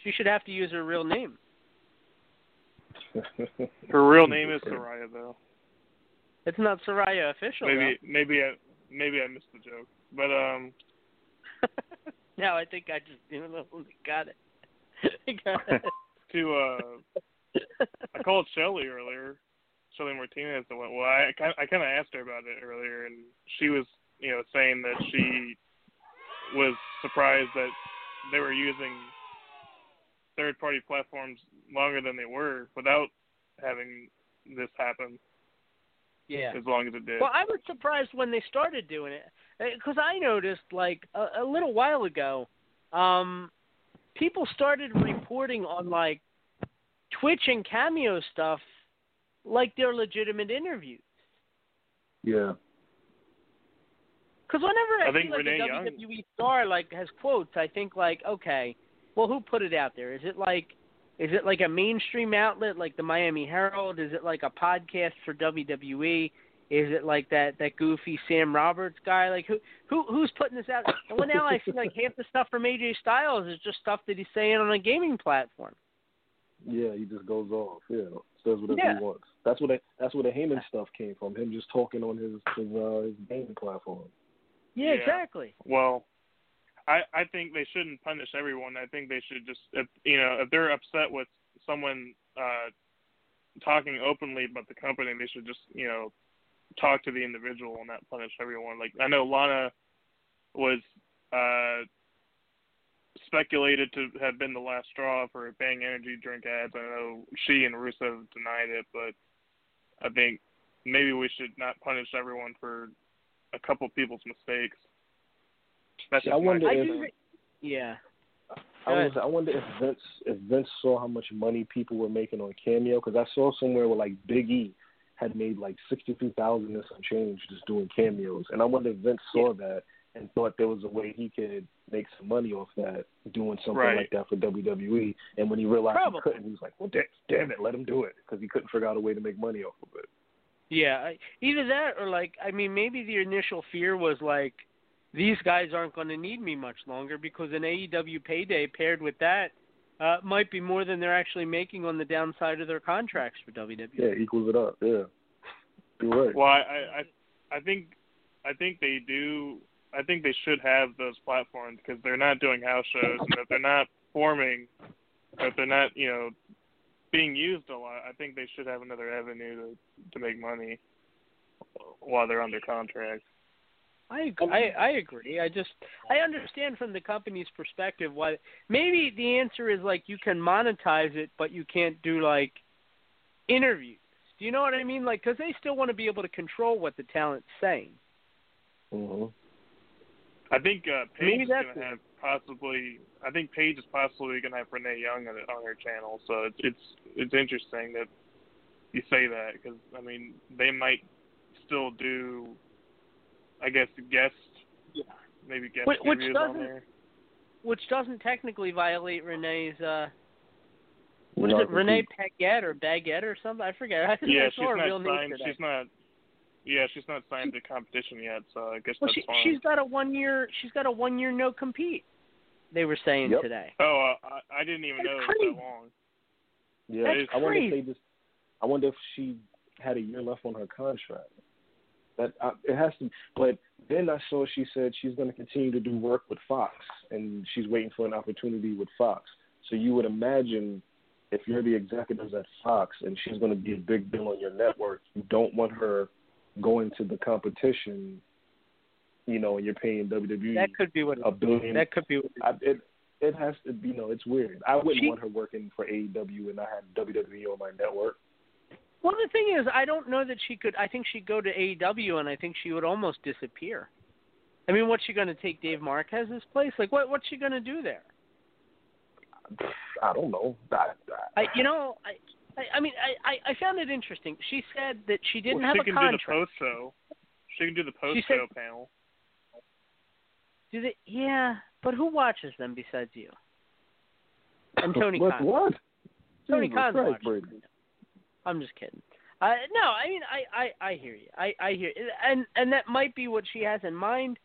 She should have to use her real name. (laughs) Her real name is Saraya, though. It's not Saraya Official. Maybe maybe I maybe I missed the joke, but um. (laughs) no, I think I just you know got it. (laughs) got it. to uh I called Shelly earlier, Shelly Martinez. and went, well, I kind I kind of asked her about it earlier, and she was you know saying that she was surprised that they were using third party platforms longer than they were without having this happen Yeah. as long as it did. Well, I was surprised when they started doing it because I noticed like a, a little while ago, um, people started reporting on like Twitch and Cameo stuff like they're legitimate interviews. Yeah. Because whenever I, I think see like Renee a Young- WWE star like has quotes, I think like, okay, well, who put it out there? Is it like, is it like a mainstream outlet like the Miami Herald? Is it like a podcast for WWE? Is it like that that goofy Sam Roberts guy? Like who who who's putting this out? And well, now I feel like half the stuff from AJ Styles is just stuff that he's saying on a gaming platform. Yeah, he just goes off. Yeah, says whatever Yeah. he wants. That's what that's where the Heyman stuff came from. Him just talking on his his, uh, his gaming platform. Yeah, exactly. Well, I I think they shouldn't punish everyone. I think they should just if you know if they're upset with someone uh talking openly about the company, they should just you know talk to the individual and not punish everyone. Like I know Lana was uh speculated to have been the last straw for Bang Energy drink ads. I know she and Rusev denied it, but I think maybe we should not punish everyone for a couple people's mistakes. That's See, I wonder my if- opinion. Yeah. I was I wonder if Vince if Vince saw how much money people were making on Cameo because I saw somewhere where like Big E had made like sixty two thousand and some change just doing cameos, and I wonder if Vince saw that and thought there was a way he could make some money off that doing something Right. like that for WWE, and when he realized Probably. he couldn't, he was like, "Well, da- damn it, let him do it," because he couldn't figure out a way to make money off of it. Yeah, I, either that or like I mean maybe the initial fear was like these guys aren't going to need me much longer because an AEW payday paired with that uh might be more than they're actually making on the downside of their contracts for. WWE. Yeah, equals it up. Yeah, you're right. Well, I, I I I think I think they do. I think they should have those platforms because they're not doing house shows, and if they're not forming, or if they're not, you know, being used a lot, I think they should have another avenue to to make money while they're under contract. I, ag- I I agree. I just I understand from the company's perspective why maybe the answer is like you can monetize it, but you can't do like interviews. Do you know what I mean? Like because they still want to be able to control what the talent's saying. Mm-hmm. I think uh, Maybe Paige is going to have possibly. I think Paige is possibly going to have Renee Young on, on her channel. So it's it's it's interesting that you say that because I mean they might still do, I guess guest, maybe guest Which- which doesn't- there. which doesn't technically violate Renee's uh what is No, it, Renee Paquette or Baguette or something? I forget. (laughs) I, Yeah, I she's not real signed. today. She's not. Yeah, she's not signed to competition yet, so I guess well, that's she, fine. she's got a one year she's got a one year no compete. They were saying Yep. today. Oh, uh, I, I didn't even That's know it was crazy. that long. Yeah, That's I wonder if crazy. they just. I wonder if she had a year left on her contract. That uh, it has to. But then I saw she said she's going to continue to do work with Fox, and she's waiting for an opportunity with Fox. So you would imagine if you're the executives at Fox and she's going to be a big deal on your network, you don't want her going to the competition. You know, and you're paying WWE That could be what a billion. that could be what I, it it has to be. You know, it's weird. I wouldn't She- want her working for AEW and I had WWE on my network. Well, the thing is, I don't know that she could. I think she'd go to AEW, and I think she would almost disappear. I mean, what's she going to take Dave Marquez's place? Like, what what's she going to do there? I don't know. I, I, you know, I, I, I mean, I, I, I found it interesting. She said that she didn't well, have she a can do the post show. She can do the post She said- show panel. Do they? Yeah, but who watches them besides you? And Tony what? What? Tony Jesus Khan Christ, watches. I'm just kidding. Uh, no, I mean, I, I, I hear you. I, I hear, you. and and that might be what she has in mind.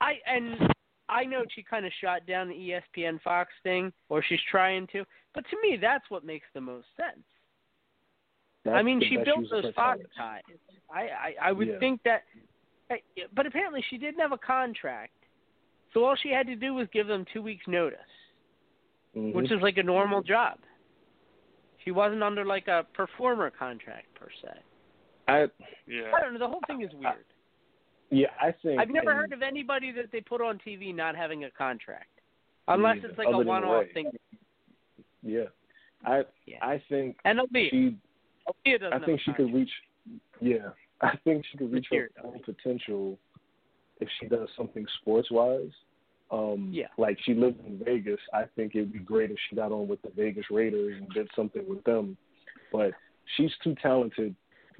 I and I know she kind of shot down the ESPN Fox thing, or she's trying to. But to me, that's what makes the most sense. I mean, she built those Fox ties. I I, I would Yeah. think that, but apparently she didn't have a contract, so all she had to do was give them two weeks notice, Mhm. which is like a normal job. She wasn't under like a performer contract per se. I Yeah. I don't know. The whole thing is weird. yeah, I think I've never and- heard of anybody that they put on TV not having a contract, unless it's like a one-off Ray. thing. Yeah, I I think And Aalyah. she Aalyah doesn't I think she could reach. Yeah, I think she could reach her Here, full potential if she does something sports wise. Um, Yeah. Like she lives in Vegas. I think it'd be great if she got on with the Vegas Raiders and did something with them. But she's too talented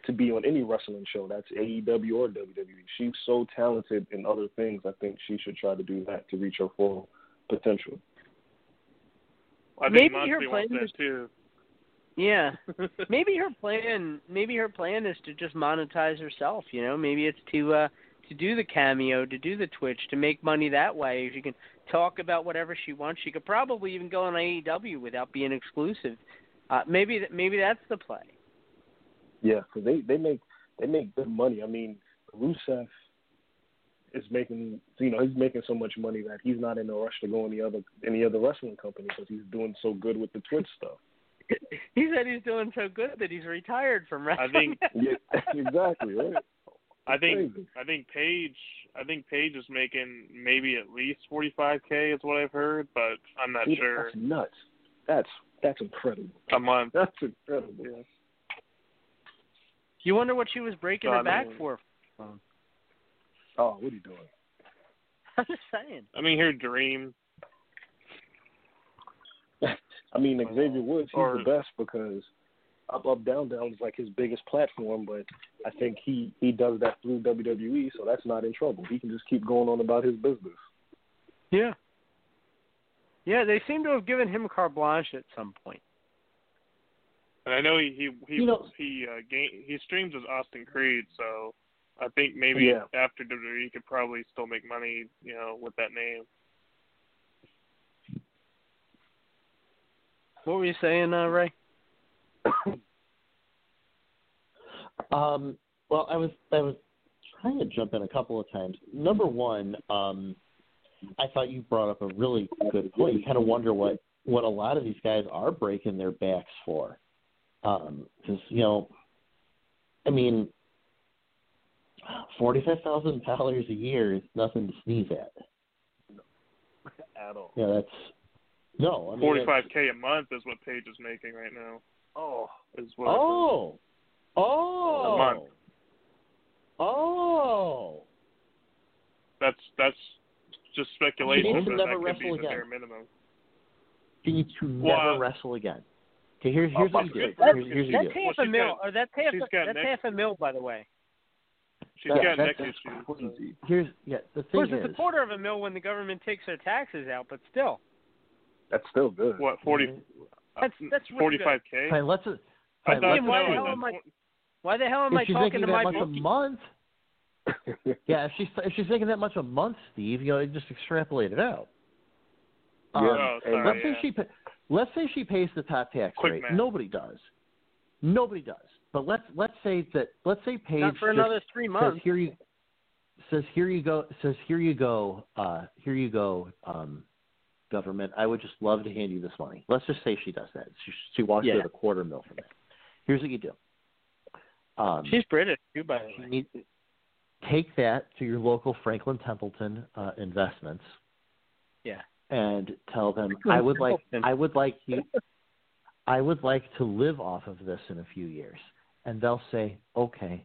to be on any wrestling show. That's AEW or WWE. She's so talented in other things. I think she should try to do that to reach her full potential. I think Maybe Monty her wants plan that is- too. Yeah. (laughs) maybe her plan maybe her plan is to just monetize herself, you know? Maybe it's to uh to do the cameo, to do the Twitch, to make money that way. If She can talk about whatever she wants. She could probably even go on AEW without being exclusive. Uh maybe that maybe that's the play. Yeah, because they they make they make good money. I mean, Rusev is making you know he's making so much money that he's not in a rush to go any other any other wrestling company because he's doing so good with the Twitch stuff. (laughs) He said he's doing so good that he's retired from wrestling. I think- (laughs) Yeah, exactly right. I think Crazy. I think Paige I think Paige is making maybe at least forty five K is what I've heard, but I'm not Dude, sure. That's nuts. That's that's incredible. A month. That's incredible. you wonder what she was breaking So, her I back mean- for. Um, oh, what are you doing? (laughs) I'm just saying. I mean her dream. (laughs) I mean, Xavier Woods, he's Or- the best because Up Up Down Down is like his biggest platform, but I think he he does that through WWE, so that's not in trouble. He can just keep going on about his business. Yeah. Yeah, they seem to have given him carte blanche at some point. And I know he he he You know- he uh, game, he streams as Austin Creed, so I think maybe Yeah. after WWE he could probably still make money, you know, with that name. What were you saying, uh, Ray? (coughs) Um, well, I was I was trying to jump in a couple of times. Number one, um, I thought you brought up a really good point. You kind of wonder what what a lot of these guys are breaking their backs for, because you know, I mean, forty five thousand dollars a year is nothing to sneeze at. At all. Yeah, that's no. I mean, Forty five K a month is what Paige is making right now. Oh. Is what Oh. Oh. A month. Oh. oh. that's that's just speculation, needs to never wrestle again. bare minimum. You need to never Well, wrestle again. Okay, here's Oh, here's what you do. for her, Here's, because here's That's half Well, a mil, got- or that's half. she's A, got that's neck- half a mil, by the way. She's That- got that's- neck issues. crazy. Here's yeah. The Of course, thing it's is, a quarter of a mil when the government takes their taxes out, but still, That's still good. What forty? That's that's really Forty good. five K. fine, let's. I Fine, thought let's why the hell am I- Why the hell am I if she's talking making to that my much a month, (laughs) yeah, if she's if she's making that much a month, Steve, you know, just extrapolate it out. Um, Yeah, Oh, sorry, let's say she pa- let's say she pays the top tax Quick rate. math. Nobody does. Nobody does. But let's let's say that let's say Paige Not for another three says months. here you says here you go says here you go uh here you go um government I would just love to hand you this money. Let's just say she does that. She she walks Yeah. with a quarter mil from that. Here's what you do. Um, She's British too, by the you way. need take that to your local Franklin Templeton uh, investments Yeah. and tell them I would like I would like you (laughs) I would like to live off of this in a few years. And they'll say, Okay.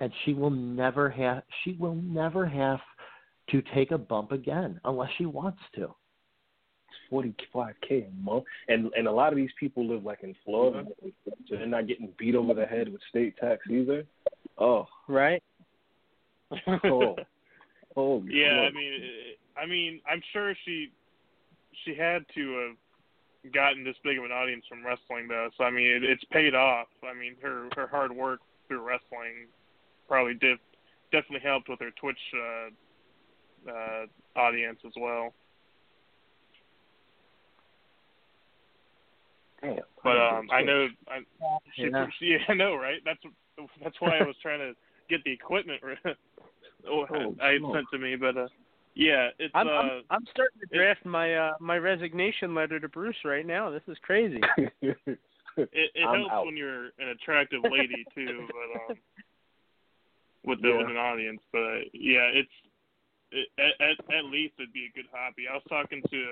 And she will never have she will never have to take a bump again unless she wants to. Forty five K a month. And and a lot of these people live like in Florida, so they're not getting beat over the head with state tax either. Oh, Right? oh, (laughs) holy Yeah, I mean, it- I mean, I'm sure she she had to have gotten this big of an audience from wrestling, though. So I mean, it, it's paid off. I mean, her her hard work through wrestling probably did definitely helped with her Twitch uh, uh, audience as well. Damn. But um, I know, I, shit, Yeah. (laughs) yeah, I know, right? That's that's why I was trying to get the equipment (laughs) oh, I had sent to me. But uh, yeah, it's I'm, uh, I'm I'm starting to draft my uh my resignation letter to Bruce right now. This is crazy. (laughs) it, it helps out. when you're an attractive lady too, but um, with the Yeah. with an audience. But uh, yeah, it's it, at, at at least it'd be a good hobby. I was talking to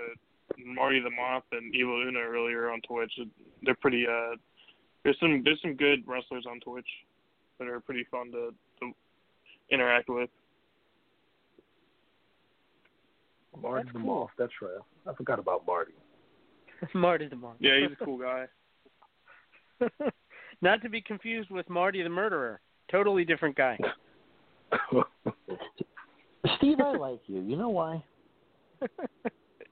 Marty the Moth and Evil Uno earlier on Twitch. They're pretty uh, there's some there's some good wrestlers on Twitch that are pretty fun to, to interact with. Marty the Moth. That's right. I forgot about Marty. (laughs) Marty the Moth. Yeah, he's a cool guy. (laughs) Not to be confused with Marty the Murderer. Totally different guy. (laughs) Steve, I like you. You know why?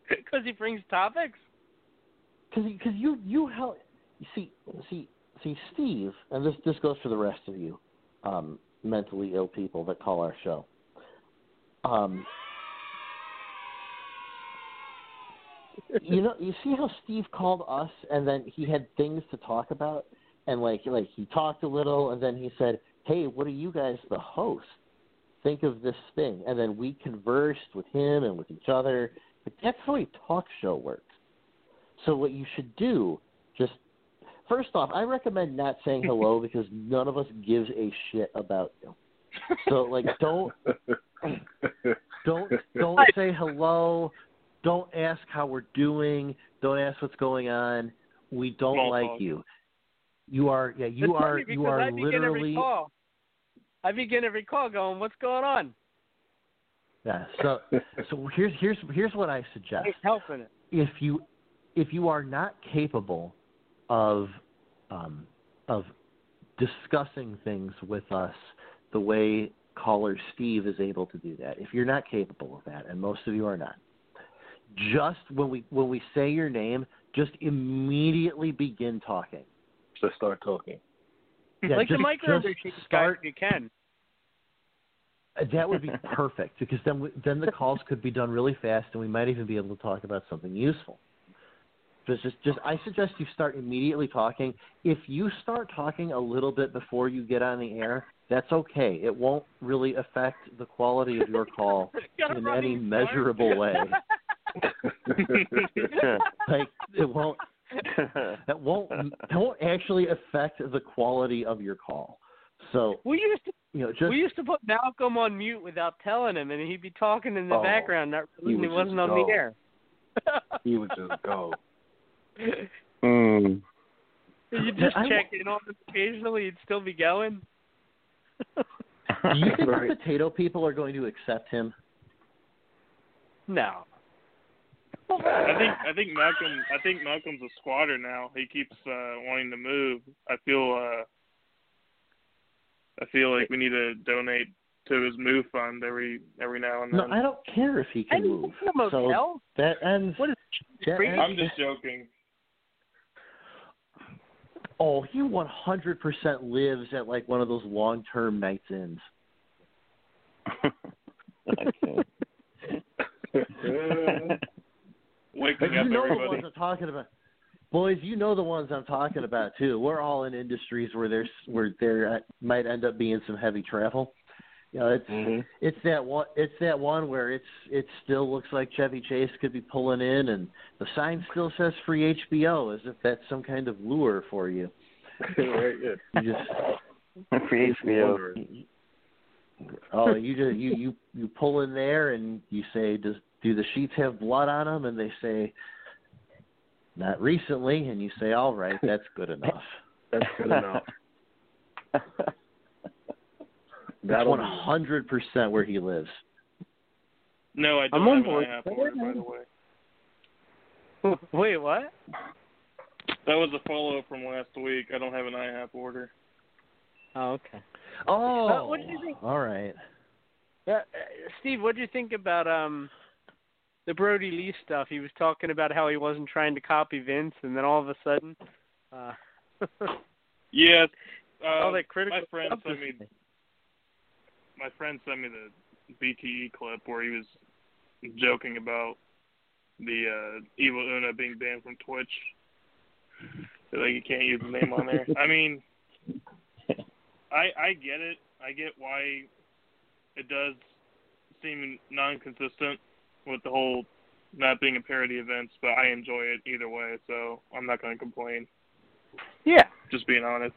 (laughs) Because he brings topics. Because because you you help. You see see see Steve, and this this goes for the rest of you, um, mentally ill people that call our show. Um, you know, you see how Steve called us, and then he had things to talk about, and like like he talked a little, and then he said, "Hey, what are you guys, the host? Think of this thing," and then we conversed with him and with each other. Like that's how a talk show works. So what you should do, just first off, I recommend not saying hello (laughs) because none of us gives a shit about you. So like don't (laughs) don't don't say hello. Don't ask how we're doing. Don't ask what's going on. We don't like you. You are yeah, you It's are you are I begin every literally call. I begin every call going, "What's going on?" Yeah. So so here's here's here's what I suggest. It's helping it. if you if you are not capable of um, of discussing things with us the way caller Steve is able to do that, if you're not capable of that, and most of you are not, just when we when we say your name, just immediately begin talking. Just start talking. Yeah, like just- the micro just machine guy, start- if you can. That would be (laughs) perfect because then we, then the calls could be done really fast, and we might even be able to talk about something useful. Just, just, just, I suggest you start immediately talking. If you start talking a little bit before you get on the air, that's okay. It won't really affect the quality of your call (laughs) in any start. measurable way. (laughs) like it won't, that won't, that won't actually affect the quality of your call. So We used to you know, just we used to put Malcolm on mute without telling him, and he'd be talking in the Oh, background, not he realizing he, wasn't on go. the air. He would just go. (laughs) Mm. You just I- check in on him occasionally, he'd still be going. Do you think Right. (laughs) the potato people are going to accept him? No. I think I think Malcolm I think Malcolm's a squatter now. He keeps uh wanting to move. I feel uh I feel like we need to donate to his move fund every every now and then. No, then. I don't care if he can And he's move. in a motel? So that ends. What is that ends- I'm just joking. Oh, he 100% lives at like one of those long-term nights (laughs) inns. (laughs) (laughs) Waking you up know the everybody. ones I'm talking about. Boys, you know the ones I'm talking about too. We're all in industries where there's where there uh, might end up being some heavy travel. You know, it's Mm-hmm. it's that one it's that one where it's it still looks like Chevy Chase could be pulling in, and the sign still says free HBO, as if that's some kind of lure for you. (laughs) right, yeah. You just (laughs) Free HBO. Oh you just you you you pull in there and you say does do the sheets have blood on them and they say not recently and you say all right that's good (laughs) enough That's good enough. (laughs) that's That'll one be- hundred percent where he lives No, I don't I'm on have board. an IHOP order, by the way. (laughs) Wait, what? That was a follow up from last week. I don't have an IHOP order. Oh, okay. oh Uh, what do you think? all right Uh, uh, Steve, what do you think about um the Brodie Lee stuff? He was talking about how he wasn't trying to copy Vince, and then all of a sudden, uh, (laughs) Yes. Uh, all that critical my friend sent me my friend sent me the BTE clip where he was joking about the uh, Evil Uno being banned from Twitch. Like you can't use the name on there. (laughs) I mean, I I get it. I get why it does seem non-consistent with the whole not being a parody events, but I enjoy it either way, so I'm not going to complain. Yeah. Just being honest.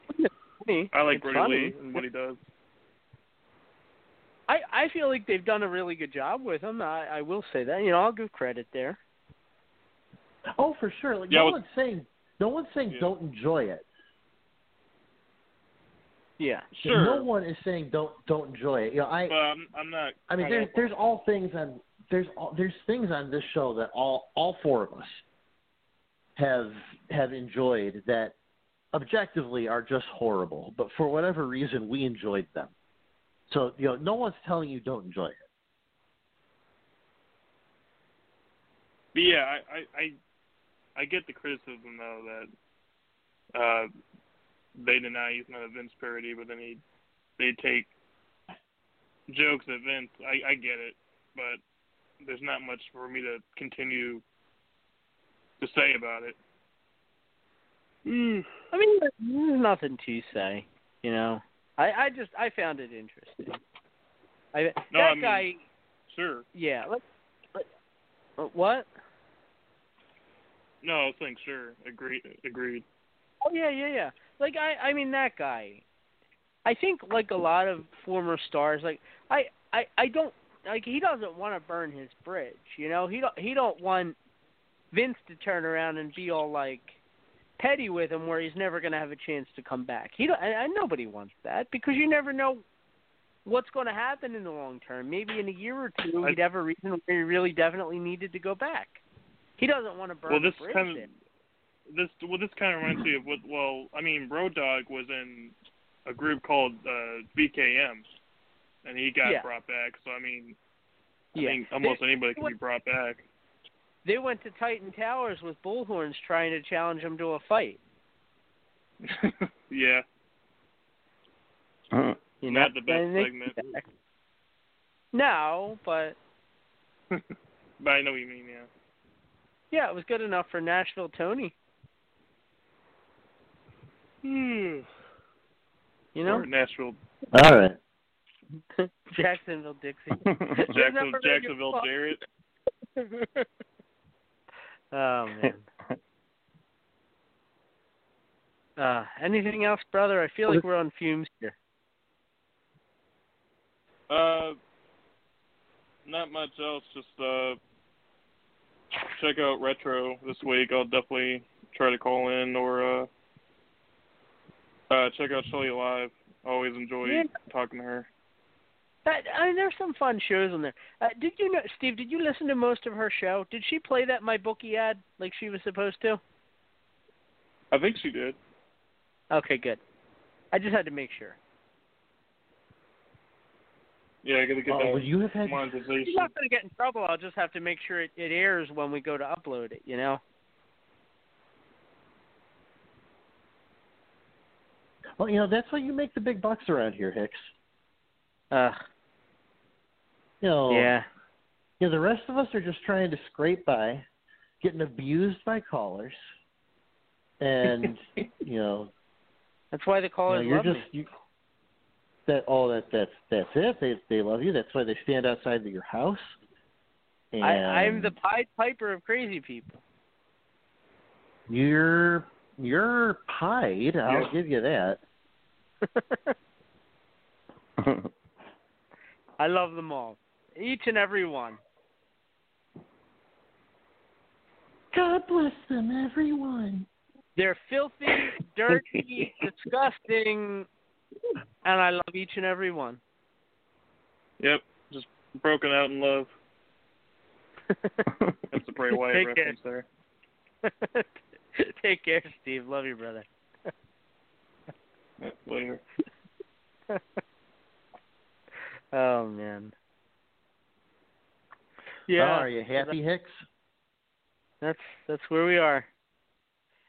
Me, I like it's Brodie funny. Lee and what he does. I I feel like they've done a really good job with him. I I will say that. You know, I'll give credit there. Oh, for sure. Like Yeah, no well- one's saying no one's saying Yeah. don't enjoy it. Yeah. sure. No one is saying don't don't enjoy it. You know, I But I'm, I'm not. I mean, there's there's all things on there's all, there's things on this show that all all four of us have have enjoyed that objectively are just horrible, but for whatever reason we enjoyed them. So you know, no one's telling you don't enjoy it. But yeah, I, I I get the criticism though that uh they deny he's not a Vince parody, but then he they take jokes at Vince. I I get it, but there's not much for me to continue to say about it. Mm, I mean, there's nothing to say. You know, I I just I found it interesting. I No, that I mean, guy. Sure. Yeah. Let, let, uh, what? No, I was saying sure. Agreed. Agreed. Oh yeah, yeah, yeah. Like I, I mean that guy. I think like a lot of former stars, like I, I, I don't like he doesn't want to burn his bridge. You know, he don't he don't want Vince to turn around and be all like petty with him, where he's never going to have a chance to come back. He don't, and, and nobody wants that because you never know what's going to happen in the long term. Maybe in a year or two, he'd have a reason where he really definitely needed to go back. He doesn't want to burn Well, this the bridge. kind of in. this well this kind of reminds me of what well I mean Road Dog was in a group called uh, BKM, and he got Yeah. brought back. So I mean, I Yeah. think almost They- anybody can be brought back. They went to Titan Towers with bullhorns trying to challenge him to a fight. (laughs) yeah, You not know? the best And they- segment, No, but (laughs) but I know what you mean. Yeah. yeah, it was good enough for Nashville Tony. Hmm. You know, Or Nashville, All right. (laughs) Jacksonville Dixie. (laughs) Jacksonville, Jacksonville, Jarrett. (laughs) oh man. Uh, anything else, brother? I feel like we're on fumes here. Uh, not much else. Just uh, check out Retro this week. I'll definitely try to call in or uh, uh check out Shelly Live. Always enjoy Yeah. talking to her. That, I mean, there's some fun shows on there. Uh, did you know, Steve? Did you listen to most of her show? Did she play that my bookie ad like she was supposed to? I think she did. Okay, good. I just had to make sure. Yeah, I gotta get Oh, that would you have had- monetization. She's not going to get in trouble. I'll just have to make sure it, it airs when we go to upload it. You know. Well, you know that's why you make the big bucks around here, Hicks. Uh. You know. Yeah. You know, the rest of us are just trying to scrape by, getting abused by callers, and (laughs) you know, That's why the you know, you're love just me. you, that. Oh, that that's that's it. They they love you. That's why they stand outside of your house. And I, I'm the Pied Piper of crazy people. You're you're pied. I'll Yeah. give you that. (laughs) I love them all, each and every one. God bless them, everyone. They're filthy, dirty, (laughs) disgusting, and I love each and every one. Yep, just broken out in love. (laughs) That's the Bray Wyatt Take care. reference there. (laughs) Take care, Steve. Love you, brother. Later. oh man. Yeah. Oh, are you happy, Hicks? That's that's where we are.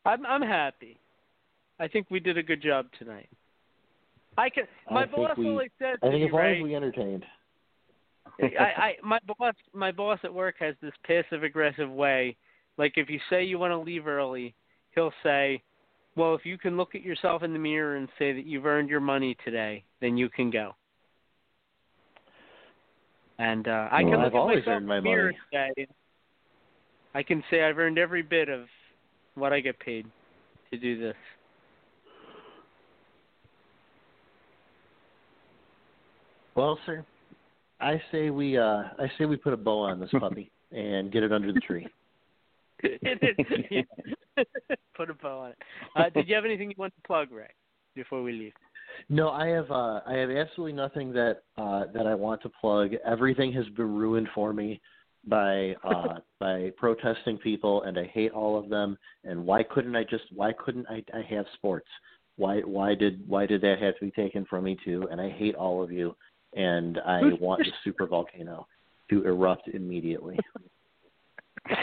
I'm I'm happy. I think we did a good job tonight. I can. My I boss we- always said I think as long right? as we entertained. I, I my boss my boss at work has this passive aggressive way. Like if you say you want to leave early, he'll say, "Well, if you can look at yourself in the mirror and say that you've earned your money today, then you can go." And uh, I Well, can look I've at always earned my money. say, I can say I've earned every bit of what I get paid to do this. Well, sir, I say we uh I say we put a bow on this puppy (laughs) and get it under the tree. (laughs) Put a bow on it. Uh, did you have anything you want to plug, Ray, before we leave? No, I have uh I have absolutely nothing that uh that I want to plug. Everything has been ruined for me by uh (laughs) by protesting people and I hate all of them and why couldn't I just why couldn't I I have sports? Why why did why did that have to be taken from me too? And I hate all of you and I (laughs) want the super volcano to erupt immediately. (laughs)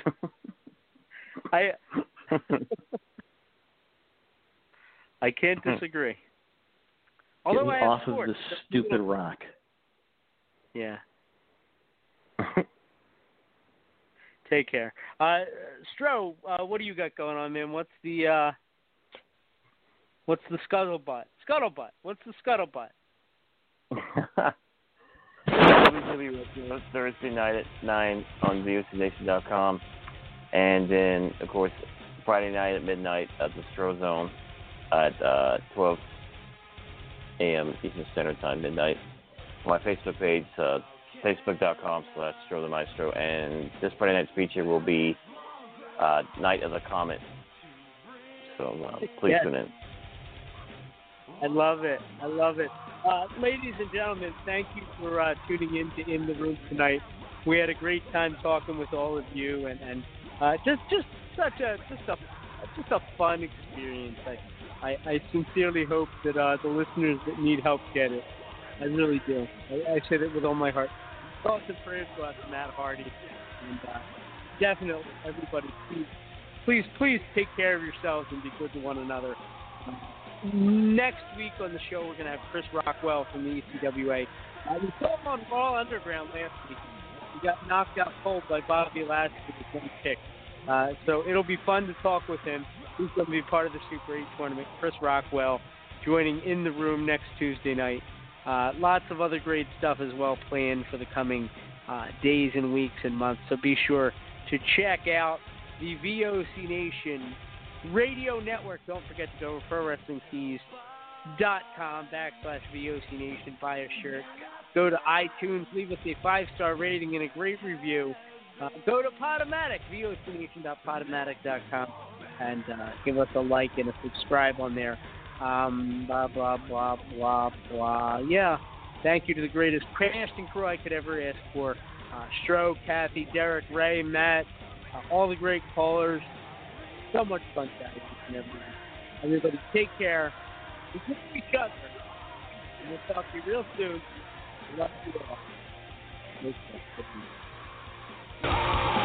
I I can't disagree. Although have off of this stupid rock. Yeah. (laughs) Take care. Uh Stro, uh what do you got going on, man? What's the uh what's the scuttlebutt? Scuttlebutt. What's the scuttlebutt? WWE Thursday night at 9 on VOCNation.com. And then, of course, Friday night at midnight at the Stro Zone at uh, 12 a.m. Eastern Standard Time, midnight. My Facebook page, uh, facebook.com slash Stro the Maestro. And this Friday night's feature will be uh, Night of the Comet. So uh, please Yes. tune in. I love it. I love it. Uh, ladies and gentlemen, thank you for uh, tuning in to In the Room tonight. We had a great time talking with all of you, and, and uh, just just such a just a just a fun experience. I I, I sincerely hope that uh, the listeners that need help get it. I really do. I, I say that with all my heart. Thoughts and prayers go out to Matt Hardy, and uh, definitely everybody. Please, please, please take care of yourselves and be good to one another. Next week on the show, we're going to have Chris Rockwell from the ECWA. Uh, we saw him on Raw Underground last week. He got knocked out cold by Bobby Lashley with one kick. Uh, so it'll be fun to talk with him. He's going to be part of the Super 8 tournament. Chris Rockwell joining in the room next Tuesday night. Uh, lots of other great stuff as well planned for the coming uh, days and weeks and months. So be sure to check out the VOC Nation Radio Network. Don't forget to go to ProWrestlingTees.com backslash VOC Nation. Buy a shirt. Go to iTunes. Leave us a five star rating and a great review. Uh, go to Podomatic, VOCNation.podomatic.com, and uh, give us a like and a subscribe on there. Um, blah, blah, blah, blah, blah. Yeah. Thank you to the greatest casting crew I could ever ask for. Uh, Stro, Kathie, Derek, Ray, Matt, uh, all the great callers. So much fun, guys. Everybody, take care. We. And we'll talk to you real soon. Love you all.